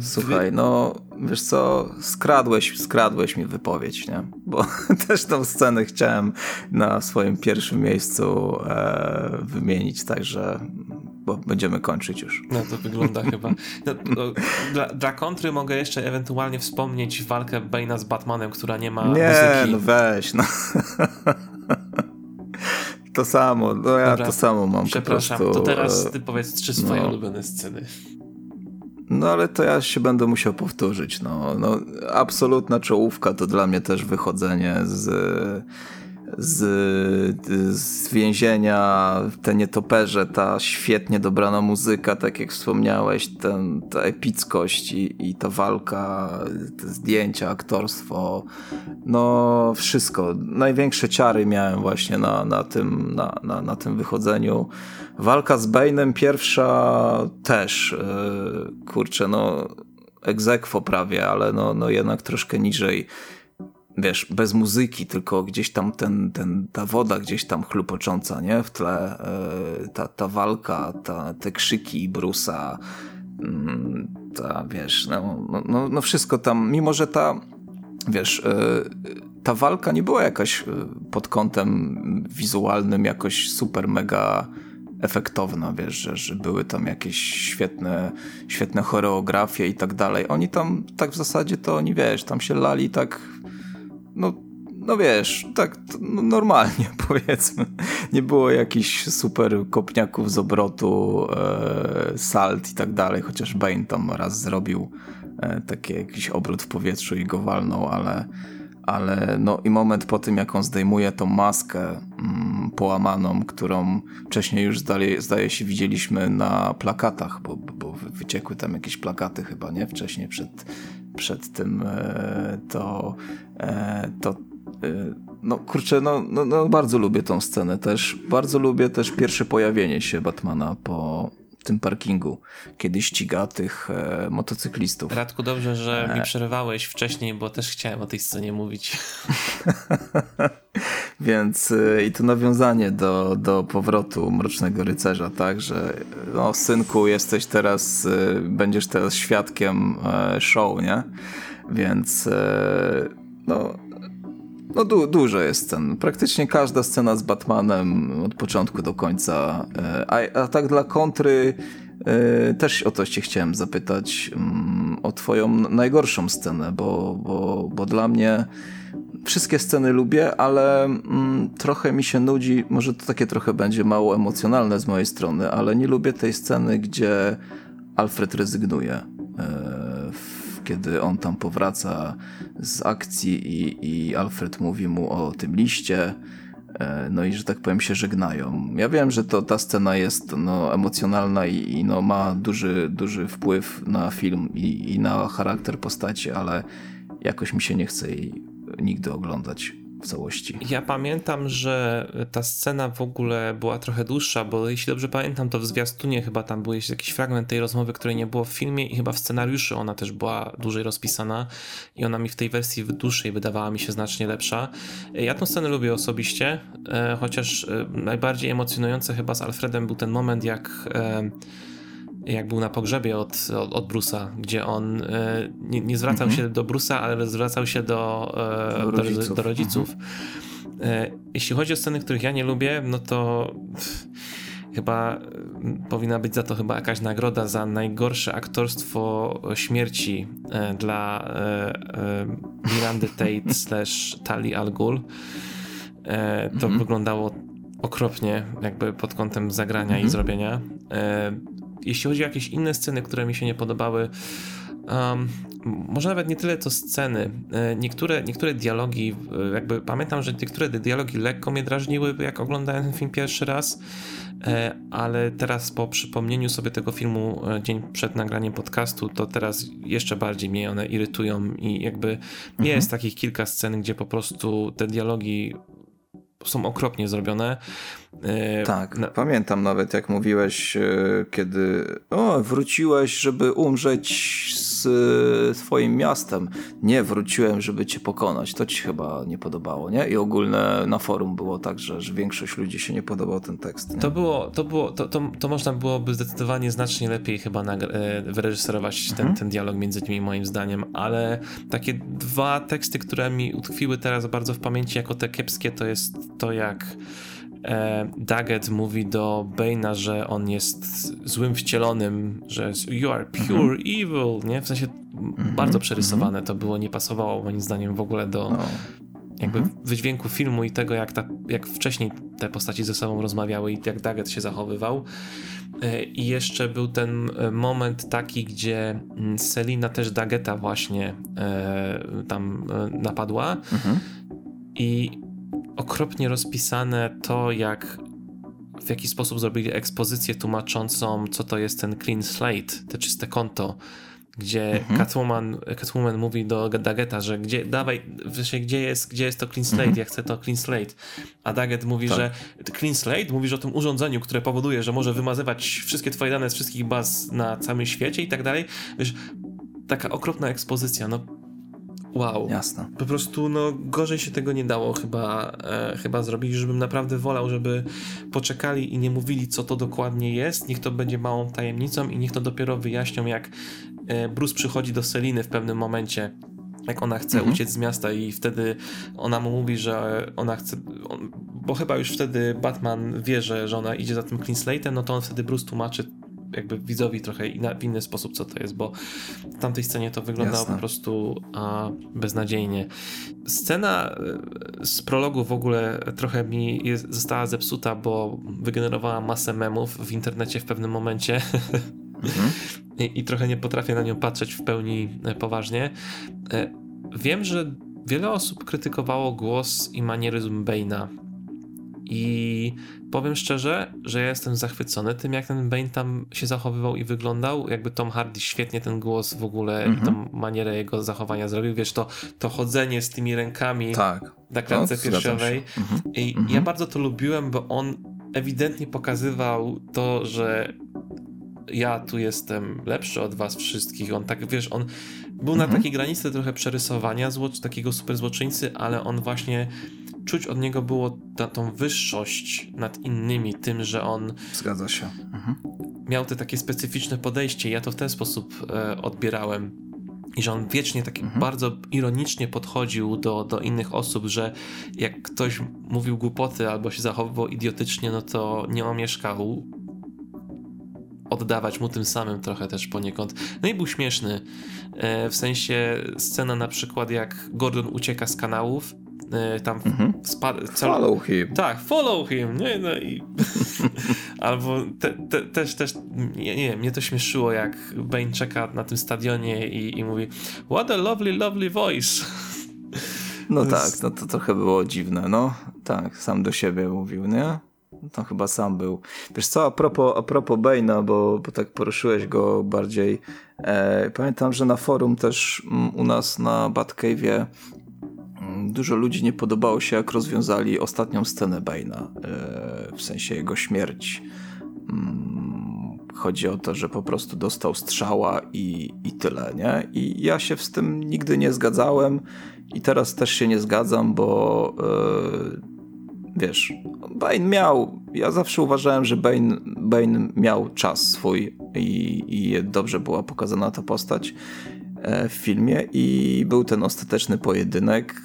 [SPEAKER 2] Słuchaj, no wiesz co, skradłeś, skradłeś mi wypowiedź, nie? Bo [LAUGHS] też tą scenę chciałem na swoim pierwszym miejscu e, wymienić, także bo będziemy kończyć już.
[SPEAKER 1] No to wygląda [LAUGHS] chyba. No, no, dla, dla kontry mogę jeszcze ewentualnie wspomnieć walkę Bane'a z Batmanem, która nie ma
[SPEAKER 2] Nie,
[SPEAKER 1] muzyki.
[SPEAKER 2] no weź, no. [LAUGHS] To samo, no ja Dobra, to samo mam
[SPEAKER 1] Przepraszam,
[SPEAKER 2] po prostu,
[SPEAKER 1] to teraz e, ty powiedz trzy swoje no. ulubione sceny.
[SPEAKER 2] No ale to ja się będę musiał powtórzyć. No, no, absolutna czołówka to dla mnie też wychodzenie z z, z więzienia, te nietoperze, ta świetnie dobrana muzyka, tak jak wspomniałeś, ten, ta epickość i, i ta walka, te zdjęcia, aktorstwo, no wszystko. Największe ciary miałem właśnie na, na, tym, na, na, na tym wychodzeniu. Walka z Bane'em pierwsza też, yy, kurczę, no egzekwo prawie, ale no, no jednak troszkę niżej wiesz, bez muzyki, tylko gdzieś tam ten, ten, ta woda gdzieś tam chlupocząca, nie? W tle e, ta, ta walka, ta, te krzyki Brusa, mm, ta, wiesz, no, no, no, no wszystko tam, mimo że ta, wiesz, e, ta walka nie była jakaś pod kątem wizualnym jakoś super mega efektowna, wiesz, że, że były tam jakieś świetne, świetne choreografie i tak dalej. Oni tam tak w zasadzie to oni, wiesz, tam się lali tak no, no wiesz, tak no normalnie [LAUGHS] powiedzmy. Nie było jakichś super kopniaków z obrotu, e, salt i tak dalej, chociaż Bane tam raz zrobił e, taki jakiś obrót w powietrzu i go walnął, ale, ale no i moment po tym, jak on zdejmuje tą maskę mm, połamaną, którą wcześniej już zdaje, zdaje się widzieliśmy na plakatach, bo, bo wyciekły tam jakieś plakaty chyba, nie? Wcześniej przed, przed tym e, to, e, to e, no kurczę, no, no, no, bardzo lubię tą scenę też. Bardzo lubię też pierwsze pojawienie się Batmana po tym parkingu, kiedy ściga tych e, motocyklistów.
[SPEAKER 1] Radku, dobrze, że mi przerwałeś wcześniej, bo też chciałem o tej scenie mówić. [LAUGHS]
[SPEAKER 2] Więc e, i to nawiązanie do, do powrotu Mrocznego Rycerza, tak, że no synku, jesteś teraz, e, będziesz teraz świadkiem e, show, nie? Więc no no du dużo jest scen. Praktycznie każda scena z Batmanem od początku do końca. A, a tak dla kontry też o to cię chciałem zapytać. Mm, o twoją najgorszą scenę, bo, bo, bo dla mnie wszystkie sceny lubię, ale mm, trochę mi się nudzi, może to takie trochę będzie mało emocjonalne z mojej strony, ale nie lubię tej sceny, gdzie Alfred rezygnuje. Kiedy on tam powraca z akcji i, i Alfred mówi mu o tym liście, e, no i że tak powiem się żegnają. Ja wiem, że to ta scena jest no, emocjonalna i, i no, ma duży, duży wpływ na film i, i na charakter postaci, ale jakoś mi się nie chce jej nigdy oglądać w całości.
[SPEAKER 1] Ja pamiętam, że ta scena w ogóle była trochę dłuższa, bo jeśli dobrze pamiętam, to w zwiastunie chyba tam był jakiś fragment tej rozmowy, której nie było w filmie i chyba w scenariuszu ona też była dłużej rozpisana i ona mi w tej wersji dłuższej wydawała mi się znacznie lepsza. Ja tę scenę lubię osobiście, e, chociaż e, najbardziej emocjonujące chyba z Alfredem był ten moment, jak e, jak był na pogrzebie od, od, od Bruce'a, gdzie on e, nie, nie, zwracał mhm. się do Bruce'a, ale zwracał się do, e, do rodziców. Do, do rodziców. Mhm. E, jeśli chodzi o sceny, których ja nie lubię, no to pff, chyba powinna być za to chyba jakaś nagroda za najgorsze aktorstwo śmierci dla Mirandy [LAUGHS] Tate slash Tali Al Ghul. To mhm. wyglądało okropnie, jakby pod kątem zagrania i zrobienia jeśli chodzi o jakieś inne sceny, które mi się nie podobały, um, może nawet nie tyle to sceny. E, niektóre, niektóre dialogi, e, jakby pamiętam, że niektóre dialogi lekko mnie drażniły, jak oglądałem ten film pierwszy raz, e, ale teraz po przypomnieniu sobie tego filmu dzień przed nagraniem podcastu, to teraz jeszcze bardziej mnie one irytują i jakby mhm. jest takich kilka scen, gdzie po prostu te dialogi są okropnie zrobione.
[SPEAKER 2] E, tak, na... pamiętam nawet jak mówiłeś, e, kiedy o, wróciłeś, żeby umrzeć z swoim miastem. Nie, wróciłem, żeby cię pokonać. To ci chyba nie podobało, nie? I ogólne na forum było tak, że, że większość ludzi się nie podobał ten tekst. Nie?
[SPEAKER 1] To było, to było, to, to, to można byłoby zdecydowanie znacznie lepiej chyba e, wyreżyserować mhm. ten, ten dialog między nimi moim zdaniem, ale takie dwa teksty, które mi utkwiły teraz bardzo w pamięci jako te kiepskie, to jest to jak e, Daggett mówi do Bane'a, że on jest złym wcielonym, że you are pure mm -hmm. evil, nie? W sensie mm -hmm. bardzo przerysowane mm -hmm. to było, nie pasowało moim zdaniem w ogóle do no. jakby mhm. wydźwięku filmu i tego, jak, ta, jak wcześniej te postaci ze sobą rozmawiały i jak Daggett się zachowywał. E, I jeszcze był ten e, moment taki, gdzie mm, Selina też Daggeta właśnie e, tam e, napadła. Mhm. I okropnie rozpisane to, jak w jaki sposób zrobili ekspozycję tłumaczącą, co to jest ten clean slate, te czyste konto, gdzie mhm. Catwoman, Catwoman mówi do Dageta, że gdzie, dawaj, wiesz, gdzie jest, gdzie jest to clean slate, mhm. ja chcę to clean slate. A Daget mówi, tak. że clean slate, mówisz o tym urządzeniu, które powoduje, że może wymazywać wszystkie twoje dane z wszystkich baz na całym świecie i tak dalej. Wiesz, taka okropna ekspozycja, no Wow.
[SPEAKER 2] Jasne.
[SPEAKER 1] Po prostu no gorzej się tego nie dało chyba, e, chyba zrobić, żebym naprawdę wolał, żeby poczekali i nie mówili co to dokładnie jest, niech to będzie małą tajemnicą i niech to dopiero wyjaśnią jak e, Bruce przychodzi do Seliny w pewnym momencie jak ona chce mhm. uciec z miasta i wtedy ona mu mówi, że ona chce, on, bo chyba już wtedy Batman wie, że, że ona idzie za tym clean slate'em, no to on wtedy Bruce tłumaczy jakby widzowi trochę inna, w inny sposób, co to jest, bo w tamtej scenie to wyglądało Jasne. po prostu a, beznadziejnie. Scena e, z prologu w ogóle trochę mi jest, została zepsuta, bo wygenerowała masę memów w internecie w pewnym momencie. Mhm. [LAUGHS] I, I, trochę nie potrafię na nią patrzeć w pełni e, poważnie. E, wiem, że wiele osób krytykowało głos i manieryzm Bane'a i powiem szczerze, że ja jestem zachwycony tym, jak ten Bane tam się zachowywał i wyglądał. Jakby Tom Hardy świetnie ten głos w ogóle mm -hmm. i tą mhm. manierę jego zachowania zrobił. Wiesz, to, to chodzenie z tymi rękami
[SPEAKER 2] tak.
[SPEAKER 1] na klatce no, piersiowej. Mm -hmm. I mm -hmm. ja bardzo to lubiłem, bo on ewidentnie pokazywał to, że ja tu jestem lepszy od was wszystkich. On tak, wiesz, on był na takiej granicy trochę przerysowania zło- takiego super złoczyńcy, ale on właśnie czuć od niego było ta, tą wyższość nad innymi, tym, że on.
[SPEAKER 2] Zgadza się. Mhm.
[SPEAKER 1] Miał te takie specyficzne podejście. Ja to w ten sposób e, odbierałem. I że on wiecznie tak mhm. bardzo ironicznie podchodził do, do innych osób, że jak ktoś mówił głupoty albo się zachowywał idiotycznie, no to nie omieszkał oddawać mu tym samym trochę też poniekąd. No i był śmieszny. E, w sensie scena na przykład jak Gordon ucieka z kanałów tam mhm.
[SPEAKER 2] Follow him.
[SPEAKER 1] Tak, follow him. Nie, no i... [LAUGHS] Albo te, te, też, też, nie, nie mnie to śmieszyło, jak Bane czeka na tym stadionie i, i mówi What a lovely, lovely voice.
[SPEAKER 2] No tak, no to trochę było dziwne, no. Tak, sam do siebie mówił, nie? To chyba sam był. Wiesz co, a propos, a propos Bane'a, bo, bo tak poruszyłeś go bardziej. E, pamiętam, że na forum też m, u nas na Batcave'ie Dużo ludzi nie podobało się, jak rozwiązali ostatnią scenę Bane'a, e, w sensie jego śmierci. Mm, chodzi o to, że po prostu dostał strzała i, i tyle, nie? I ja się z tym nigdy nie zgadzałem i teraz też się nie zgadzam, bo yy, wiesz, Bane miał, ja zawsze uważałem, że Bane, Bane miał czas swój i, i dobrze była pokazana ta postać E, w filmie i był ten ostateczny pojedynek,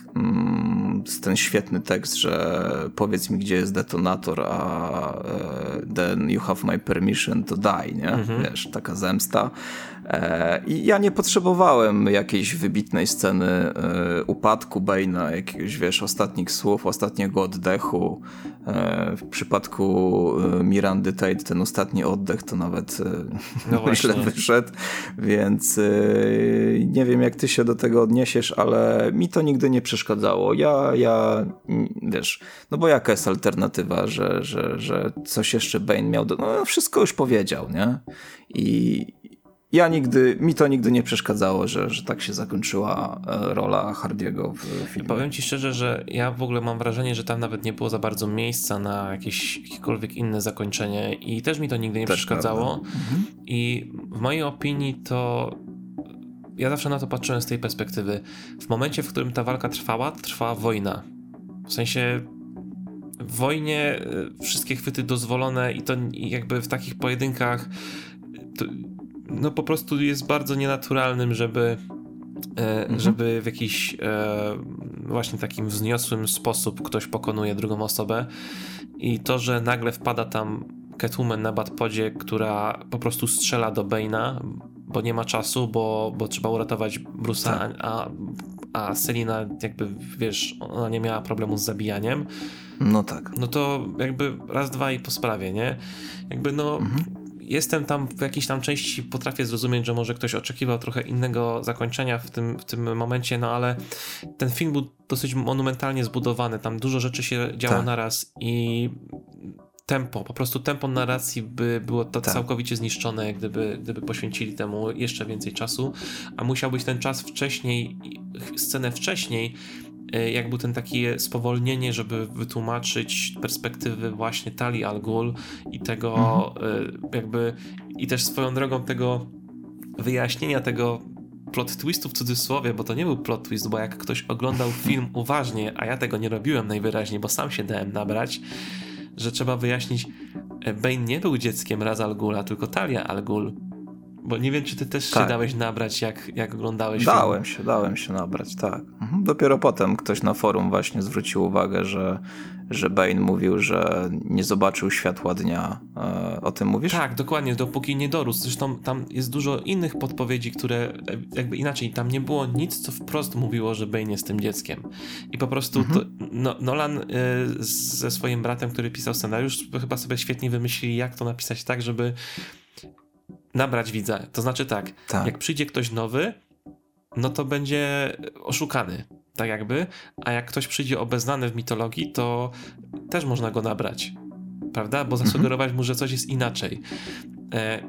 [SPEAKER 2] ten świetny tekst, że powiedz mi, gdzie jest detonator, a e, then you have my permission to die, nie? Mhm. Wiesz, taka zemsta. E, I ja nie potrzebowałem jakiejś wybitnej sceny upadku Bane'a, jakiegoś, wiesz, ostatnich słów, ostatniego oddechu. W przypadku Mirandy Tate ten ostatni oddech to nawet no [LAUGHS] źle wyszedł, więc nie wiem, jak ty się do tego odniesiesz, ale mi to nigdy nie przeszkadzało. Ja, ja, wiesz, no bo jaka jest alternatywa, że, że, że coś jeszcze Bane miał, do, no wszystko już powiedział, nie? I ja nigdy, mi to nigdy nie przeszkadzało, że, że tak się zakończyła e, rola Hardiego w filmie.
[SPEAKER 1] Powiem ci szczerze, że ja w ogóle mam wrażenie, że tam nawet nie było za bardzo miejsca na jakieś jakiekolwiek inne zakończenie i też mi to nigdy nie też przeszkadzało. Mhm. I w mojej opinii to ja zawsze na to patrzyłem z tej perspektywy. W momencie, w którym ta walka trwała, trwała wojna. W sensie w wojnie e, wszystkie chwyty dozwolone i to jakby w takich pojedynkach to, no po prostu jest bardzo nienaturalnym, żeby e, mhm. żeby w jakiś e, właśnie takim wzniosłym sposób ktoś pokonuje drugą osobę i to, że nagle wpada tam Catwoman na Batpodzie, która po prostu strzela do Bane'a, bo nie ma czasu, bo, bo trzeba uratować Bruce'a, tak. a, a Selina jakby, wiesz, ona nie miała problemu z zabijaniem.
[SPEAKER 2] No tak.
[SPEAKER 1] No to jakby raz, dwa i po sprawie, nie? Jakby no... Mhm. Jestem tam w jakiejś tam części, potrafię zrozumieć, że może ktoś oczekiwał trochę innego zakończenia w tym, w tym momencie, no ale ten film był dosyć monumentalnie zbudowany. Tam dużo rzeczy się działo tak. naraz i tempo, po prostu tempo narracji by było to tak. całkowicie zniszczone, gdyby, gdyby poświęcili temu jeszcze więcej czasu, a musiał być ten czas wcześniej, scenę wcześniej, e, jak był ten takie spowolnienie, żeby wytłumaczyć perspektywy właśnie Tali Al Ghul i tego mhm. E, jakby i też swoją drogą tego wyjaśnienia tego plot twistu w cudzysłowie, bo to nie był plot twist, bo jak ktoś oglądał film [LAUGHS] uważnie, a ja tego nie robiłem najwyraźniej, bo sam się dałem nabrać, że trzeba wyjaśnić, e, Bane nie był dzieckiem Raz Al Ghula, tylko Talia Al Ghul. Bo nie wiem, czy ty też tak. się dałeś nabrać, jak, jak oglądałeś
[SPEAKER 2] Dałem film. się, dałem się nabrać, tak. Mhm. Dopiero potem ktoś na forum właśnie zwrócił uwagę, że, że Bane mówił, że nie zobaczył światła dnia. E, o tym mówisz?
[SPEAKER 1] Tak, dokładnie, dopóki nie dorósł. Zresztą tam jest dużo innych podpowiedzi, które jakby inaczej, tam nie było nic, co wprost mówiło, że Bane jest tym dzieckiem. I po prostu mhm. to, no, Nolan y, ze swoim bratem, który pisał scenariusz, chyba sobie świetnie wymyślili, jak to napisać tak, żeby nabrać widza. To znaczy tak, tak, jak przyjdzie ktoś nowy, no to będzie oszukany, tak jakby, a jak ktoś przyjdzie obeznany w mitologii, to też można go nabrać, prawda? Bo mhm. zasugerować mu, że coś jest inaczej. E,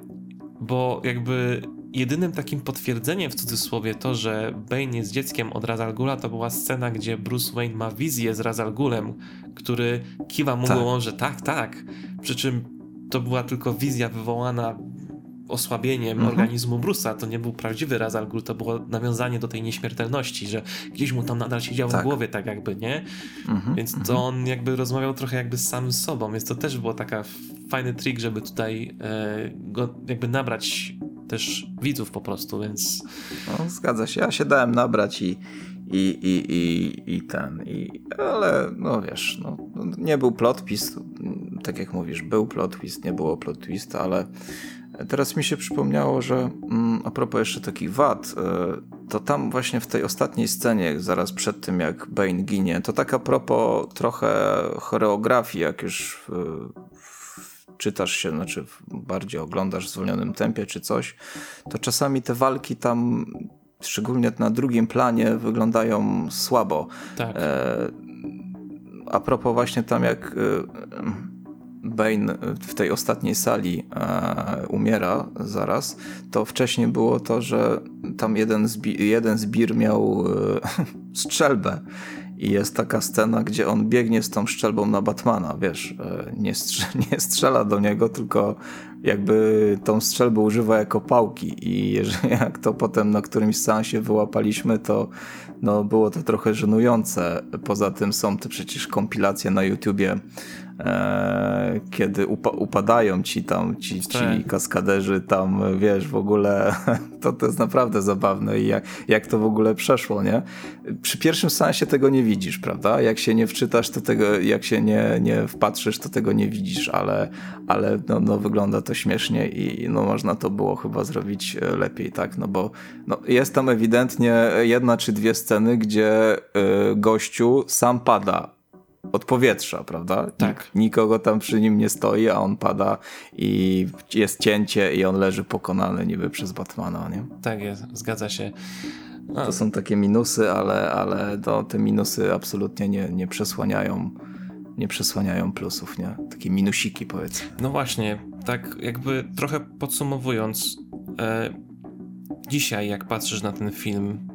[SPEAKER 1] bo jakby jedynym takim potwierdzeniem w cudzysłowie to, że Bane jest dzieckiem od Razal Gula, to była scena, gdzie Bruce Wayne ma wizję z Razal Gulem, który kiwa mu tak. głową, że tak, tak. Przy czym to była tylko wizja wywołana osłabieniem mhm. organizmu Bruce'a. To nie był prawdziwy Razal Ghul, to było nawiązanie do tej nieśmiertelności, że gdzieś mu tam nadal siedział tak. w głowie, tak jakby, nie? Mhm. Więc to mhm. on jakby rozmawiał trochę jakby z samym sobą, więc to też było taka fajny trik, żeby tutaj e, go jakby nabrać też widzów po prostu, więc...
[SPEAKER 2] No, zgadza się. Ja się dałem nabrać i i, i, i, i ten, i, ale no wiesz, no, nie był plot twist, tak jak mówisz, był plot twist, nie było plot twist, ale Teraz mi się przypomniało, że mm, a propos jeszcze takich wad, y, to tam właśnie w tej ostatniej scenie, zaraz przed tym jak Bane ginie, to tak a propos trochę choreografii, jak już y, czytasz się, znaczy bardziej oglądasz w zwolnionym tempie czy coś, to czasami te walki tam, szczególnie na drugim planie, wyglądają słabo. Tak. E, a propos właśnie tam jak y, Bane w tej ostatniej sali e, umiera zaraz, to wcześniej było to, że tam jeden, zbi jeden zbir miał e, [LAUGHS] strzelbę i jest taka scena, gdzie on biegnie z tą strzelbą na Batmana, wiesz, e, nie, strze [LAUGHS] nie strzela do niego, tylko jakby tą strzelbę używa jako pałki i jeżeli, jak to potem na którymś seansie wyłapaliśmy, to no, było to trochę żenujące. Poza tym są te przecież kompilacje na YouTubie e, kiedy upa upadają ci tam, ci, ci tak. kaskaderzy tam, wiesz, w ogóle [LAUGHS] to, to jest naprawdę zabawne i jak, jak to w ogóle przeszło, nie? Przy pierwszym sensie tego nie widzisz, prawda? Jak się nie wczytasz, to tego, jak się nie, nie wpatrzysz, to tego nie widzisz, ale, ale no, no wygląda to śmiesznie i no można to było chyba zrobić e, lepiej, tak? No bo no, jest tam ewidentnie jedna czy dwie sceny, gdzie y, gościu sam pada od powietrza, prawda?
[SPEAKER 1] Tak.
[SPEAKER 2] Nikogo tam przy nim nie stoi, a on pada i jest cięcie i on leży pokonany niby przez Batmana, nie?
[SPEAKER 1] Tak jest, zgadza się.
[SPEAKER 2] No. To są takie minusy, ale, ale to, te minusy absolutnie nie, nie przesłaniają nie przesłaniają plusów, nie? Takie minusiki powiedzmy.
[SPEAKER 1] No właśnie, tak jakby trochę podsumowując, e, dzisiaj jak patrzysz na ten film,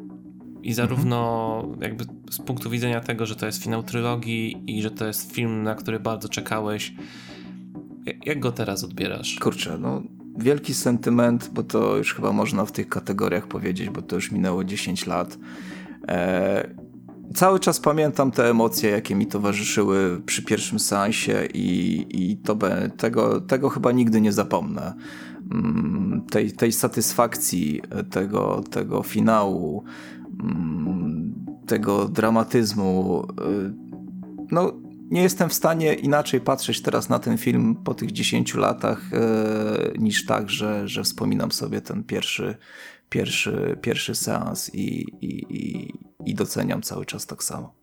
[SPEAKER 1] i zarówno mhm. jakby z punktu widzenia tego, że to jest finał trylogii i że to jest film, na który bardzo czekałeś, jak go teraz odbierasz?
[SPEAKER 2] Kurczę, no wielki sentyment, bo to już chyba można w tych kategoriach powiedzieć, bo to już minęło 10 lat. E, cały czas pamiętam te emocje, jakie mi towarzyszyły przy pierwszym seansie i, i to be, tego, tego chyba nigdy nie zapomnę. Mm, tej, tej satysfakcji, tego, tego finału, tego dramatyzmu. Y, no, nie jestem w stanie inaczej patrzeć teraz na ten film po tych 10 latach y, niż tak, że, że wspominam sobie ten pierwszy, pierwszy, pierwszy seans i, i, i doceniam cały czas tak samo.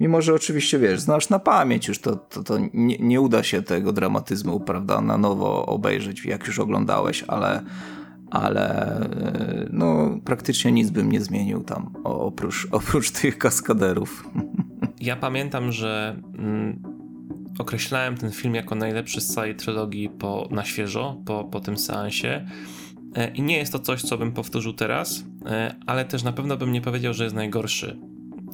[SPEAKER 2] Mimo, że oczywiście wiesz, znasz na pamięć już, to, to, to nie, nie uda się tego dramatyzmu, prawda, na nowo obejrzeć, jak już oglądałeś, ale, ale e, no, praktycznie nic bym nie zmienił tam oprócz, [LAUGHS] oprócz tych kaskaderów. [LAUGHS]
[SPEAKER 1] Ja pamiętam, że mm, określałem ten film jako najlepszy z całej trylogii po, na świeżo, po, po tym seansie. E, I nie jest to coś, co bym powtórzył teraz, e, ale też na pewno bym nie powiedział, że jest najgorszy.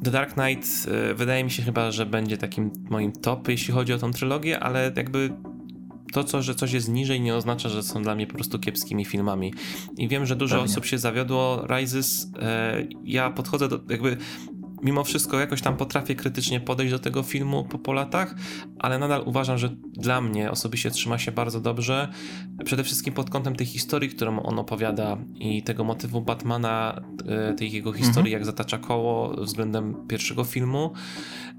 [SPEAKER 1] The Dark Knight wydaje mi się chyba, że będzie takim moim top, jeśli chodzi o tą trylogię, ale jakby to, co, że coś jest niżej, nie oznacza, że są dla mnie po prostu kiepskimi filmami. I wiem, że dużo Pewnie. osób się zawiodło. Rises, e, ja podchodzę do, jakby mimo wszystko jakoś tam potrafię krytycznie podejść do tego filmu po, po latach, ale nadal uważam, że dla mnie osobiście trzyma się bardzo dobrze. Przede wszystkim pod kątem tej historii, którą on opowiada i tego motywu Batmana, e, tej jego historii, mhm. jak zatacza koło względem pierwszego filmu.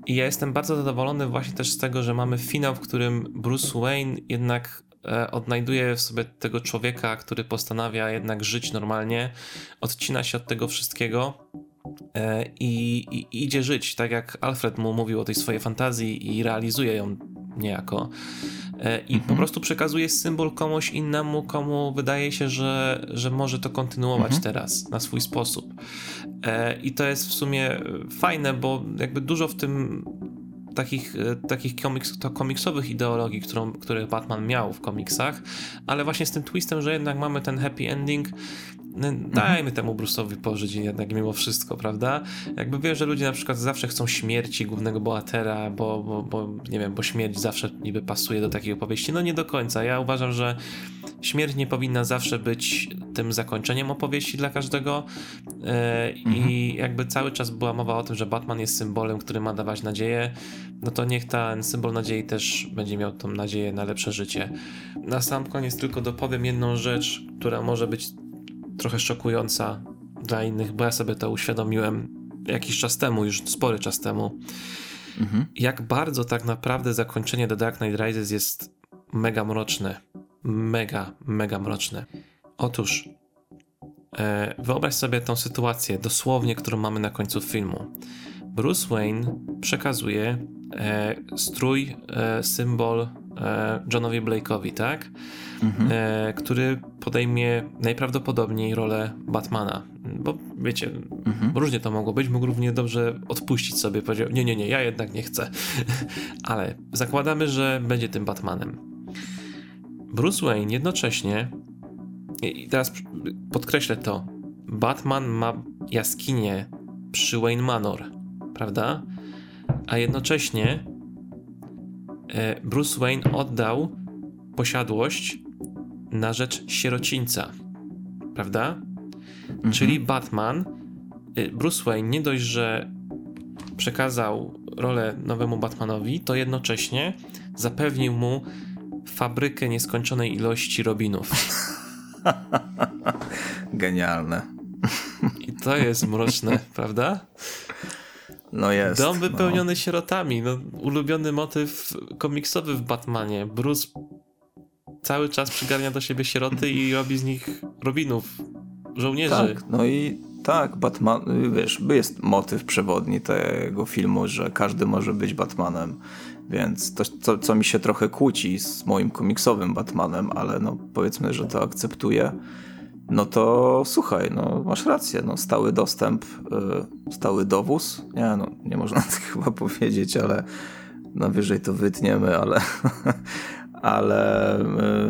[SPEAKER 1] I ja jestem bardzo zadowolony właśnie też z tego, że mamy finał, w którym Bruce Wayne jednak e, odnajduje w sobie tego człowieka, który postanawia jednak żyć normalnie, odcina się od tego wszystkiego i, i, idzie żyć, tak jak Alfred mu mówił o tej swojej fantazji i realizuje ją niejako. E, I mhm. po prostu przekazuje symbol komuś innemu, komu wydaje się, że, że może to kontynuować mhm. teraz na swój sposób. E, I to jest w sumie fajne, bo jakby dużo w tym takich, takich komiks, to komiksowych ideologii, którą, które Batman miał w komiksach, ale właśnie z tym twistem, że jednak mamy ten happy ending, dajmy mhm. temu Bruce'owi pożyć jednak mimo wszystko, prawda? Jakby wiem, że ludzie na przykład zawsze chcą śmierci głównego bohatera, bo, bo, bo nie wiem, bo śmierć zawsze niby pasuje do takiej opowieści. No nie do końca. Ja uważam, że śmierć nie powinna zawsze być tym zakończeniem opowieści dla każdego e, mhm. i jakby cały czas była mowa o tym, że Batman jest symbolem, który ma dawać nadzieję, no to niech ten symbol nadziei też będzie miał tą nadzieję na lepsze życie. Na sam koniec tylko dopowiem jedną rzecz, która może być trochę szokująca dla innych, bo ja sobie to uświadomiłem jakiś czas temu, już spory czas temu. Mhm. Jak bardzo tak naprawdę zakończenie The Dark Knight Rises jest mega mroczne. Mega, mega mroczne. Otóż e, wyobraź sobie tą sytuację, dosłownie, którą mamy na końcu filmu. Bruce Wayne przekazuje e, strój, e, symbol e, Johnowi Blake'owi, tak? mhm. e, który podejmie najprawdopodobniej rolę Batmana. Bo wiecie, mhm. różnie to mogło być. Mógł równie dobrze odpuścić sobie, powiedział: Nie, nie, nie, ja jednak nie chcę. [LAUGHS] Ale zakładamy, że będzie tym Batmanem. Bruce Wayne jednocześnie, i teraz podkreślę to, Batman ma jaskinię przy Wayne Manor, prawda? A jednocześnie e, Bruce Wayne oddał posiadłość na rzecz sierocińca, prawda? Mhm. Czyli Batman, y, Bruce Wayne nie dość, że przekazał rolę nowemu Batmanowi, to jednocześnie zapewnił mu fabrykę nieskończonej ilości Robinów. [LAUGHS]
[SPEAKER 2] Genialne.
[SPEAKER 1] I to jest mroczne, [LAUGHS] prawda?
[SPEAKER 2] No jest.
[SPEAKER 1] Dom wypełniony no. sierotami. No, ulubiony motyw komiksowy w Batmanie. Bruce cały czas przygarnia do siebie sieroty i robi z nich Robinów, żołnierzy.
[SPEAKER 2] Tak, no i tak, Batman, wiesz, jest motyw przewodni tego filmu, że każdy może być Batmanem, więc to, co, co mi się trochę kłóci z moim komiksowym Batmanem, ale no powiedzmy, że to akceptuję, no to słuchaj, no masz rację, no stały dostęp, yy, stały dowóz, nie no, nie można [LAUGHS] tak chyba powiedzieć, ale najwyżej to wytniemy, ale [LAUGHS] ale y,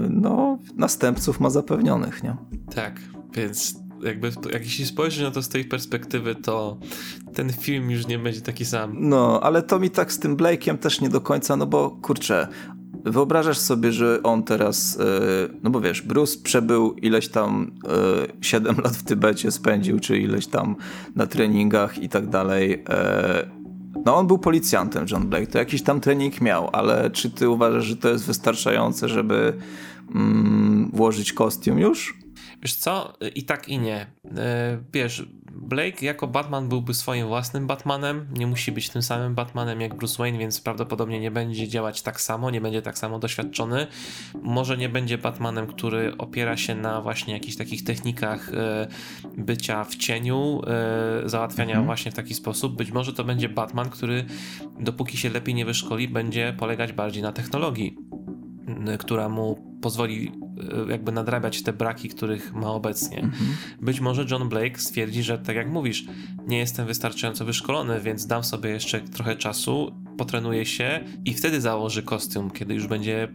[SPEAKER 2] no, następców ma zapewnionych, nie?
[SPEAKER 1] Tak, więc jakby jak jeśli spojrzysz na to z tej perspektywy, to ten film już nie będzie taki sam.
[SPEAKER 2] No, ale to mi tak z tym Blake'iem też nie do końca, no bo kurczę, wyobrażasz sobie, że on teraz, y, no bo wiesz, Bruce przebył ileś tam 7 y, lat w Tybecie spędził, czy ileś tam na treningach i tak dalej no on był policjantem, John Blake, to jakiś tam trening miał, ale czy ty uważasz, że to jest wystarczające, żeby mm, włożyć kostium już?
[SPEAKER 1] Wiesz co, i tak i nie. E, wiesz, Blake jako Batman byłby swoim własnym Batmanem, nie musi być tym samym Batmanem jak Bruce Wayne, więc prawdopodobnie nie będzie działać tak samo, nie będzie tak samo doświadczony. Może nie będzie Batmanem, który opiera się na właśnie jakichś takich technikach e, bycia w cieniu, e, załatwiania mhm. właśnie w taki sposób. Być może to będzie Batman, który dopóki się lepiej nie wyszkoli, będzie polegać bardziej na technologii, która mu pozwoli E, jakby nadrabiać te braki, których ma obecnie. Mhm. Być może John Blake stwierdzi, że tak jak mówisz, nie jestem wystarczająco wyszkolony, więc dam sobie jeszcze trochę czasu, potrenuję się i wtedy założy kostium, kiedy już będzie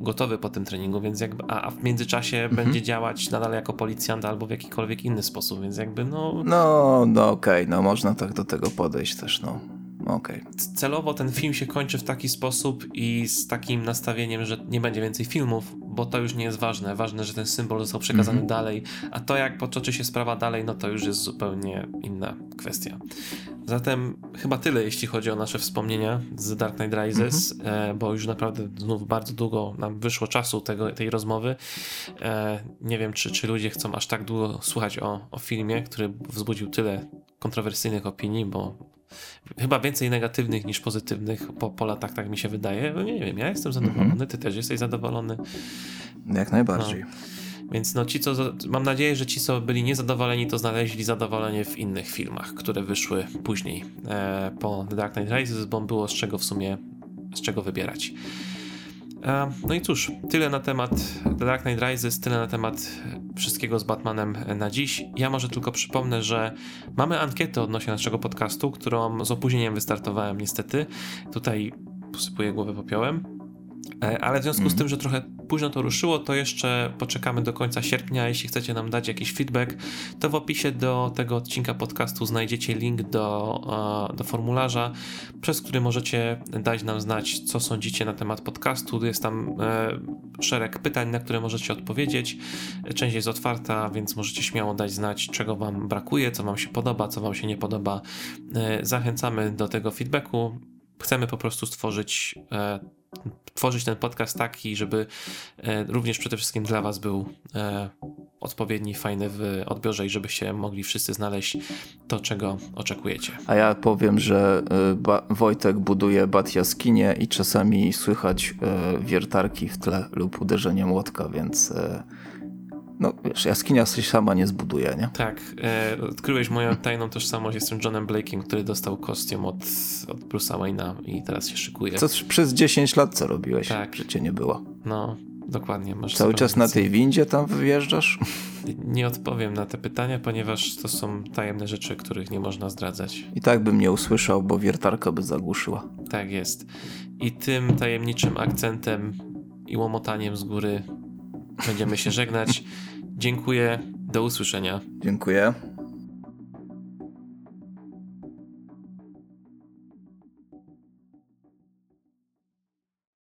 [SPEAKER 1] gotowy po tym treningu, więc jakby, a, a w międzyczasie mhm. będzie działać nadal jako policjant albo w jakikolwiek inny sposób, więc jakby no...
[SPEAKER 2] No, no okej, okay, no można tak do tego podejść też, no. Okay.
[SPEAKER 1] Celowo ten film się kończy w taki sposób i z takim nastawieniem, że nie będzie więcej filmów, bo to już nie jest ważne. Ważne, że ten symbol został przekazany mm -hmm. dalej, a to jak potoczy się sprawa dalej, no to już jest zupełnie inna kwestia. Zatem chyba tyle, jeśli chodzi o nasze wspomnienia z Dark Knight Rises, mm -hmm. bo już naprawdę znów bardzo długo nam wyszło czasu tego, tej rozmowy. E, nie wiem, czy, czy ludzie chcą aż tak długo słuchać o, o filmie, który wzbudził tyle kontrowersyjnych opinii, bo chyba więcej negatywnych niż pozytywnych po, po latach, tak mi się wydaje. No nie, wiem, ja jestem zadowolony, mm -hmm. ty też jesteś zadowolony.
[SPEAKER 2] Jak najbardziej.
[SPEAKER 1] No. Więc no ci, co, mam nadzieję, że ci, co byli niezadowoleni, to znaleźli zadowolenie w innych filmach, które wyszły później e, po The Dark Knight Rises, bo było z czego w sumie, z czego wybierać. No i cóż, tyle na temat The Dark Knight Rises, tyle na temat wszystkiego z Batmanem na dziś. Ja może tylko przypomnę, że mamy ankietę odnośnie naszego podcastu, którą z opóźnieniem wystartowałem niestety. Tutaj posypuję głowę popiołem. E, ale w związku z mhm. tym, że trochę późno to ruszyło, to jeszcze poczekamy do końca sierpnia. Jeśli chcecie nam dać jakiś feedback, to w opisie do tego odcinka podcastu znajdziecie link do, e, do formularza, przez który możecie dać nam znać, co sądzicie na temat podcastu. Jest tam e, szereg pytań, na które możecie odpowiedzieć. Część jest otwarta, więc możecie śmiało dać znać, czego Wam brakuje, co Wam się podoba, co Wam się nie podoba. Zachęcamy do tego feedbacku. Chcemy po prostu stworzyć tworzyć ten podcast taki, żeby e, również przede wszystkim dla Was był e, odpowiedni, fajny w odbiorze i żebyście mogli wszyscy znaleźć to, czego oczekujecie.
[SPEAKER 2] A ja powiem, że e, Wojtek buduje bat jaskinie i czasami słychać wiertarki w tle lub uderzenie młotka, więc no wiesz, jaskinia się sama nie zbuduje, nie?
[SPEAKER 1] Tak. E, odkryłeś moją tajną tożsamość. Jestem Johnem Blake'iem, który dostał kostium od, od Bruce'a Wayne'a i teraz się szykuje.
[SPEAKER 2] Co przez 10 lat co robiłeś? Tak. Że cię nie było.
[SPEAKER 1] No, dokładnie. Masz
[SPEAKER 2] Cały czas na tej windzie tam wyjeżdżasz?
[SPEAKER 1] Nie odpowiem na te pytania, ponieważ to są tajemne rzeczy, których nie można zdradzać.
[SPEAKER 2] I tak bym nie usłyszał, bo wiertarka by zagłuszyła.
[SPEAKER 1] Tak jest. I tym tajemniczym akcentem i łomotaniem z góry będziemy się żegnać. Dziękuję. Do usłyszenia.
[SPEAKER 2] Dziękuję.